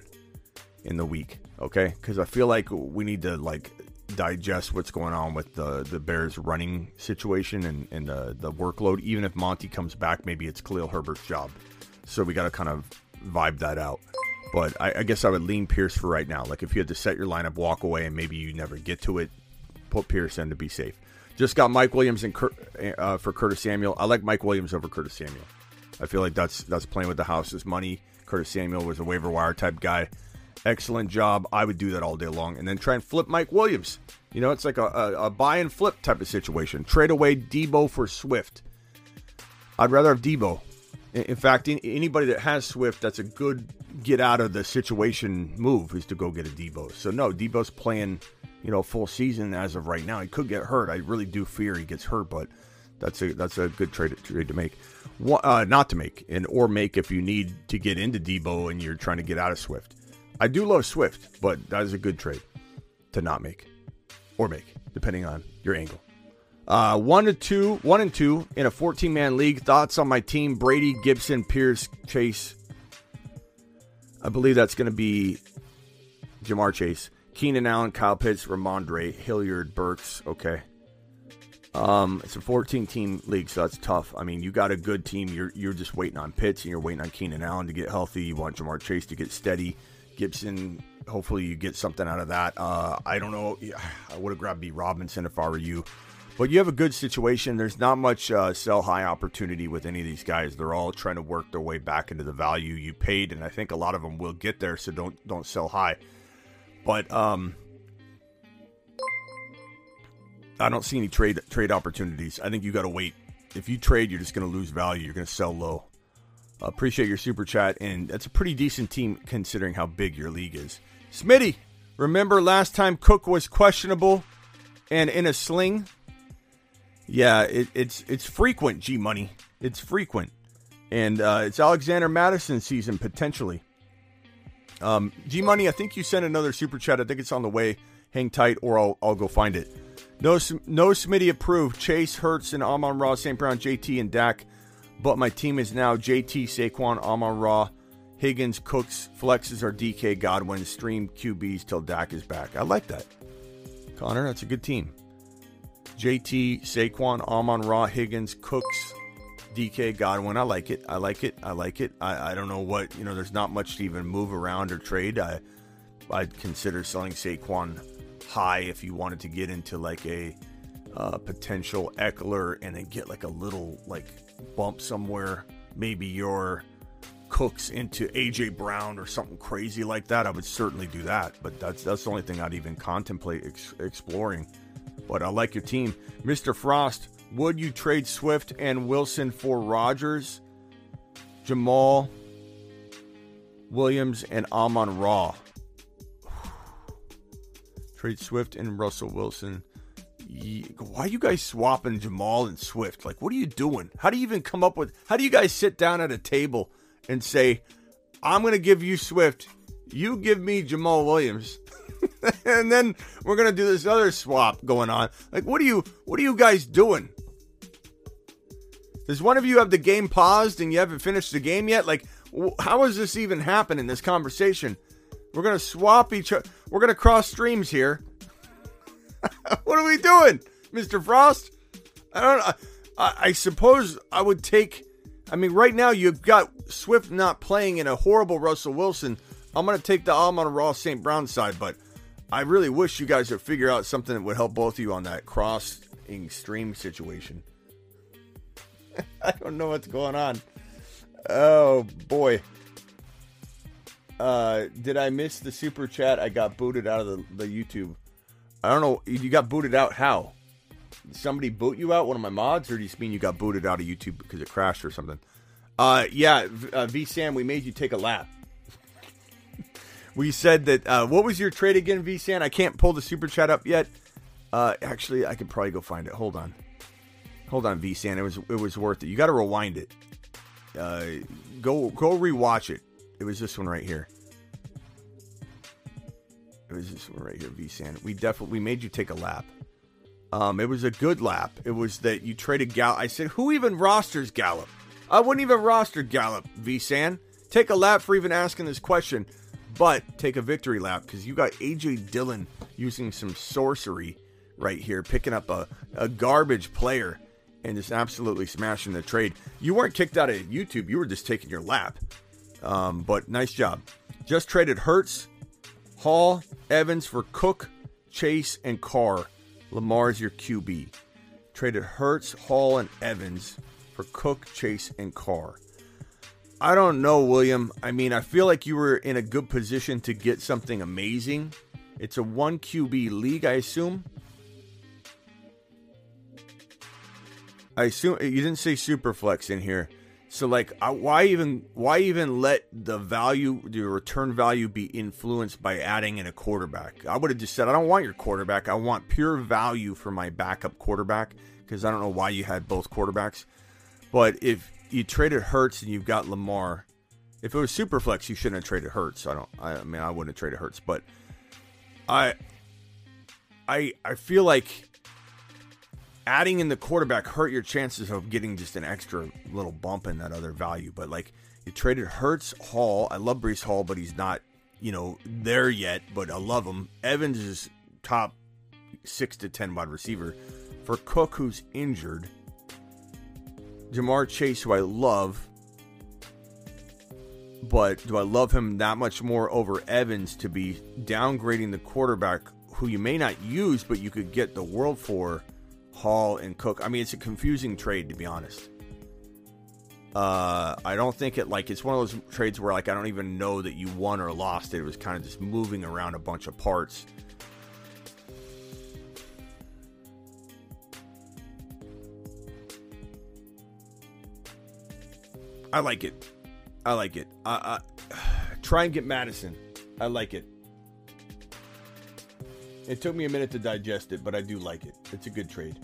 in the week, okay? Because I feel like we need to like digest what's going on with the the Bears running situation and, and the the workload. Even if Monty comes back, maybe it's Khalil Herbert's job. So we got to kind of vibe that out. But I, I, guess I would lean Pierce for right now. Like if you had to set your lineup, walk away, and maybe you never get to it, put Pierce in to be safe. Just got Mike Williams and Cur- uh, for Curtis Samuel. I like Mike Williams over Curtis Samuel. I feel like that's that's playing with the house's money. Curtis Samuel was a waiver wire type guy. Excellent job. I would do that all day long, and then try and flip Mike Williams. You know, it's like a, a, a buy and flip type of situation. Trade away Deebo for Swift. I'd rather have Deebo. In fact, anybody that has Swift, that's a good get out of the situation move is to go get a Deebo. So no, Deebo's playing, you know, full season as of right now. He could get hurt. I really do fear he gets hurt, but that's a that's a good trade trade to make. Uh, not to make and or make if you need to get into Deebo and you're trying to get out of Swift. I do love Swift, but that is a good trade to not make or make, depending on your angle. Uh, one to two, one and two in a 14 man league. Thoughts on my team: Brady, Gibson, Pierce, Chase. I believe that's going to be Ja'Marr Chase, Keenan Allen, Kyle Pitts, Rhamondre, Hilliard, Burks. Okay. Um, it's a 14 team league, so that's tough. I mean, you got a good team. You're you're just waiting on Pitts and you're waiting on Keenan Allen to get healthy. You want Ja'Marr Chase to get steady. Gibson, hopefully you get something out of that. Uh, I don't know. I would have grabbed B Robinson if I were you. But you have a good situation. There's not much uh, sell high opportunity with any of these guys. They're all trying to work their way back into the value you paid, and I think a lot of them will get there. So don't don't sell high. But um, I don't see any trade trade opportunities. I think you got to wait. If you trade, you're just going to lose value. You're going to sell low. Appreciate your super chat, and that's a pretty decent team considering how big your league is. Smitty, remember last time Cook was questionable and in a sling? Yeah, it, it's it's frequent. G Money, it's frequent, and uh, it's Alexander Mattison season potentially. Um, G Money, I think you sent another super chat. I think it's on the way. Hang tight, or I'll I'll go find it. No, no Smitty approved. Chase, Hurts, and Amon Ra, St. Brown, JT, and Dak. But my team is now JT, Saquon, Amon Ra, Higgins, Cooks, flexes are DK, Godwin, stream QBs till Dak is back. I like that. Connor, that's a good team. JT, Saquon, Amon Ra, Higgins, Cooks, DK, Godwin. I like it. I like it. I like it. I, I don't know what, you know, there's not much to even move around or trade. I, I'd consider selling Saquon high if you wanted to get into like a uh, potential Ekeler and then get like a little like bump somewhere. Maybe your Cooks into AJ Brown or something crazy like that. I would certainly do that, but that's that's the only thing I'd even contemplate ex- exploring. But I like your team. Mr. Frost, would you trade Swift and Wilson for Rodgers, Jamaal, Williams, and Amon Ra? trade Swift and Russell Wilson. Why are you guys swapping Jamaal and Swift? Like, what are you doing? How do you even come up with? How do you guys sit down at a table and say, "I'm going to give you Swift, you give me Jamaal Williams"? and then we're gonna do this other swap going on. Like, what are you what are you guys doing? Does one of you have the game paused and you haven't finished the game yet? Like, how does this even happen in this conversation? We're gonna swap each other. We're gonna cross streams here. what are we doing, Mister Frost? I don't. I, I suppose I would take. I mean, right now you've got Swift not playing in a horrible Russell Wilson. I'm to take the Amon Ra St. Brown side, but I really wish you guys would figure out something that would help both of you on that crossing stream situation. I don't know what's going on. Oh boy. Uh, did I miss the super chat? I got booted out of the, the YouTube. I don't know. You got booted out how? Did somebody boot you out? One of my mods, or do you mean you got booted out of YouTube because it crashed or something? Uh, yeah, uh, V Sam, we made you take a lap we said that. Uh, what was your trade again, VSAN? I can't pull the super chat up yet. Uh, actually, I could probably go find it. Hold on, hold on, VSAN. It was it was worth it. You got to rewind it. Uh, go go rewatch it. It was this one right here. It was this one right here, VSAN. We definitely we made you take a lap. Um, it was a good lap. It was that you traded Gallup. I said, who even rosters Gallup? I wouldn't even roster Gallup, VSAN. Take a lap for even asking this question but take a victory lap because you got AJ Dillon using some sorcery right here, picking up a, a garbage player and just absolutely smashing the trade. You weren't kicked out of YouTube, you were just taking your lap. Um, but nice job. Just traded Hurts, Hall, Evans for Cook, Chase, and Carr. Lamar's your QB. Traded Hurts, Hall, and Evans for Cook, Chase, and Carr. I don't know, William. I mean, I feel like you were in a good position to get something amazing. It's a one QB league, I assume. I assume you didn't say superflex in here. So like uh, why even why even let the value the return value be influenced by adding in a quarterback? I would have just said I don't want your quarterback. I want pure value for my backup quarterback because I don't know why you had both quarterbacks. But if you traded Hurts and you've got Lamar. If it was Superflex, you shouldn't have traded Hurts. I don't. I mean, I wouldn't have traded Hurts, but I, I, I feel like adding in the quarterback hurt your chances of getting just an extra little bump in that other value. But like you traded Hurts, Hall. I love Breece Hall, but he's not, you know, there yet. But I love him. Evans is top six to ten wide receiver. For Cook, who's injured, Ja'Marr Chase, who I love, but do I love him that much more over Evans to be downgrading the quarterback who you may not use, but you could get the world for Hall and Cook? I mean, it's a confusing trade to be honest. Uh, I don't think it like it's one of those trades where like I don't even know that you won or lost it. It was kind of just moving around a bunch of parts. I like it. I like it. I, I try and get Mattison. I like it. It took me a minute to digest it, but I do like it. It's a good trade.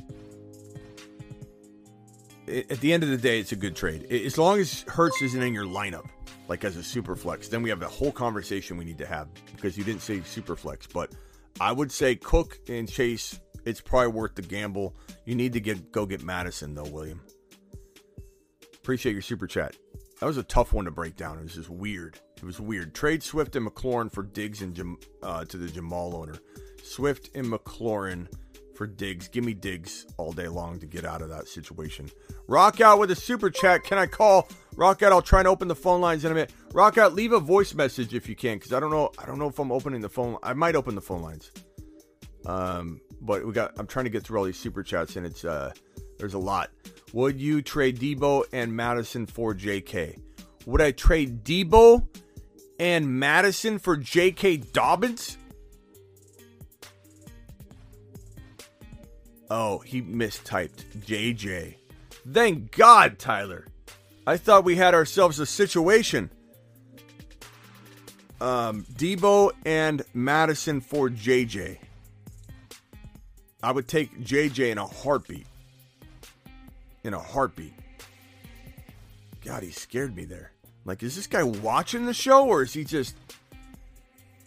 It, at the end of the day, it's a good trade. It, as long as Hurts isn't in your lineup, like as a super flex, then we have a whole conversation we need to have because you didn't say super flex. But I would say Cook and Chase. It's probably worth the gamble. You need to get go get Mattison though, William. Appreciate your super chat. That was a tough one to break down. It was just weird. It was weird. Trade Swift and McLaurin for Diggs and Jam- uh, to the Jamaal owner. Swift and McLaurin for Diggs. Give me Diggs all day long to get out of that situation. Rock out with a super chat. Can I call Rock out? I'll try and open the phone lines in a minute. Rock out. Leave a voice message if you can, because I don't know. I don't know if I'm opening the phone. I might open the phone lines. Um, but we got. I'm trying to get through all these super chats, and it's uh, there's a lot. Would you trade Deebo and Mattison for J.K.? Would I trade Deebo and Mattison for J.K. Dobbins? Oh, he mistyped JJ. Thank God, Tyler. I thought we had ourselves a situation. Um, Deebo and Mattison for JJ. I would take JJ in a heartbeat. In a heartbeat. God, he scared me there. Like, is this guy watching the show or is he just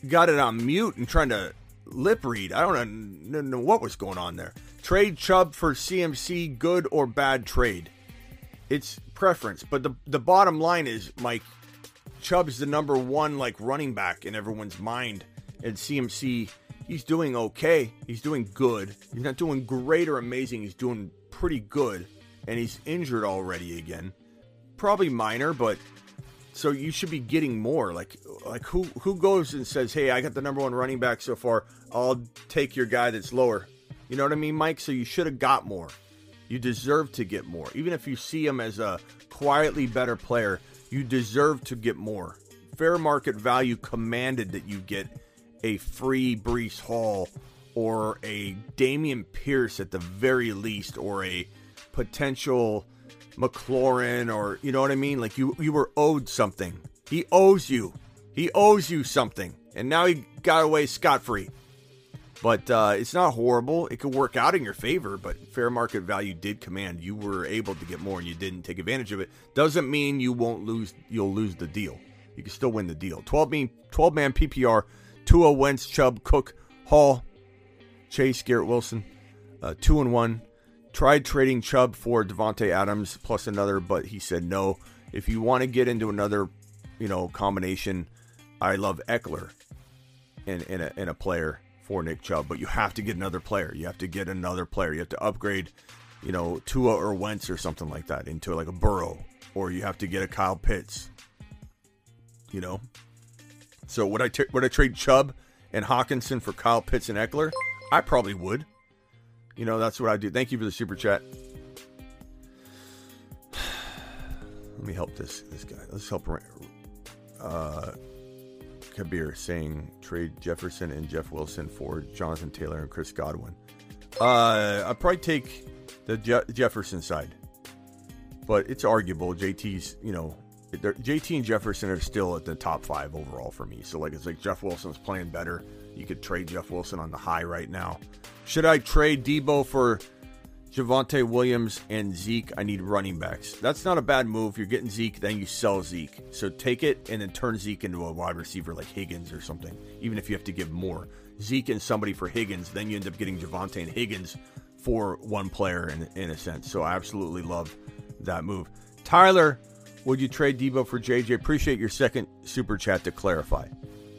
got it on mute and trying to lip read? I don't know, know what was going on there. Trade Chubb for CMC, good or bad trade? It's preference, but the the bottom line is, Mike, Chubb's the number one like running back in everyone's mind, and CMC he's doing okay. He's doing good. He's not doing great or amazing. He's doing pretty good, and he's injured already again. Probably minor, but so you should be getting more. Like like who who goes and says, "Hey, I got the number one running back so far. I'll take your guy that's lower." You know what I mean, Mike? So you should have got more. You deserve to get more. Even if you see him as a quietly better player, you deserve to get more. Fair market value commanded that you get a free Breece Hall or a Dameon Pierce at the very least, or a potential McLaurin, or you know what I mean? Like you, you were owed something. He owes you. He owes you something, and now he got away scot free. But uh, it's not horrible. It could work out in your favor, but fair market value did command. You were able to get more and you didn't take advantage of it. Doesn't mean you won't lose you'll lose the deal. You can still win the deal. 12 man 12 man PPR, Tua Wentz, Chubb, Cook, Hall, Chase, Garrett Wilson, uh, two and one. Tried trading Chubb for Davante Adams plus another, but he said no. If you want to get into another, you know, combination, I love Ekeler in in a, in a player for Nick Chubb, but you have to get another player. You have to get another player. You have to upgrade, you know, Tua or Wentz or something like that into like a Burrow, or you have to get a Kyle Pitts. You know, so would I t- would I trade Chubb and Hockenson for Kyle Pitts and Ekeler? I probably would. You know, that's what I do. Thank you for the super chat. Let me help this this guy. Let's help. Uh, Kabir saying trade Jefferson and Jeff Wilson for Jonathan Taylor and Chris Godwin. Uh, I'd probably take the Je- Jefferson side, but it's arguable. JT's, you know, JT and Jefferson are still at the top five overall for me. So like, it's like Jeff Wilson's playing better. You could trade Jeff Wilson on the high right now. Should I trade Deebo for Javonte Williams and Zeke, I need running backs. That's not a bad move. You're getting Zeke, then you sell Zeke. So take it and then turn Zeke into a wide receiver like Higgins or something, even if you have to give more. Zeke and somebody for Higgins, then you end up getting Javonte and Higgins for one player in, in a sense. So I absolutely love that move. Tyler, would you trade Deebo for JJ? Appreciate your second super chat to clarify.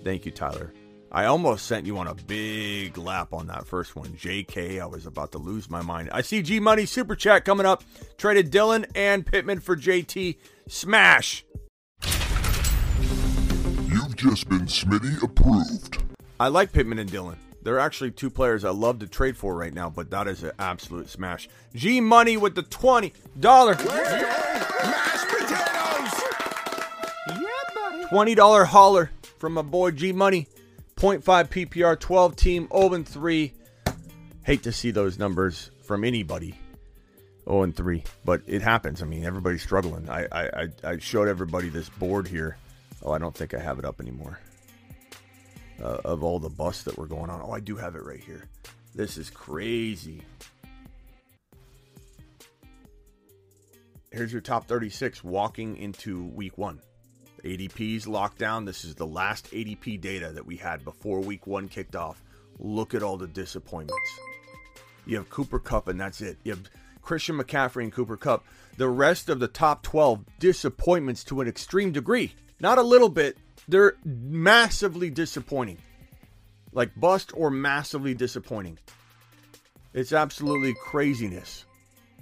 Thank you, Tyler. I almost sent you on a big lap on that first one. JK, I was about to lose my mind. I see G Money super chat coming up. Traded Dillon and Pittman for JT. Smash. You've just been Smitty approved. I like Pittman and Dillon. They're actually two players I love to trade for right now, but that is an absolute smash. G Money with the $20. Mashed potatoes! $20 hauler from my boy G Money. 0.5 PPR, 12 team, 0 and 3. Hate to see those numbers from anybody. 0 and 3, but it happens. I mean, everybody's struggling. I, I, I- showed everybody this board here. Oh, I don't think I have it up anymore. Uh, of all the busts that were going on. Oh, I do have it right here. This is crazy. Here's your top 36 walking into week one. ADP's locked down. This is the last ADP data that we had before week one kicked off. Look at all the disappointments. You have Cooper Kupp, and that's it. You have Christian McCaffrey and Cooper Kupp. The rest of the top 12 disappointments to an extreme degree. Not a little bit. They're massively disappointing. Like bust or massively disappointing. It's absolutely craziness.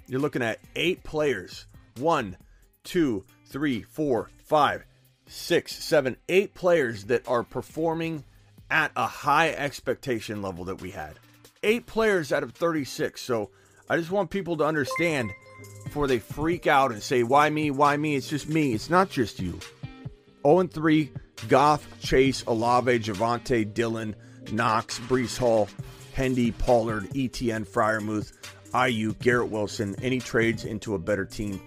You're looking at eight players. One, two, three, four, five, six, seven, eight players that are performing at a high expectation level that we had. Eight players out of 36. So I just want people to understand before they freak out and say, why me? Why me? It's just me. It's not just you. 0 and 3, Goff, Chase, Olave, Javonte, Dillon, Knox, Breece Hall, Hendy, Pollard, ETN, Freiermuth, Aiyuk, Garrett Wilson. Any trades into a better team?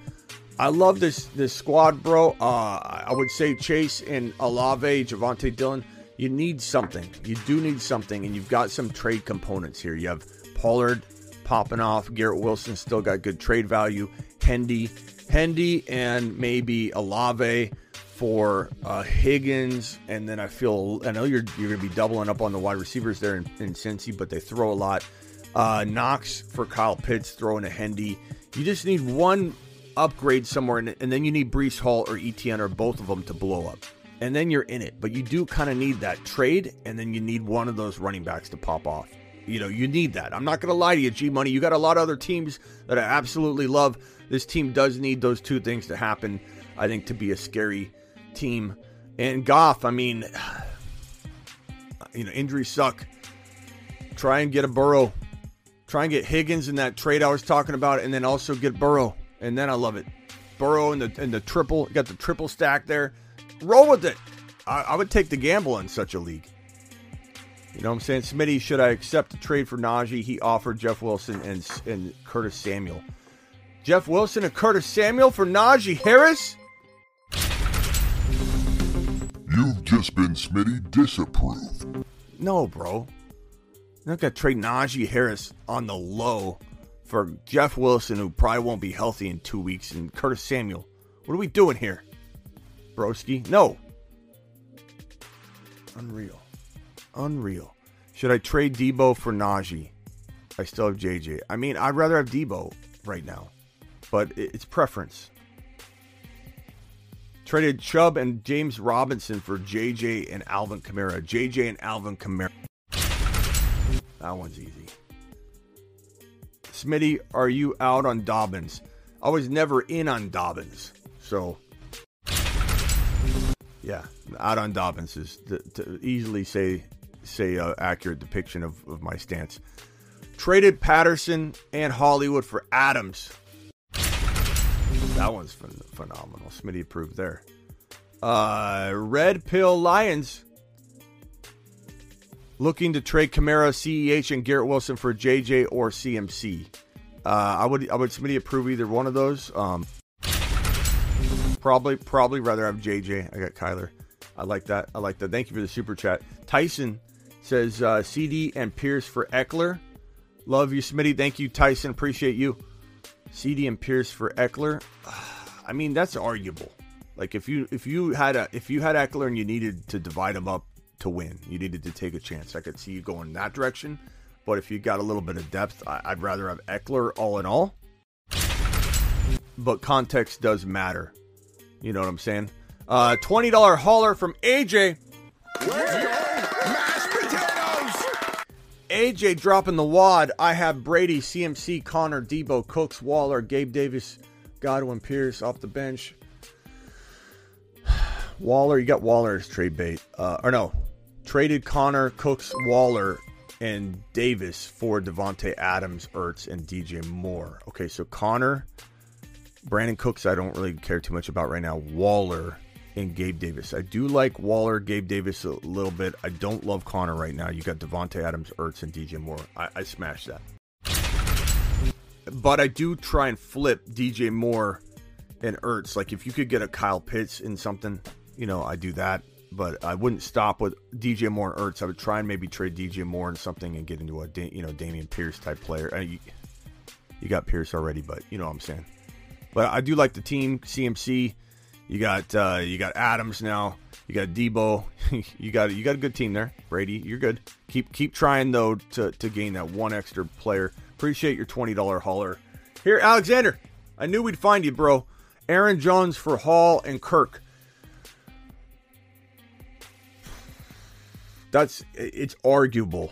I love this this squad, bro. Uh, I would say Chase and Olave, Javonte Dillon. You need something. You do need something, and you've got some trade components here. You have Pollard popping off. Garrett Wilson still got good trade value. Hendy, Hendy, and maybe Olave for uh, Higgins, and then I feel I know you're you're gonna be doubling up on the wide receivers there in, in Cincy, but they throw a lot. Uh, Knox for Kyle Pitts, throwing a Hendy. You just need one upgrade somewhere, and, and then you need Breece Hall or ETN or both of them to blow up, and then you're in it. But you do kind of need that trade, and then you need one of those running backs to pop off. You know, you need that. I'm not going to lie to you, G Money. You got a lot of other teams that I absolutely love. This team does need those two things to happen, I think, to be a scary team. And Goff, I mean, you know, injuries suck. Try and get a Burrow. Try and get Higgins in that trade I was talking about, and then also get Burrow. And then I love it. Burrow and the and the triple got the triple stack there. Roll with it. I, I would take the gamble in such a league. You know what I'm saying? Smitty, should I accept the trade for Najee? He offered Jeff Wilson and and Curtis Samuel. Jeff Wilson and Curtis Samuel for Najee Harris? You've just been Smitty disapproved. No, bro. You're not gonna trade Najee Harris on the low for Jeff Wilson, who probably won't be healthy in two weeks, and Curtis Samuel. What are we doing here, Broski? No. Unreal. Unreal. Should I trade Deebo for Najee? I still have JJ. I mean, I'd rather have Deebo right now, but it's preference. Traded Chubb and James Robinson for JJ and Alvin Kamara. JJ and Alvin Kamara. That one's easy. Smitty, are you out on Dobbins? I was never in on Dobbins, so yeah, out on Dobbins is to, to easily say say a accurate depiction of, of my stance. Traded Patterson and Hollywood for Adams. That one's phen- phenomenal. Smitty approved there. Uh, Red Pill Lions looking to trade Kamara, CEH, and Garrett Wilson for JJ or CMC. Uh, I would I would Smitty approve either one of those. Um, probably probably rather have JJ. I got Kyler. I like that. I like that. Thank you for the super chat. Tyson says uh, CD and Pierce for Ekeler. Love you, Smitty. Thank you, Tyson. Appreciate you. CD and Pierce for Ekeler. I mean, that's arguable. Like if you if you had a if you had Ekeler and you needed to divide them up to win, you needed to take a chance. I could see you going that direction. but if you got a little bit of depth, I, I'd rather have Ekeler all in all. But context does matter. You know what I'm saying? Uh, $20 hauler from AJ. AJ dropping the wad. I have Brady, CMC, Connor, Deebo, Cooks, Waller, Gabe Davis, Godwin, Pierce off the bench. Waller, you got Waller as trade bait. Uh, or no, traded Connor, Cooks, Waller, and Davis for Davante Adams, Ertz, and DJ Moore. Okay, so Connor, Brandin Cooks, I don't really care too much about right now. Waller and Gabe Davis. I do like Waller, Gabe Davis a little bit. I don't love Connor right now. You got Davante Adams, Ertz, and DJ Moore. I, I smash that. But I do try and flip DJ Moore and Ertz. Like if you could get a Kyle Pitts in something, you know, I do that. But I wouldn't stop with DJ Moore and Ertz. I would try and maybe trade DJ Moore and something and get into a you know Dameon Pierce type player. Uh, you, you got Pierce already, but you know what I'm saying. But I do like the team CMC. You got uh, you got Adams now. You got Deebo. you got you got a good team there. Brady, you're good. Keep keep trying though to, to gain that one extra player. Appreciate your twenty dollar hauler. Here, Alexander. I knew we'd find you, bro. Aaron Jones for Hall and Kirk. That's it's arguable,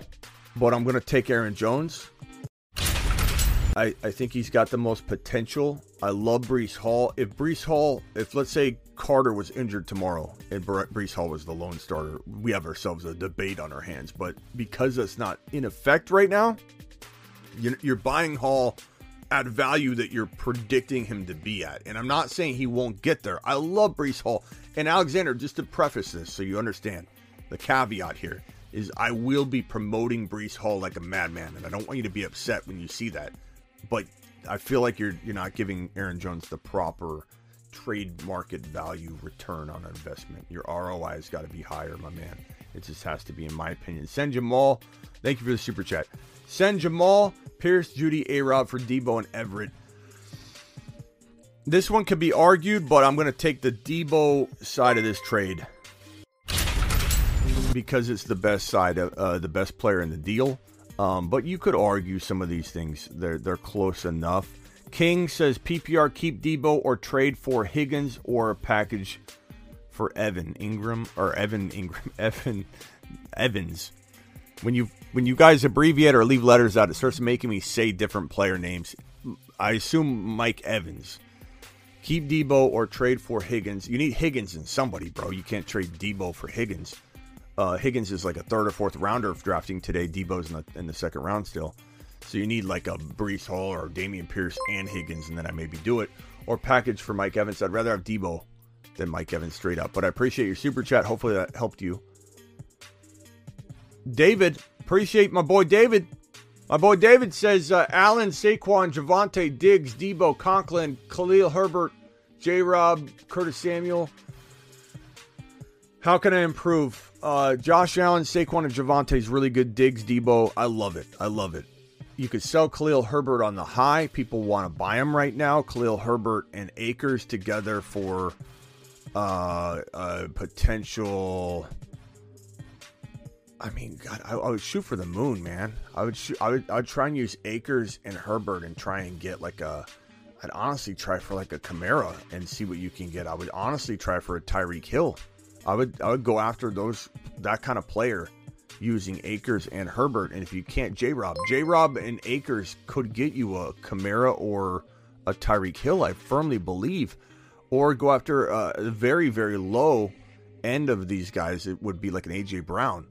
but I'm gonna take Aaron Jones. I, I think he's got the most potential. I love Breece Hall. If Breece Hall, if let's say Carter was injured tomorrow and Breece Hall was the lone starter, we have ourselves a debate on our hands. But because that's not in effect right now, you're buying Hall at value that you're predicting him to be at. And I'm not saying he won't get there. I love Breece Hall. And Alexander, just to preface this so you understand, the caveat here is I will be promoting Breece Hall like a madman. And I don't want you to be upset when you see that but I feel like you're you're not giving Aaron Jones the proper trade market value return on investment. Your ROI has got to be higher, my man. It just has to be, in my opinion. Send Jamaal. Thank you for the super chat. Send Jamaal, Pierce, Jeudy, A Rob for Deebo and Everett. This one could be argued, but I'm going to take the Deebo side of this trade because it's the best side, of, uh, the best player in the deal. Um, but you could argue some of these things they're they're close enough. King says PPR keep Deebo or trade for Higgins or a package for Evan Ingram or Evan Ingram Evan Evans. When you when you guys abbreviate or leave letters out, it starts making me say different player names. I assume Mike Evans. Keep Deebo or trade for Higgins. You need Higgins and somebody, bro. You can't trade Deebo for Higgins. Uh, Higgins is like a third or fourth rounder of drafting today. Deebo's in the, in the second round still. So you need like a Breece Hall or Dameon Pierce and Higgins, and then I maybe do it. Or package for Mike Evans. I'd rather have Deebo than Mike Evans straight up. But I appreciate your super chat. Hopefully that helped you. David, appreciate my boy David. My boy David says uh, Allen, Saquon, Javonte, Diggs, Deebo, Conklin, Khalil Herbert, J Rob, Curtis Samuel. How can I improve? Uh, Josh Allen, Saquon, and Javonte's really good. Diggs. Deebo. I love it. I love it. You could sell Khalil Herbert on the high. People want to buy him right now. Khalil Herbert and Akers together for uh, a potential. I mean, God, I, I, would shoot for the moon, man. I would shoot. I would. I would try and use Akers and Herbert and try and get like a. I'd honestly try for like a Kamara and see what you can get. I would honestly try for a Tyreek Hill I would I would go after those that kind of player using Akers and Herbert. And if you can't, J Rob, J Rob and Akers could get you a Kamara or a Tyreek Hill. I firmly believe, or go after a very very low end of these guys. It would be like an AJ Brown.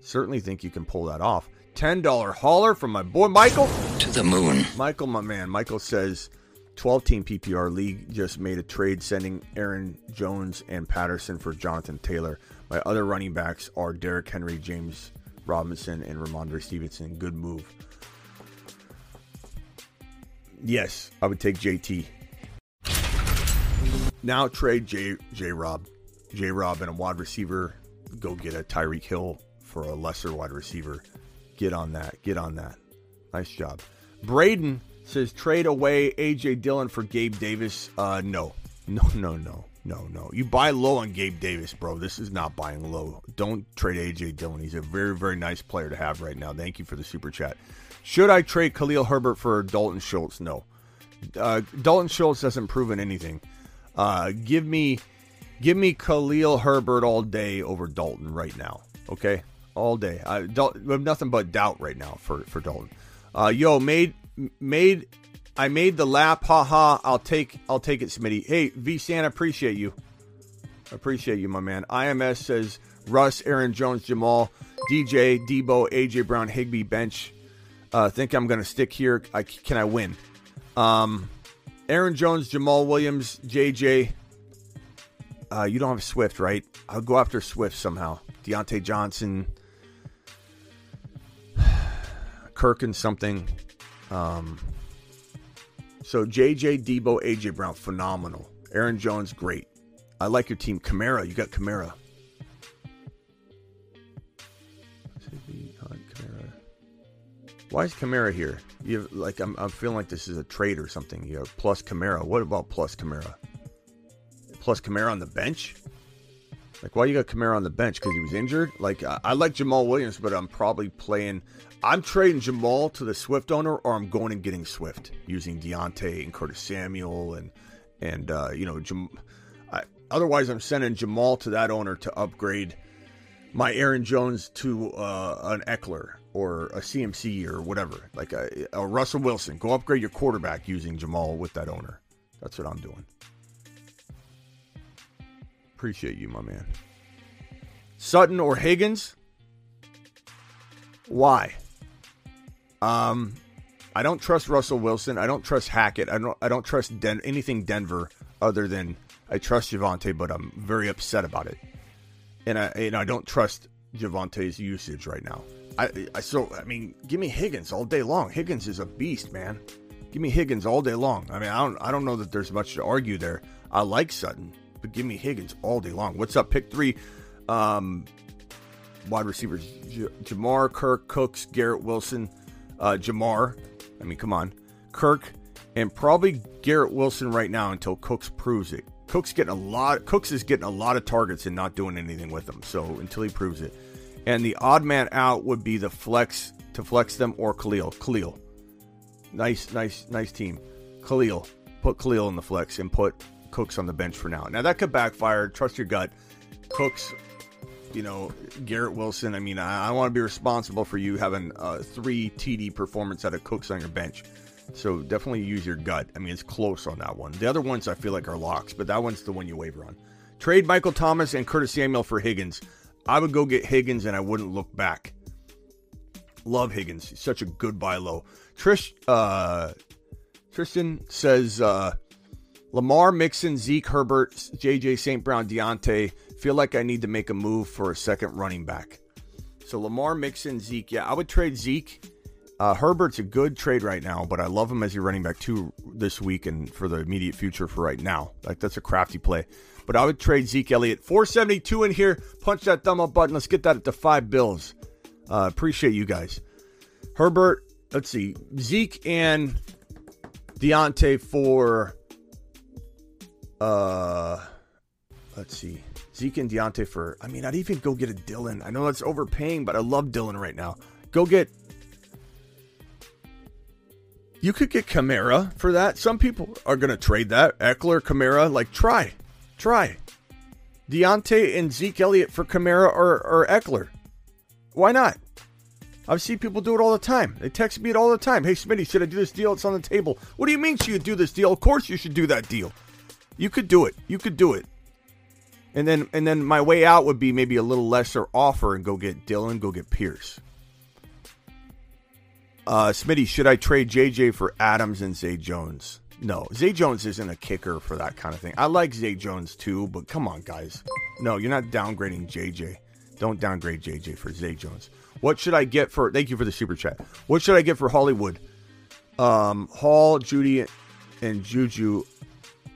Certainly think you can pull that off. Ten dollar hauler from my boy Michael to the moon. Michael, my man. Michael says 12 team PPR league just made a trade sending Aaron Jones and Patterson for Jonathan Taylor. My other running backs are Derrick Henry, James Robinson, and Rhamondre Stevenson. Good move. Yes, I would take JT. Now trade J J Rob. J Rob and a wide receiver. Go get a Tyreek Hill for a lesser wide receiver. Get on that. Get on that. Nice job. Braden says trade away AJ Dillon for Gabe Davis. Uh, no, no, no, no. No, no. You buy low on Gabe Davis, bro. This is not buying low. Don't trade AJ Dillon. He's a very, very nice player to have right now. Thank you for the super chat. Should I trade Khalil Herbert for Dalton Schultz? No. Uh, Dalton Schultz hasn't proven anything. Uh, give me, give me Khalil Herbert all day over Dalton right now. Okay, all day. I, Dal- have nothing but doubt right now for for Dalton. Uh, yo, made made I made the lap. Ha ha. I'll take I'll take it, Smitty. Hey, V San, appreciate you. Appreciate you, my man. IMS says Russ, Aaron Jones, Jamaal, DJ, Deebo, AJ Brown, Higbee, bench. Uh, think I'm gonna stick here. I, can I win? Um, Aaron Jones, Jamaal Williams, JJ. Uh, you don't have Swift, right? I'll go after Swift somehow. Diontae Johnson, Kirk and something. Um, so JJ, Deebo, AJ Brown, phenomenal. Aaron Jones, great. I like your team. Kamara, you got Kamara. Why is Kamara here? You have, like I'm, I'm feeling like this is a trade or something. You have plus Kamara. What about plus Kamara? Plus Kamara on the bench? Like why you got Kamara on the bench? Because he was injured? Like I, I like Jamaal Williams, but I'm probably playing. I'm trading Jamaal to the Swift owner, or I'm going and getting Swift using Diontae and Curtis Samuel and and uh, you know Jam- I, otherwise I'm sending Jamaal to that owner to upgrade my Aaron Jones to uh, an Ekeler or a CMC or whatever, like a, a, Russell Wilson. Go upgrade your quarterback using Jamaal with that owner. That's what I'm doing. Appreciate you, my man. Sutton or Higgins? Why? Um, I don't trust Russell Wilson. I don't trust Hackett. I don't. I don't trust Den- anything Denver other than I trust Javonte, but I'm very upset about it. And I and I don't trust Javonte's usage right now. I, I so I mean, give me Higgins all day long. Higgins is a beast, man. Give me Higgins all day long. I mean, I don't I don't know that there's much to argue there. I like Sutton, but give me Higgins all day long. What's up, pick three? Um, wide receivers: J- Ja'Marr, Kirk, Cooks, Garrett Wilson, uh, Ja'Marr. I mean, come on, Kirk, and probably Garrett Wilson right now until Cooks proves it. Cooks getting a lot. Cooks is getting a lot of targets and not doing anything with them. So until he proves it, and the odd man out would be the flex to flex them or Khalil. Khalil, nice, nice, nice team. Khalil, put Khalil in the flex and put Cooks on the bench for now. Now that could backfire. Trust your gut. Cooks, you know, Garrett Wilson. I mean, I, I want to be responsible for you having a three TD performance out of Cooks on your bench. So definitely use your gut. I mean, it's close on that one. The other ones I feel like are locks, but that one's the one you waver on. Trade Michael Thomas and Curtis Samuel for Higgins. I would go get Higgins and I wouldn't look back. Love Higgins. He's such a good buy low. Trish uh Tristan says uh Lamar Mixon, Zeke Herbert, JJ St. Brown, Diontae. Feel like I need to make a move for a second running back. So Lamar Mixon, Zeke. Yeah, I would trade Zeke. Uh, Herbert's a good trade right now, but I love him as your running back too this week and for the immediate future for right now. Like that's a crafty play. But I would trade Zeke Elliott. 472 in here. Punch that thumb up button. Let's get that at the five bills. Uh, appreciate you guys. Herbert, let's see. Zeke and Diontae for uh let's see. Zeke and Diontae for I mean, I'd even go get a Dillon. I know that's overpaying, but I love Dillon right now. Go get you could get Kamara for that. Some people are going to trade that. Ekeler, Kamara, like try. Try. Diontae and Zeke Elliott for Kamara or, or Ekeler. Why not? I've seen people do it all the time. They text me it all the time. Hey, Smitty, should I do this deal? It's on the table. What do you mean should you do this deal? Of course you should do that deal. You could do it. You could do it. And then and then my way out would be maybe a little lesser offer and go get Dillon, go get Pierce. Uh, Smitty, should I trade JJ for Adams and Zay Jones? No, Zay Jones isn't a kicker for that kind of thing. I like Zay Jones too, but come on, guys. No, you're not downgrading JJ. Don't downgrade JJ for Zay Jones. What should I get for? Thank you for the super chat. What should I get for Hollywood? Um, Hall, Jeudy, and Juju.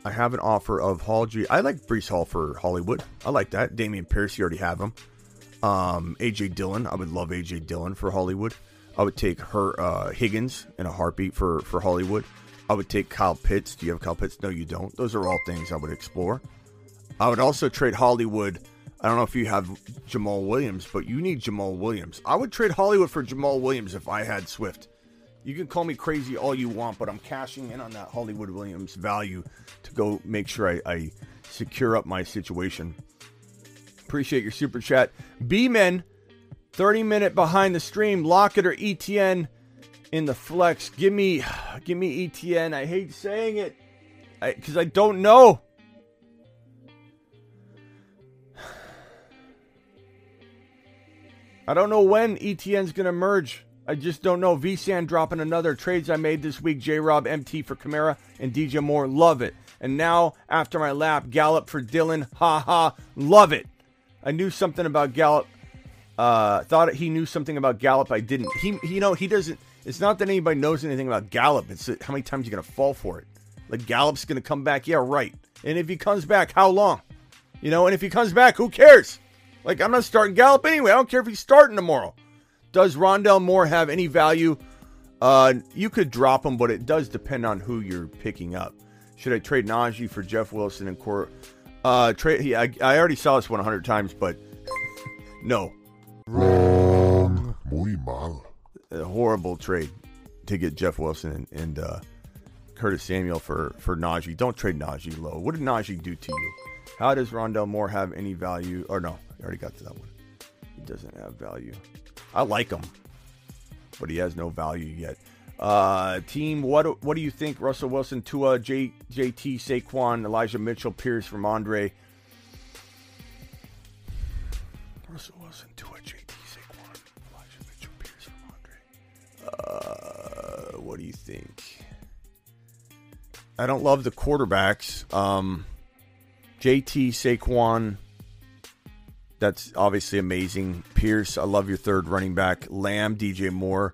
I have an offer of Hall, Jeudy. I like Breece Hall for Hollywood. I like that. Dameon Pierce, you already have him. Um, AJ Dillon. I would love AJ Dillon for Hollywood. I would take her uh, Higgins in a heartbeat for for Hollywood. I would take Kyle Pitts. Do you have Kyle Pitts? No, you don't. Those are all things I would explore. I would also trade Hollywood. I don't know if you have Jamaal Williams, but you need Jamaal Williams. I would trade Hollywood for Jamaal Williams if I had Swift. You can call me crazy all you want, but I'm cashing in on that Hollywood Williams value to go make sure I, I secure up my situation. Appreciate your super chat. B Men, 30 minute behind the stream. Lockett or ETN in the flex. Give me, give me ETN. I hate saying it because I, I don't know. I don't know when ETN's going to merge. I just don't know. VSAN dropping another. Trades I made this week J Rob MT for Kamara and DJ Moore. Love it. And now, after my lap, Gallup for Dillon. Ha ha. Love it. I knew something about Gallup. Uh, thought he knew something about Gallup. I didn't. He, you know, he doesn't. It's not that anybody knows anything about Gallup. It's how many times you're going to fall for it. Like Gallup's going to come back. Yeah, right. And if he comes back, how long? You know, and if he comes back, who cares? Like, I'm not starting Gallup anyway. I don't care if he's starting tomorrow. Does Rondale Moore have any value? Uh, you could drop him, but it does depend on who you're picking up. Should I trade Najee for Jeff Wilson and Core? Uh, trade. He, I, I already saw this one 100 times, but no. Wrong. Muy mal. A horrible trade to get Jeff Wilson and, and uh, Curtis Samuel for for Najee. Don't trade Najee low. What did Najee do to you? How does Rondale Moore have any value? Or no, I already got to that one. He doesn't have value. I like him, but he has no value yet. Uh, team, what what do you think? Russell Wilson, Tua, J, JT, Saquon, Elijah Mitchell, Pierce, Rhamondre. Russell Wilson, Tua, JT, Saquon, Elijah Mitchell, Pierce, Rhamondre. Uh, what do you think? I don't love the quarterbacks. Um, JT, Saquon, that's obviously amazing. Pierce, I love your third running back. Lamb, DJ Moore.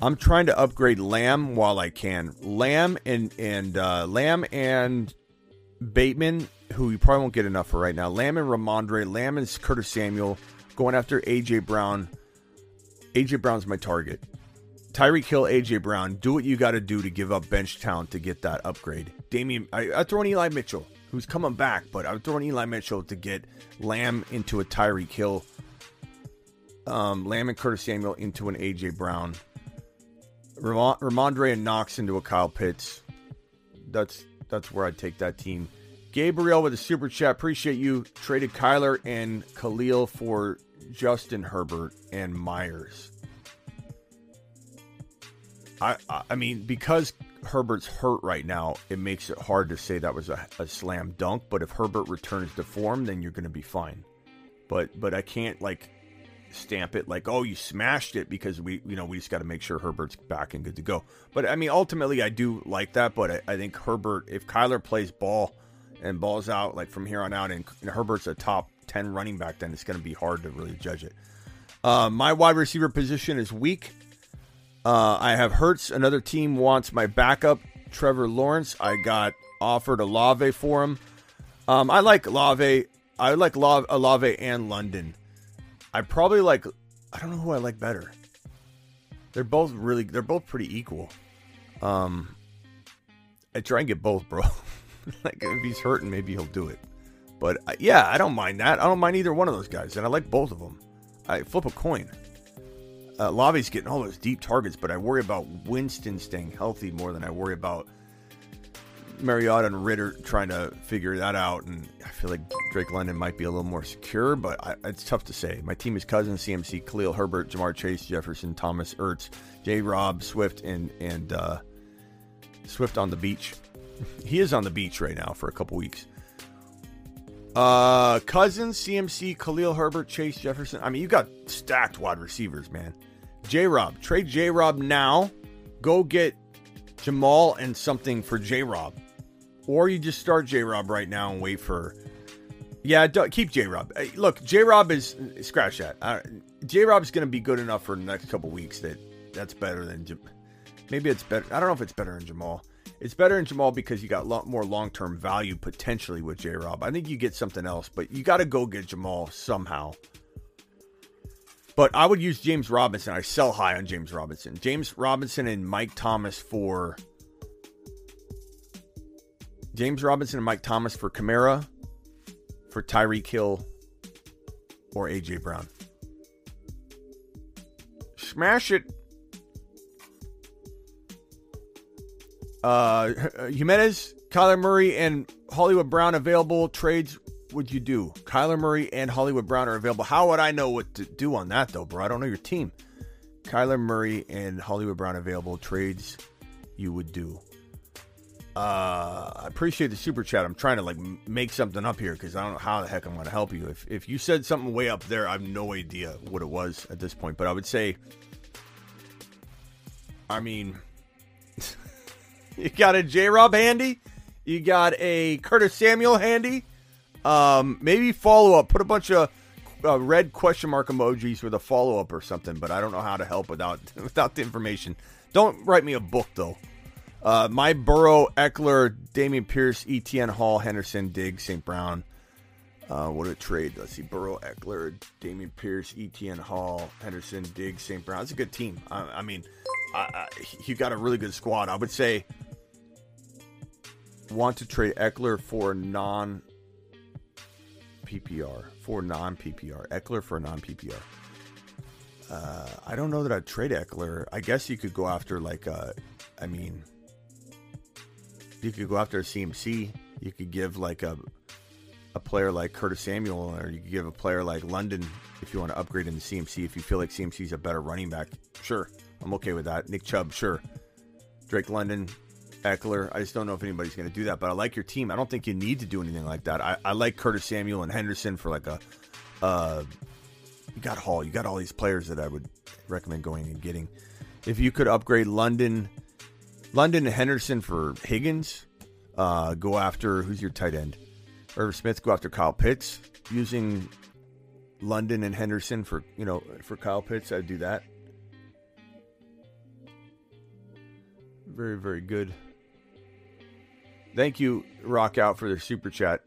I'm trying to upgrade Lamb while I can. Lamb and and uh, Lamb and Bateman, who you probably won't get enough for right now. Lamb and Rhamondre. Lamb and Curtis Samuel. Going after AJ Brown. AJ Brown's my target. Tyreek Hill, AJ Brown. Do what you got to do to give up bench talent to get that upgrade. Damian, I, I throw in Eli Mitchell, who's coming back, but I'm throwing Eli Mitchell to get Lamb into a Tyreek Hill, Um, Lamb and Curtis Samuel into an AJ Brown. Ramon, Rhamondre and Knox into a Kyle Pitts. That's that's where I'd take that team. Gabriel with a super chat. Appreciate you. Traded Kyler and Khalil for Justin Herbert and Myers. I I mean because Herbert's hurt right now, it makes it hard to say that was a, a slam dunk. But if Herbert returns to form, then you're going to be fine. But but I can't like stamp it like oh you smashed it because we you know we just got to make sure Herbert's back and good to go. But I mean ultimately I do like that. But I, I think Herbert if Kyler plays ball and balls out like from here on out and, and Herbert's a top ten running back, then it's going to be hard to really judge it. Uh, my wide receiver position is weak. Uh, I have Hurts. Another team wants my backup, Trevor Lawrence. I got offered Olave for him. Um, I like Olave. I like Olave and London. I probably like. I don't know who I like better. They're both really. They're both pretty equal. Um, I try and get both, bro. like if he's hurting, maybe he'll do it. But uh, yeah, I don't mind that. I don't mind either one of those guys, and I like both of them. I flip a coin. Uh, Lavi's getting all those deep targets, but I worry about Winston staying healthy more than I worry about Mariota and Ridder trying to figure that out. And I feel like Drake London might be a little more secure, but I, it's tough to say. My team is Cousins, CMC, Khalil Herbert, Ja'Marr Chase, Jefferson, Thomas, Ertz, J. Rob, Swift, and and uh, Swift on the beach. he is on the beach right now for a couple weeks. Uh, Cousins, CMC, Khalil Herbert, Chase Jefferson. I mean, you got stacked wide receivers, man. J Rob, trade J Rob now. Go get Jamaal and something for J Rob. Or you just start J Rob right now and wait for. Yeah, keep J Rob. Look, J Rob is. Scratch that. Uh, J Rob is going to be good enough for the next couple weeks that that's better than. Maybe it's better. I don't know if it's better than Jamaal. It's better in Jamaal because you got lot more long term value potentially with J Rob. I think you get something else, but you got to go get Jamaal somehow. But I would use James Robinson. I sell high on James Robinson. James Robinson and Mike Thomas for James Robinson and Mike Thomas for Kamara. for Tyreek Hill or AJ Brown. Smash it. Uh, Jimenez, Kyler Murray, and Hollywood Brown available trades. Would you do? Kyler Murray and Hollywood Brown are available. How would I know what to do on that though, bro? I don't know your team. Kyler Murray and Hollywood Brown available trades. You would do. Uh, I appreciate the super chat. I'm trying to like make something up here because I don't know how the heck I'm going to help you. If if you said something way up there, I have no idea what it was at this point. But I would say, I mean, you got a J Rob handy, you got a Curtis Samuel handy. Um, maybe follow up. Put a bunch of uh, red question mark emojis with a follow up or something. But I don't know how to help without without the information. Don't write me a book though. Uh, my Burrow, Ekeler, Dameon Pierce, Etn Hall, Henderson, Diggs, St. Brown. Uh, what a trade. Let's see. Burrow, Ekeler, Dameon Pierce, Etn Hall, Henderson, Diggs, St. Brown. It's a good team. I, I mean, I, I, you got a really good squad. I would say want to trade Ekeler for non PPR. For non PPR. Ekeler for non PPR. Uh, I don't know that I'd trade Ekeler. I guess you could go after, like, uh, I mean, you could go after a CMC. You could give like a a player like Curtis Samuel, or you could give a player like London if you want to upgrade in the CMC. If you feel like CMC is a better running back, sure, I'm okay with that. Nick Chubb, sure. Drake London, Ekeler. I just don't know if anybody's going to do that, but I like your team. I don't think you need to do anything like that. I, I like Curtis Samuel and Henderson for like a. Uh, you got Hall. You got all these players that I would recommend going and getting. If you could upgrade London London Henderson for Higgins. Uh, go after who's your tight end? Irv Smith. Go after Kyle Pitts using London and Henderson for you know for Kyle Pitts. I'd do that. Very very good. Thank you, Rock Out, for the super chat.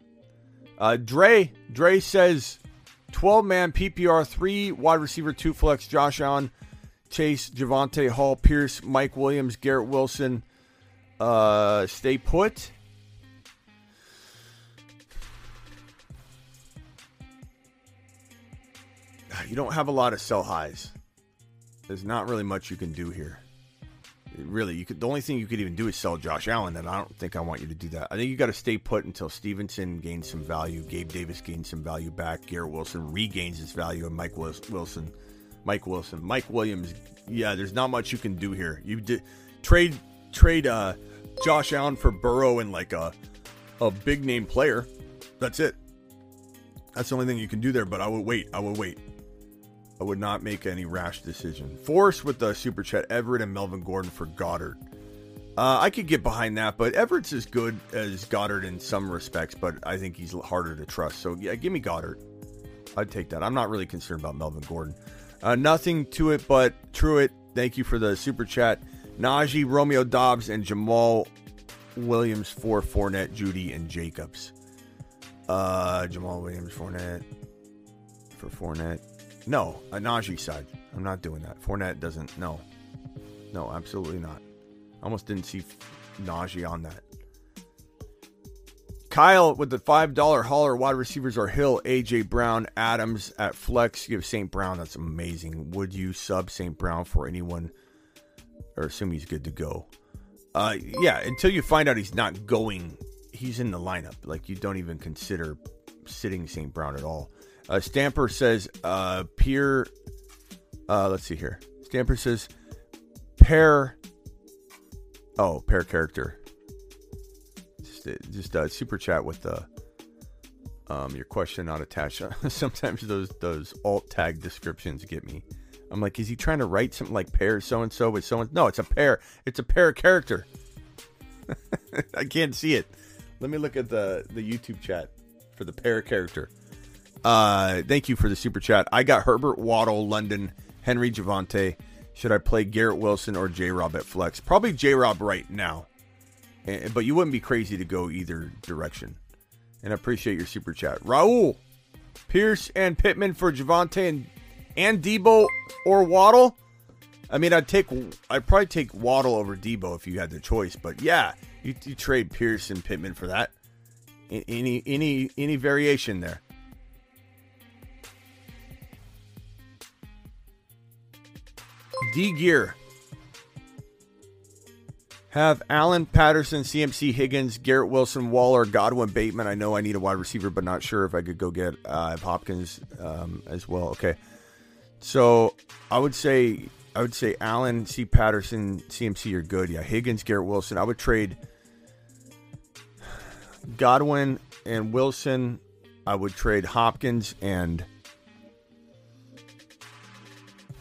Uh, Dre Dre says, twelve man PPR three wide receiver two flex Josh Allen Chase, Javonte Hall, Pierce, Mike Williams, Garrett Wilson. Uh, stay put. You don't have a lot of sell highs. There's not really much you can do here. Really, you could. The only thing you could even do is sell Josh Allen, and I don't think I want you to do that. I think you got to stay put until Stevenson gains some value, Gabe Davis gains some value back, Garrett Wilson regains his value, and Mike Wilson Mike Wilson, Mike Williams. Yeah, there's not much you can do here. You did trade trade uh, Josh Allen for Burrow and like a a big name player. That's it. That's the only thing you can do there. But I would wait. I would wait. I would not make any rash decision. Force with the super chat Everett and Melvin Gordon for Goedert. Uh, I could get behind that, but Everett's as good as Goedert in some respects, but I think he's harder to trust. So yeah, give me Goedert. I'd take that. I'm not really concerned about Melvin Gordon. Uh, nothing to it but Truitt. Thank you for the super chat. Najee, Romeo Doubs, and Jamaal Williams for Fournette, Jeudy, and Jacobs. Uh, Jamaal Williams, Fournette for Fournette. No, a Najee side. I'm not doing that. Fournette doesn't. No, no, absolutely not. I almost didn't see Najee on that. Kyle with the five dollar hauler wide receivers are Hill, AJ Brown, Adams at flex. You have St. Brown. That's amazing. Would you sub St. Brown for anyone, or assume he's good to go? Uh, yeah. Until you find out he's not going, he's in the lineup. Like you don't even consider sitting St. Brown at all. Uh, Stamper says, uh, peer. Uh, let's see here. Stamper says, pair. Oh, pair character just just uh, super chat with the um, your question not attached. Sometimes those those alt tag descriptions get me. I'm like, is he trying to write something like pair so and so with someone? No, it's a pair. It's a pair character. I can't see it. Let me look at the the YouTube chat for the pair character. Uh, thank you for the super chat. I got Herbert, Waddle, London, Henry, Javonte. Should I play Garrett Wilson or J Rob at flex? Probably J Rob right now. And, but you wouldn't be crazy to go either direction. And I appreciate your super chat. Raul, Pierce and Pittman for Javonte and, and Deebo or Waddle. I mean, I'd take, I'd probably take Waddle over Deebo if you had the choice. But yeah, you, you trade Pierce and Pittman for that. Any any any variation there? D Gear. Have Allen, Patterson, CMC, Higgins, Garrett Wilson, Waller, Godwin, Bateman. I know I need a wide receiver, but not sure if I could go get uh, Hopkins um, as well. Okay, so I would say I would say Allen, C. Patterson, CMC are good. Yeah, Higgins, Garrett Wilson. I would trade Godwin and Wilson. I would trade Hopkins and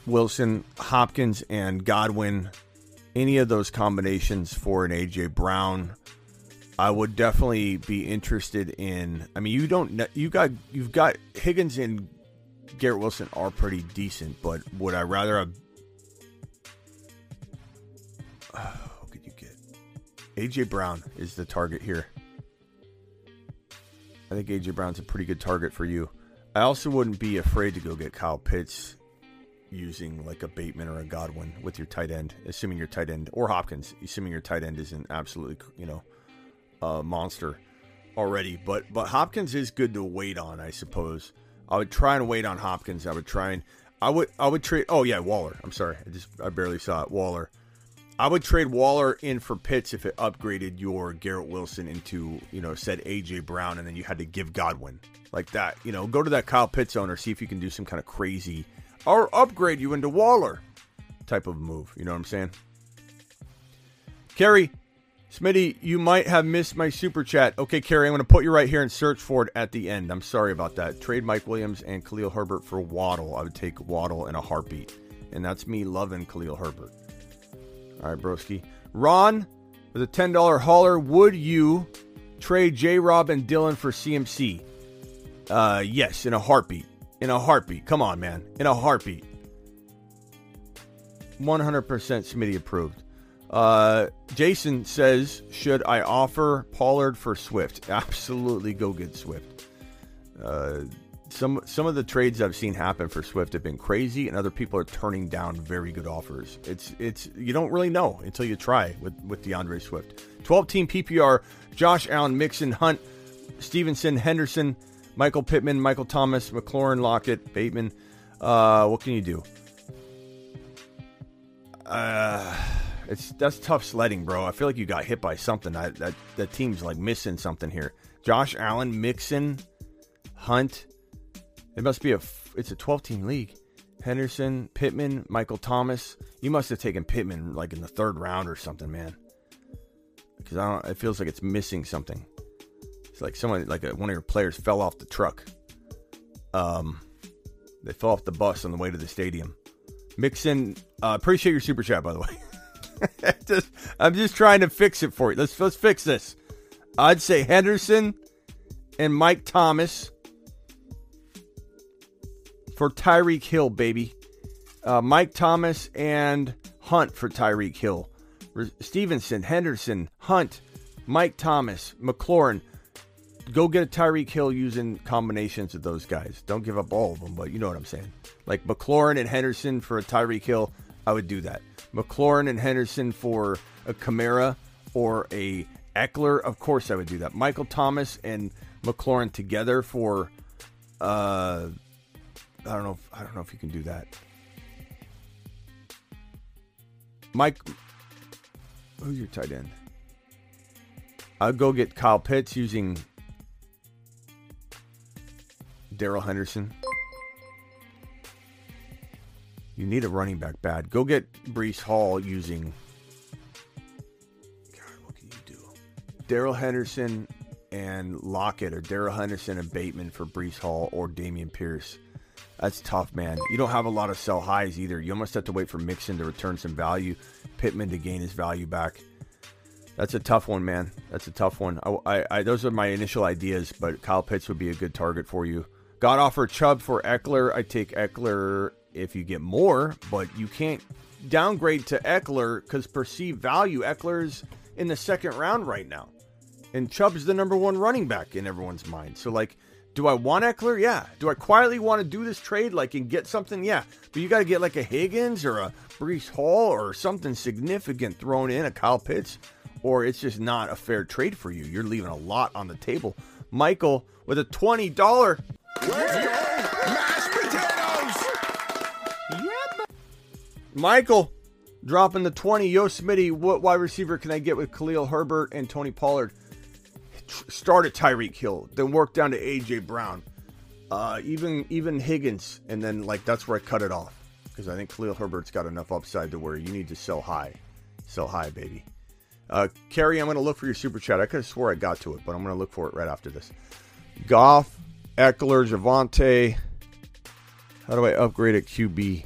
Wilson, Hopkins and Godwin. Any of those combinations for an AJ Brown, I would definitely be interested in. I mean, you don't you got you've got Higgins and Garrett Wilson are pretty decent, but would I rather have who could you get? AJ Brown is the target here. I think AJ Brown's a pretty good target for you. I also wouldn't be afraid to go get Kyle Pitts using like a Bateman or a Godwin with your tight end, assuming your tight end or Hopkins, assuming your tight end isn't absolutely you know a monster already. But but Hopkins is good to wait on, I suppose. I would try and wait on Hopkins. I would try and I would I would trade. Oh yeah, Waller. I'm sorry, I just I barely saw it. Waller. I would trade Waller in for Pitts if it upgraded your Garrett Wilson into, you know, said AJ Brown, and then you had to give Godwin like that. You know, go to that Kyle Pitts owner, see if you can do some kind of crazy or upgrade you into Waller type of move. You know what I'm saying? Kerry, Smitty, you might have missed my super chat. Okay, Kerry, I'm going to put you right here and search for it at the end. I'm sorry about that. Trade Mike Williams and Khalil Herbert for Waddle. I would take Waddle in a heartbeat. And that's me loving Khalil Herbert. All right, broski. Ron, with a $10 hauler, would you trade J Rob and Dylan for CMC? Uh, yes, in a heartbeat. In a heartbeat. Come on, man. In a heartbeat. 100% Smitty approved. Uh, Jason says, should I offer Pollard for Swift? Absolutely, go get Swift. Uh, some some of the trades I've seen happen for Swift have been crazy, and other people are turning down very good offers. It's it's you don't really know until you try with with D'Andre Swift. Twelve team PPR: Josh Allen, Mixon, Hunt, Stevenson, Henderson, Michael Pittman, Michael Thomas, McLaurin, Lockett, Bateman. Uh, what can you do? Uh, it's that's tough sledding, bro. I feel like you got hit by something. I, that that team's like missing something here. Josh Allen, Mixon, Hunt. It must be a. It's a 12 team league. Henderson, Pittman, Michael Thomas. You must have taken Pittman like in the third round or something, man. Because I don't. It feels like it's missing something. It's like someone, like a, one of your players, fell off the truck. Um, they fell off the bus on the way to the stadium. Mixon, uh, appreciate your super chat by the way. just, I'm just trying to fix it for you. Let's let's fix this. I'd say Henderson and Mike Thomas for Tyreek Hill, baby. Uh, Mike Thomas and Hunt for Tyreek Hill. Stevenson, Henderson, Hunt, Mike Thomas, McLaurin. Go get a Tyreek Hill using combinations of those guys. Don't give up all of them, but you know what I'm saying. Like McLaurin and Henderson for a Tyreek Hill, I would do that. McLaurin and Henderson for a Kamara or a Ekeler, of course I would do that. Michael Thomas and McLaurin together for uh I don't know if, I don't know if you can do that. Mike Who's your tight end? I'll go get Kyle Pitts using Darrell Henderson. You need a running back bad. Go get Breece Hall using. God, what can you do? Darrell Henderson and Lockett, or Darrell Henderson and Bateman for Breece Hall, or Dameon Pierce. That's tough, man. You don't have a lot of sell highs either. You almost have to wait for Mixon to return some value, Pittman to gain his value back. That's a tough one, man. That's a tough one. I, I, I, those are my initial ideas, but Kyle Pitts would be a good target for you. Got offer Chubb for Ekeler. I take Ekeler if you get more, but you can't downgrade to Ekeler because perceived value. Ekeler's in the second round right now, and Chubb's the number one running back in everyone's mind. So, like, do I want Ekeler? Yeah. Do I quietly want to do this trade, like, and get something? Yeah. But you got to get like a Higgins or a Breece Hall or something significant thrown in, a Kyle Pitts, or it's just not a fair trade for you. You're leaving a lot on the table. Michael with a twenty dollar. Mashed potatoes! Michael dropping the 20. Yo, Smitty, what wide receiver can I get with Khalil Herbert and Tony Pollard? Start at Tyreek Hill, then work down to AJ Brown, uh, even even Higgins, and then like that's where I cut it off because I think Khalil Herbert's got enough upside to where you need to sell high, sell high, baby. Uh, Carrie, I'm going to look for your super chat. I could have swore I got to it, but I'm going to look for it right after this. Goff, Ekeler, Javonte. How do I upgrade at QB?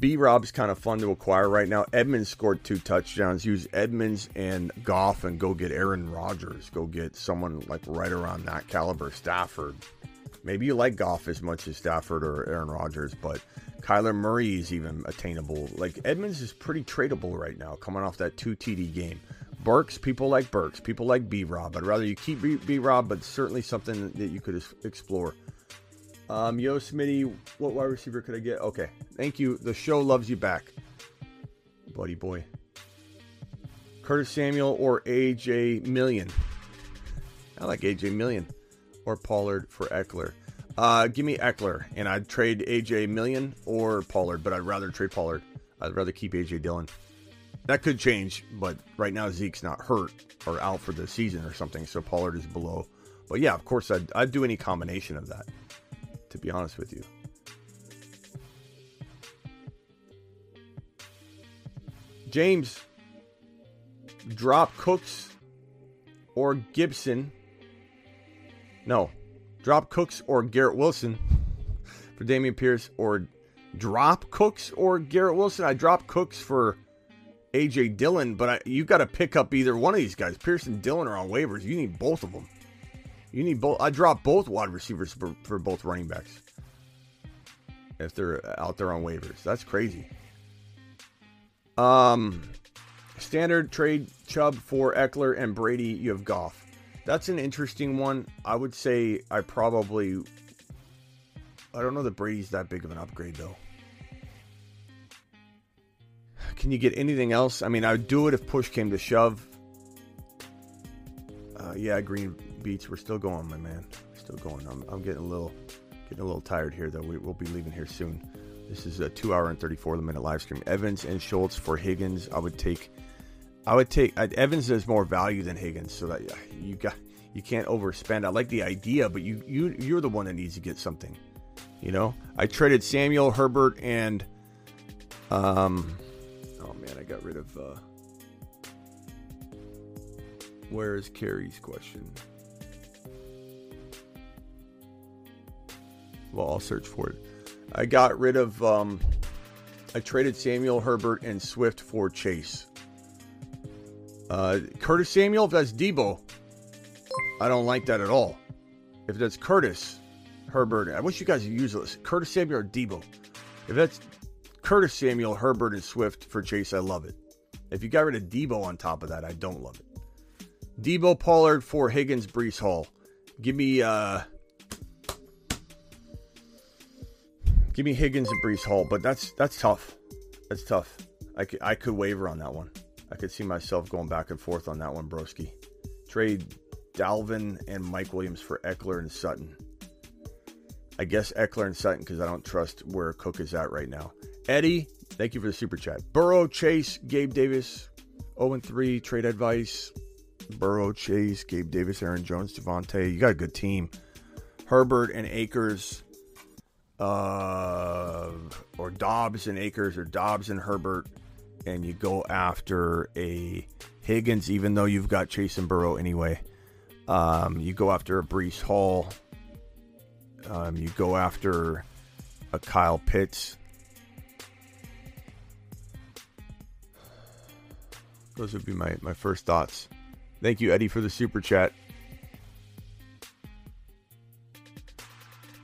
B Rob's kind of fun to acquire right now. Edmonds scored two touchdowns. Use Edmonds and Goff and go get Aaron Rodgers. Go get someone like right around that caliber. Stafford. Maybe you like Goff as much as Stafford or Aaron Rodgers, but Kyler Murray is even attainable. Like Edmonds is pretty tradable right now, coming off that two TD game. Burks, people like Burks, people like B Rob. I'd rather you keep B Rob, but certainly something that you could explore. Um, Yo, Smitty, what wide receiver could I get? Okay, thank you. The show loves you back, buddy boy. Curtis Samuel or AJ Dillon? I like AJ Dillon or Pollard for Ekeler. Uh, give me Ekeler, and I'd trade AJ Dillon or Pollard, but I'd rather trade Pollard. I'd rather keep AJ Dillon. That could change, but right now Zeke's not hurt or out for the season or something, so Pollard is below. But yeah, of course, I'd, I'd do any combination of that to be honest with you. James, drop Cooks or Gibson. No, drop Cooks or Garrett Wilson for Dameon Pierce, or drop Cooks or Garrett Wilson. I drop Cooks for AJ Dillon, but I, you got to pick up either one of these guys. Pearson Dillon are on waivers. You need both of them. You need both. I drop both wide receivers for, for both running backs if they're out there on waivers. That's crazy. Um, standard trade Chubb for Ekeler and Brady. You have Goff. That's an interesting one. I would say I probably. I don't know that Brady's that big of an upgrade though. Can you get anything else? I mean, I would do it if push came to shove. Uh, yeah, Green Beats. We're still going, my man. Still going. I'm, I'm getting a little getting a little tired here, though. We, we'll be leaving here soon. This is a two hour and 34 minute live stream. Evans and Schultz for Higgins. I would take. I would take uh, Evans has more value than Higgins, so that you got you can't overspend. I like the idea, but you you you're the one that needs to get something. You know, I traded Samuel Herbert and um. Man, I got rid of. uh Where is Carrie's question? Well, I'll search for it. I got rid of. Um, I traded Samuel Herbert and Swift for Chase. Uh, Curtis Samuel, if that's Deebo, I don't like that at all. If that's Curtis Herbert, I wish you guys would use this. Curtis Samuel or Deebo. If that's Curtis Samuel, Herbert, and Swift for Chase, I love it. If you got rid of Deebo on top of that, I don't love it. Deebo Pollard for Higgins, Breece Hall. Give me uh Give me Higgins and Breece Hall, but that's that's tough. That's tough. I could, I could waver on that one. I could see myself going back and forth on that one, broski. Trade Dalvin and Mike Williams for Ekeler and Sutton. I guess Ekeler and Sutton because I don't trust where Cook is at right now. Eddie, thank you for the super chat. Burrow, Chase, Gabe Davis, 0 3 trade advice. Burrow, Chase, Gabe Davis, Aaron Jones, Devontae. You got a good team. Herbert and Akers, uh, or Dobbs and Akers, or Dobbs and Herbert, and you go after a Higgins, even though you've got Chase and Burrow anyway. Um, you go after a Breece Hall. Um, you go after a Kyle Pitts. Those would be my, my first thoughts. Thank you, Eddie, for the super chat.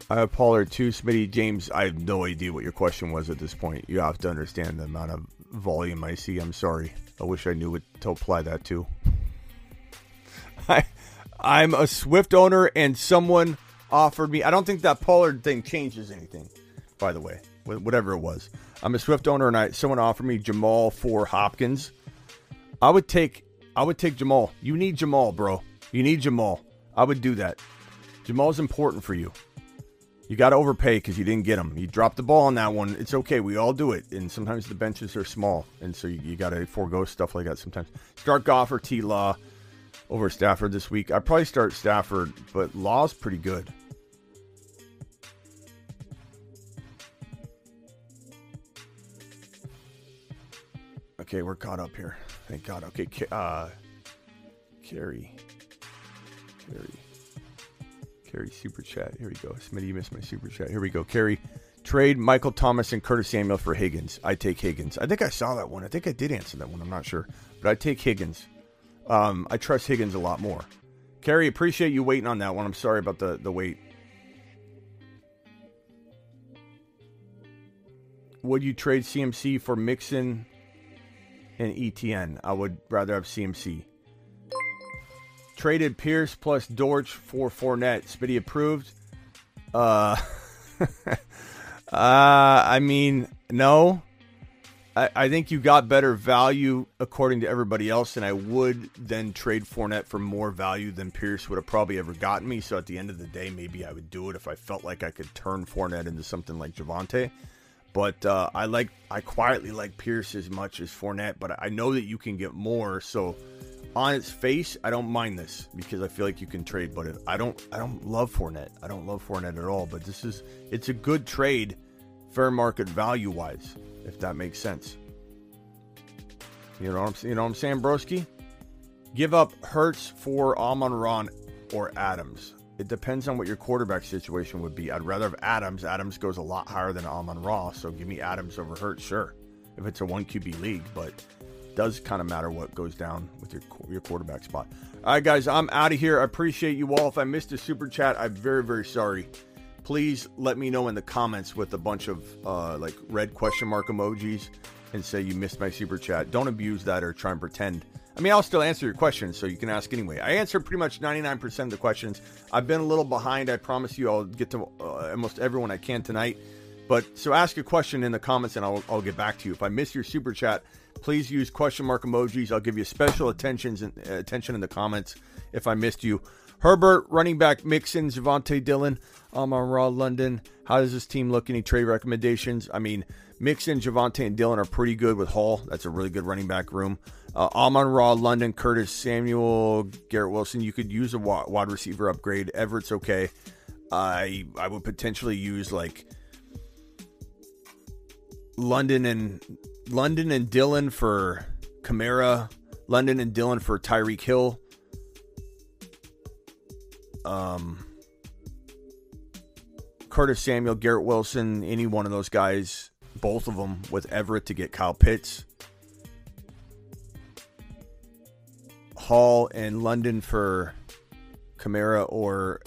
I have Pollard too, Smitty James. I have no idea what your question was at this point. You have to understand the amount of volume I see. I'm sorry. I wish I knew what to apply that to. I, I'm a Swift owner, and someone offered me. I don't think that Pollard thing changes anything. By the way, whatever it was, I'm a Swift owner, and I someone offered me Jamaal for Hopkins. I would take I would take Jamaal. You need Jamaal, bro. You need Jamaal. I would do that. Jamaal's important for you. You got to overpay because you didn't get him. You dropped the ball on that one. It's okay. We all do it. And sometimes the benches are small. And so you, you got to forego stuff like that sometimes. Start Goff or T Law over Stafford this week. I'd probably start Stafford, but Law's pretty good. Okay, we're caught up here. Thank God. Okay, uh, Carrie. Carrie. Carrie super chat. Here we go. Smitty, you missed my super chat. Here we go. Carrie, trade Michael Thomas and Curtis Samuel for Higgins. I take Higgins. I think I saw that one. I think I did answer that one. I'm not sure, but I take Higgins. Um, I trust Higgins a lot more. Carrie, appreciate you waiting on that one. I'm sorry about the the wait. Would you trade CMC for Mixon and ETN? I would rather have CMC. Traded Pierce plus Dortch for Fournette. Spitty approved. Uh, uh, I mean, no. I, I think you got better value according to everybody else, and I would then trade Fournette for more value than Pierce would have probably ever gotten me. So at the end of the day, maybe I would do it if I felt like I could turn Fournette into something like Javonte. But uh, I like I quietly like Pierce as much as Fournette, but I know that you can get more. So on its face, I don't mind this because I feel like you can trade. But I don't, I don't love Fournette. I don't love Fournette at all. But this is, it's a good trade, fair market value wise, if that makes sense. You know what I'm, you know what I'm saying, Broski? Give up Hurts for Amon Ra or Adams. It depends on what your quarterback situation would be. I'd rather have Adams. Adams goes a lot higher than Amon Ra, so give me Adams over Hurts, sure. If it's a one QB league, but does kind of matter what goes down with your your quarterback spot. All right, guys, I'm out of here. I appreciate you all. If I missed a super chat, I'm very very sorry. Please let me know in the comments with a bunch of uh, like red question mark emojis and say you missed my super chat. Don't abuse that or try and pretend. I mean, I'll still answer your questions, so you can ask anyway. I answer pretty much 99% of the questions. I've been a little behind. I promise you, I'll get to uh, almost everyone I can tonight. But so ask a question in the comments, and I'll, I'll get back to you. If I miss your super chat, please use question mark emojis. I'll give you special attentions and uh, attention in the comments if I missed you. Herbert, running back Mixon, Javonte Dillon, Amon Ra London. How does this team look? Any trade recommendations? I mean, Mixon, Javonte, and Dillon are pretty good with Hall. That's a really good running back room. Uh, Amon Ra, London, Curtis, Samuel, Garrett Wilson. You could use a wide receiver upgrade. Everett's okay. I I would potentially use like London and London and Dillon for Kamara, London and Dillon for Tyreek Hill. Um, Curtis Samuel, Garrett Wilson, any one of those guys, both of them with Everett to get Kyle Pitts. Hall and London for Kamara or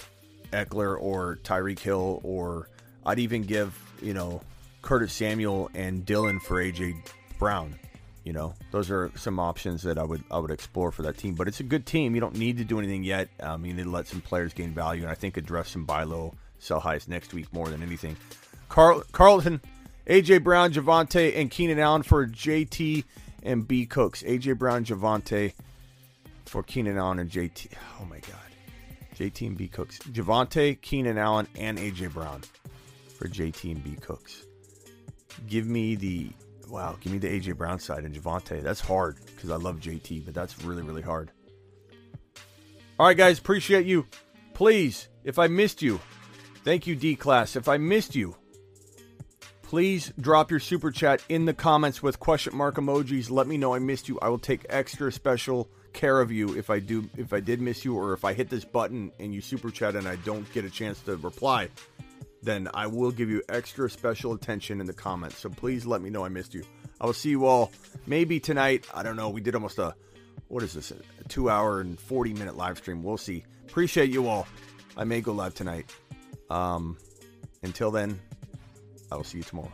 Ekeler or Tyreek Hill, or I'd even give, you know, Curtis Samuel and Dillon for AJ Brown. You know, those are some options that I would I would explore for that team. But it's a good team. You don't need to do anything yet. Um, you need to let some players gain value, and I think address some buy low, sell highs next week more than anything. Carl Carlton, AJ Brown, Javonte, and Keenan Allen for JT and B Cooks. AJ Brown, Javonte for Keenan Allen and JT. Oh my God, JT and B Cooks. Javonte, Keenan Allen, and AJ Brown for JT and B Cooks. Give me the wow. Give me the AJ Brown side and Javonte. That's hard because I love JT, but that's really really hard. All right, guys, appreciate you. Please, if I missed you, thank you, D Class. If I missed you, please drop your super chat in the comments with question mark emojis. Let me know I missed you. I will take extra special care of you if I do if I did miss you or if I hit this button and you super chat and I don't get a chance to reply then I will give you extra special attention in the comments. So please let me know I missed you. I will see you all maybe tonight. I don't know. We did almost a, what is this, a two hour and 40 minute live stream. We'll see. Appreciate you all. I may go live tonight. Um, until then, I will see you tomorrow.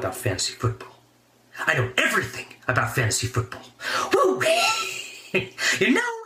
About fantasy football. I know everything about fantasy football. Woo! you know